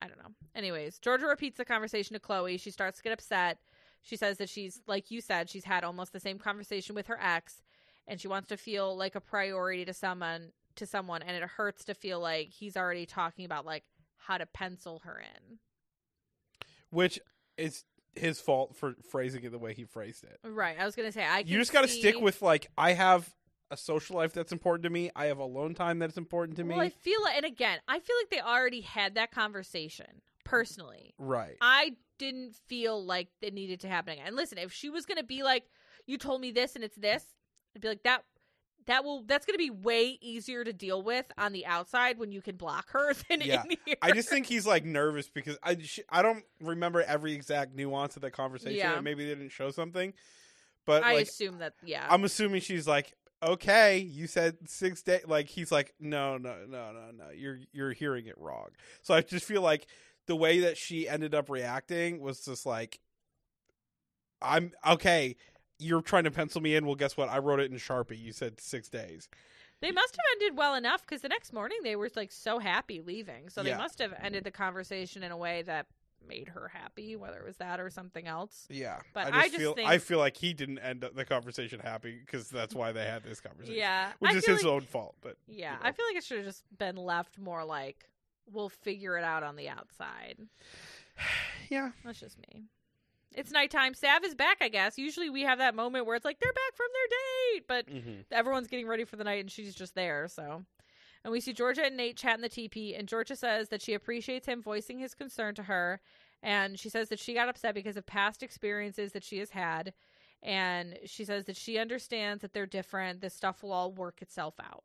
I don't know. Anyways, Georgia repeats the conversation to Chloe. She starts to get upset. She says that she's like you said, she's had almost the same conversation with her ex and she wants to feel like a priority to someone to someone and it hurts to feel like he's already talking about like how to pencil her in. Which is his fault for phrasing it the way he phrased it. Right. I was gonna say I. You just got to see- stick with like, I have a social life that's important to me. I have alone time that's important to me. Well, I feel like, and again, I feel like they already had that conversation personally. right. I didn't feel like it needed to happen again. And listen, if she was gonna be like, "You told me this and it's this," I'd be like, "That." That will that's going to be way easier to deal with on the outside when you can block her than Yeah. in here. I just think he's like nervous because I sh- I don't remember every exact nuance of that conversation. Yeah. maybe they didn't show something, but I like assume that yeah. I'm assuming she's like, okay, you said six days. Like he's like, no, no, no, no, no. You're you're hearing it wrong. So I just feel like the way that she ended up reacting was just like, I'm okay. You're trying to pencil me in. Well, guess what? I wrote it in Sharpie. You said six days. They must have ended well enough because the next morning they were like so happy leaving. So they Yeah. must have ended the conversation in a way that made her happy, whether it was that or something else. Yeah, But I just, I just feel think- I feel like he didn't end the conversation happy because that's why they had this conversation. Yeah, which I is his like- own fault. But Yeah, you know. I feel like it should have just been left more like we'll figure it out on the outside. yeah, That's just me. It's nighttime. Sav is back, I guess. Usually we have that moment where it's like they're back from their date, but mm-hmm. everyone's getting ready for the night and she's just there so and we see georgia and nate chat in the teepee and georgia says that she appreciates him voicing his concern to her and she says that she got upset because of past experiences that she has had and she says that she understands that they're different this stuff will all work itself out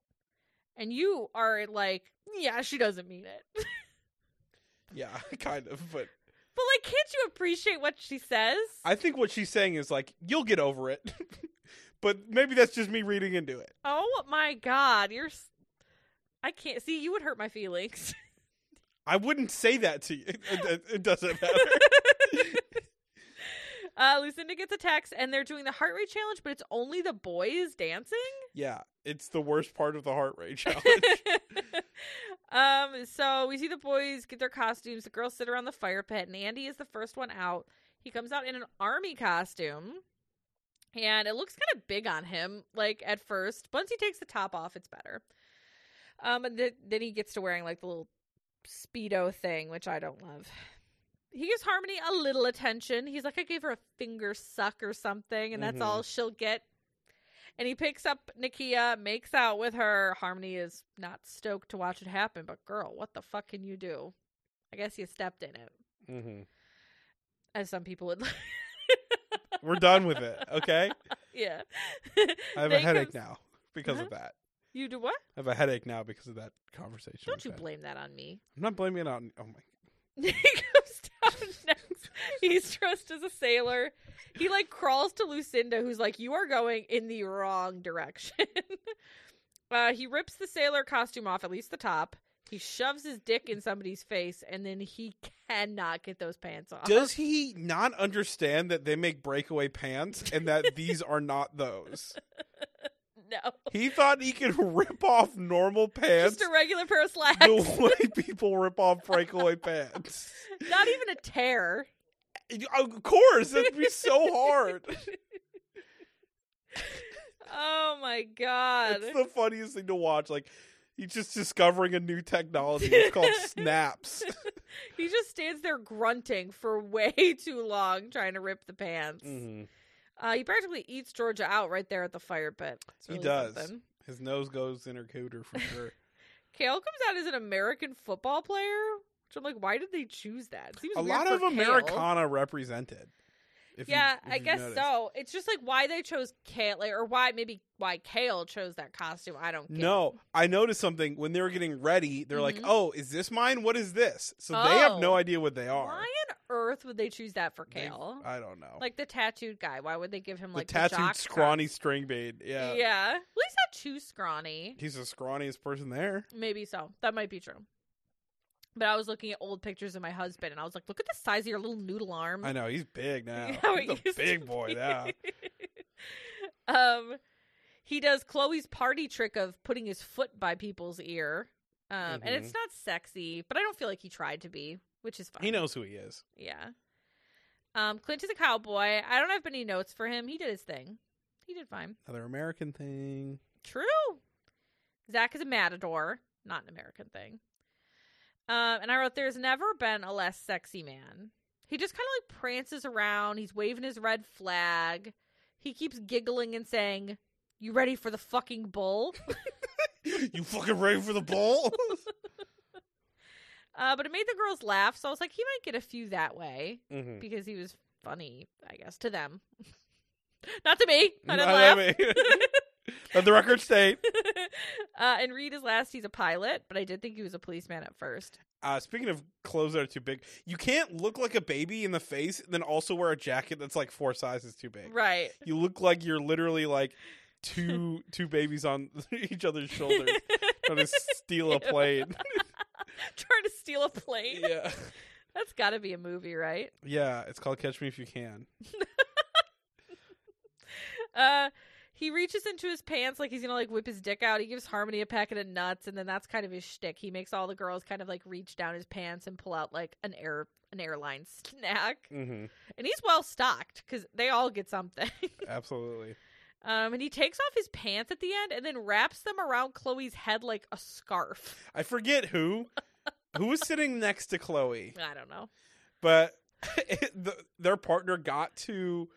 and you are like yeah she doesn't mean it yeah, kind of. But but like can't you appreciate what she says I think what she's saying is like, you'll get over it. but maybe that's just me reading into it. oh my god you're I can't see you would hurt my feelings I wouldn't say that to you. It, it- it doesn't matter. Uh, Lucinda gets a text, and they're doing the heart rate challenge, but it's only the boys dancing. yeah, it's the worst part of the heart rate challenge. um, so we see the boys get their costumes. The girls sit around the fire pit, and Andy is the first one out. He comes out in an army costume, and it looks kind of big on him. Like at first, once he takes the top off, it's better. Um, and th- then he gets to wearing like the little speedo thing, which I don't love. He gives Harmony a little attention. He's like, I gave her a finger suck or something, and that's Mhm. all she'll get. And he picks up Nakia, makes out with her. Harmony is not stoked to watch it happen, but girl, what the fuck can you do? I guess you stepped in it, Mm-hmm. as some people would. Like. We're done with it. Okay, yeah. I have They a headache comes- now because Uh-huh. of that. You do what? I have a headache now because of that conversation. Don't you blame that on me. I'm not blaming it on. Oh my. he comes down next. He's dressed as a sailor. He like crawls to Lucinda, who's like, "You are going in the wrong direction." uh, he rips the sailor costume off, at least the top. He shoves his dick in somebody's face, and then he cannot get those pants off. Does he not understand that they make breakaway pants and that these are not those? No, He thought he could rip off normal pants just a regular pair of slacks. the way people rip off breakaway pants. Not even a tear. Of course, that'd be so hard. Oh my god! It's the funniest thing to watch. Like he's just discovering a new technology. It's called snaps. he just stands there grunting for way too long, trying to rip the pants. Mm-hmm. Uh, he practically eats Georgia out right there at the fire pit. It's He does. something. His nose goes in her cooter for sure. Kale comes out as an American football player, which I'm like, why did they choose that? Seems a lot of Kale. Americana represented. You- yeah, if I guess noticed. so. It's just like why they chose Kale, like, or why maybe why Kale chose that costume. I don't. Get. No, I noticed something when they were getting ready. They're like, Mhm. "Oh, is this mine? What is this?" So they have no Oh. idea what they are. Why on earth would they choose that for They- Kale? I don't know. Like the tattooed guy. Why would they give him the like tattooed jock scrawny string bean. Yeah. Yeah. Well, he's not too scrawny. he's the scrawniest person there. Maybe so. That might be true. But I was looking at old pictures of my husband, and I was like, "Look at the size of your little noodle arm." I know he's big now. He's a big boy now. um, he does Chloe's party trick of putting his foot by people's ear, um, and it's Mhm. not sexy, but I don't feel like he tried to be, which is fine. He knows who he is. Yeah. Um, Clint is a cowboy. I don't have any notes for him. He did his thing. He did fine. Another American thing. True. Zach is a matador, not an American thing. Um, and I wrote, "There's never been a less sexy man." He just kind of like prances around. He's waving his red flag. He keeps giggling and saying, "You ready for the fucking bull?" you fucking ready for the bull? uh, but it made the girls laugh, so I was like, he might get a few that way Mhm. because he was funny, I guess, to them. Not to me. I didn't Not laugh. Let the record state. uh, and Reed is last. He's a pilot, but I did think he was a policeman at first. Uh, speaking of clothes that are too big, you can't look like a baby in the face, and then also wear a jacket that's like four sizes too big. Right. You look like you're literally like two two babies on each other's shoulders trying to steal a plane. Trying to steal a plane. yeah, That's got to be a movie, right? yeah. It's called Catch Me If You Can. Uh, he reaches into his pants like he's gonna like whip his dick out. He gives Harmony a packet of nuts, and then that's kind of his shtick. He makes all the girls kind of like reach down his pants and pull out like an air an airline snack, Mm-hmm. and he's well stocked because they all get something. Absolutely. um, and he takes off his pants at the end and then wraps them around Chloe's head like a scarf. I forget who who was sitting next to Chloe, I don't know. but the, their partner got to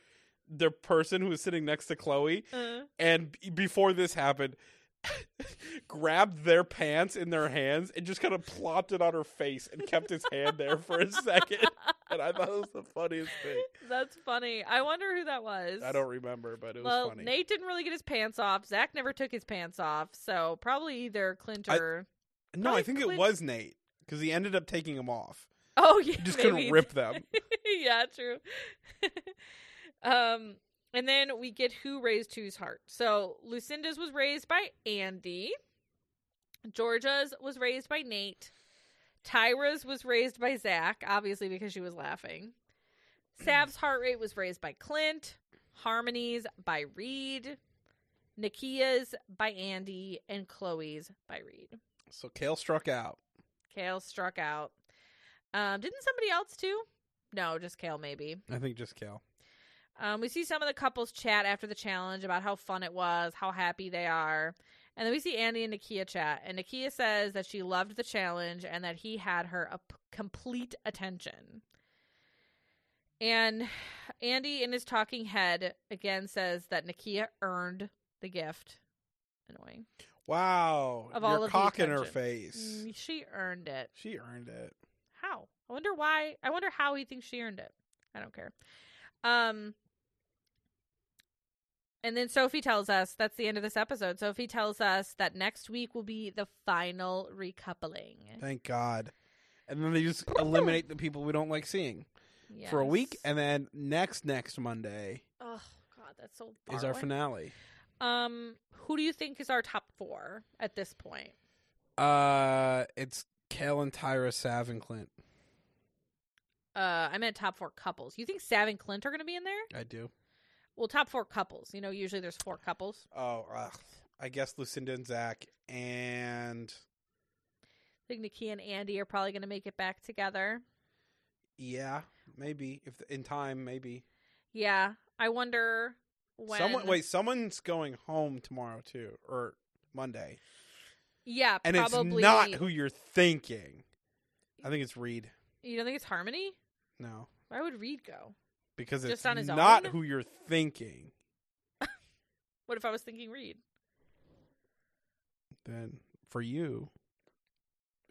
the person who was sitting next to Chloe, Uh, and b- before this happened grabbed their pants in their hands and just kind of plopped it on her face and kept his hand there for a second and i thought it was the funniest thing That's funny. I wonder who that was. i don't remember but it was well, funny Nate didn't really get his pants off. Zach never took his pants off, so probably either Clint I- or no i think Clint- it was nate because he ended up taking them off oh yeah, he just maybe. couldn't rip them yeah, true. Um, and then we get who raised whose heart. So Lucinda's was raised by Andy. Georgia's was raised by Nate. Tyra's was raised by Zach, obviously because she was laughing. Sav's heart rate was raised by Clint. Harmony's by Reed. Nakia's by Andy. And Chloe's by Reed. so kale struck out Kale struck out. Um, didn't somebody else too? No, just Kale maybe. i think just kale Um, we see some of the couples chat after the challenge about how fun it was, how happy they are. And then we see Andy and Nakia chat. And Nakia says that she loved the challenge and that he had her a p- complete attention. And Andy, in his talking head, again says that Nakia earned the gift. Annoying. wow Of all of the cock in her face Mm, she earned it. she earned it How? I wonder why. I wonder how he thinks she earned it. I don't care. Um and then Sophie tells us that's the end of this episode. Sophie tells us that next week will be the final recoupling. thank god and then they just eliminate the people we don't like seeing for a week and then next next monday oh god, that's so far is our away. finale Um, who do you think is our top four at this point? Uh, it's Kel and Tyra, Sav, and Clint. Uh, I meant top four couples. You think Sav and Clint are going to be in there? I do. Well, top four couples. You know, usually there's four couples. Oh, ugh. I guess Lucinda and Zach, and I think Nikki and Andy are probably going to make it back together. yeah, maybe if in time, maybe Yeah, I wonder when. someone. Wait, someone's going home tomorrow too, or Monday, Yeah, and probably. it's not who you're thinking. I think it's Reed. You don't think it's Harmony? No, Why would Reed go? Because Just it's on his not own? who you're thinking. What if I was thinking Reed? Then for you,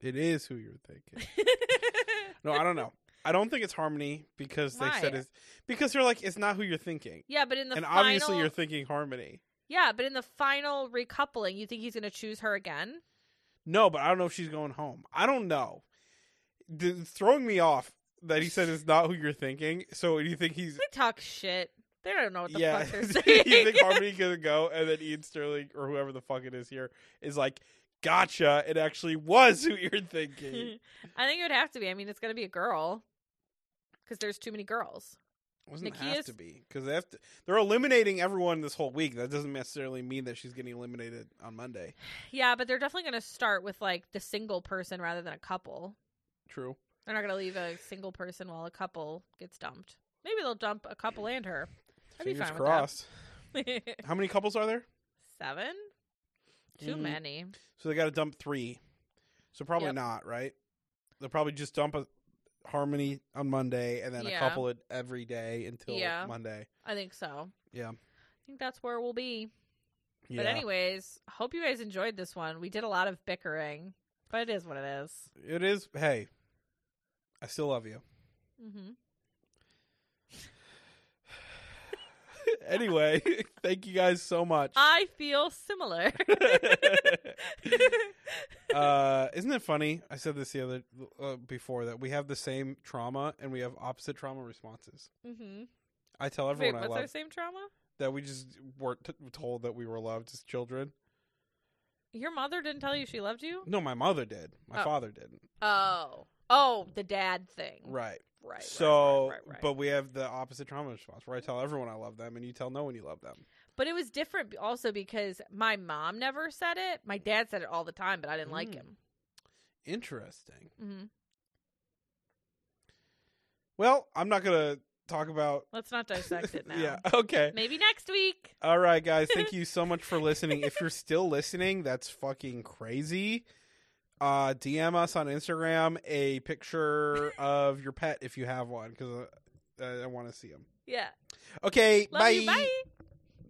it is who you're thinking. No, I don't know. I don't think it's Harmony because they said Why? it's because they're like it's not who you're thinking, Yeah, but in the and final, obviously you're thinking Harmony. yeah, but in the final recoupling, you think he's gonna choose her again? No, but I don't know if she's going home. I don't know. The, throwing me off that he said is not who you're thinking. So do you think he's They talk shit. They don't know what the yeah? fuck they're saying. you saying. think Harmony gonna go and then Iain Stirling or whoever the fuck it is here is like, gotcha. It actually was who you're thinking. I think it would have to be. I mean, it's gonna be a girl because there's too many girls. It doesn't Nikki have is- to be because they have to. They're eliminating everyone this whole week. That doesn't necessarily mean that she's getting eliminated on Monday. Yeah, but they're definitely gonna start with like the single person rather than a couple. True. They're not gonna leave a single person while a couple gets dumped. Maybe they'll dump a couple and her. I'd be fine crossed. with that. How many couples are there? Seven? Too Mm. many. So they got to dump three. So probably Yep. not, right? They'll probably just dump a Harmony on Monday and then a couple it every day until Yeah. Monday. I think so. Yeah. I think that's where we'll be. Yeah. But anyways, hope you guys enjoyed this one. We did a lot of bickering, but it is what it is. it is. Hey, I still love you. Mm-hmm. anyway, thank you guys so much. I feel similar. uh, isn't it funny? I said this the other uh, before that we have the same trauma and we have opposite trauma responses. mm-hmm. I tell Wait, everyone I what's love our same trauma? that we just weren't t- told that we were loved as children. Your mother didn't tell you she loved you? No, my mother did. My Oh. father didn't. Oh. Oh, the dad thing. Right. Right. so, right, right, right. but we have the opposite trauma response where I tell everyone I love them and you tell no one you love them. But it was different also because my mom never said it. My dad said it all the time, but I didn't like Mm. him. Interesting. Mm-hmm. Well, I'm not going to talk about. Let's not dissect it now. yeah. Okay. Maybe next week. All right, guys. Thank you so much for listening. If you're still listening, that's fucking crazy. Uh, DM us on Instagram a picture of your pet if you have one because uh, I want to see them. Yeah. Okay. Love bye. you. Bye.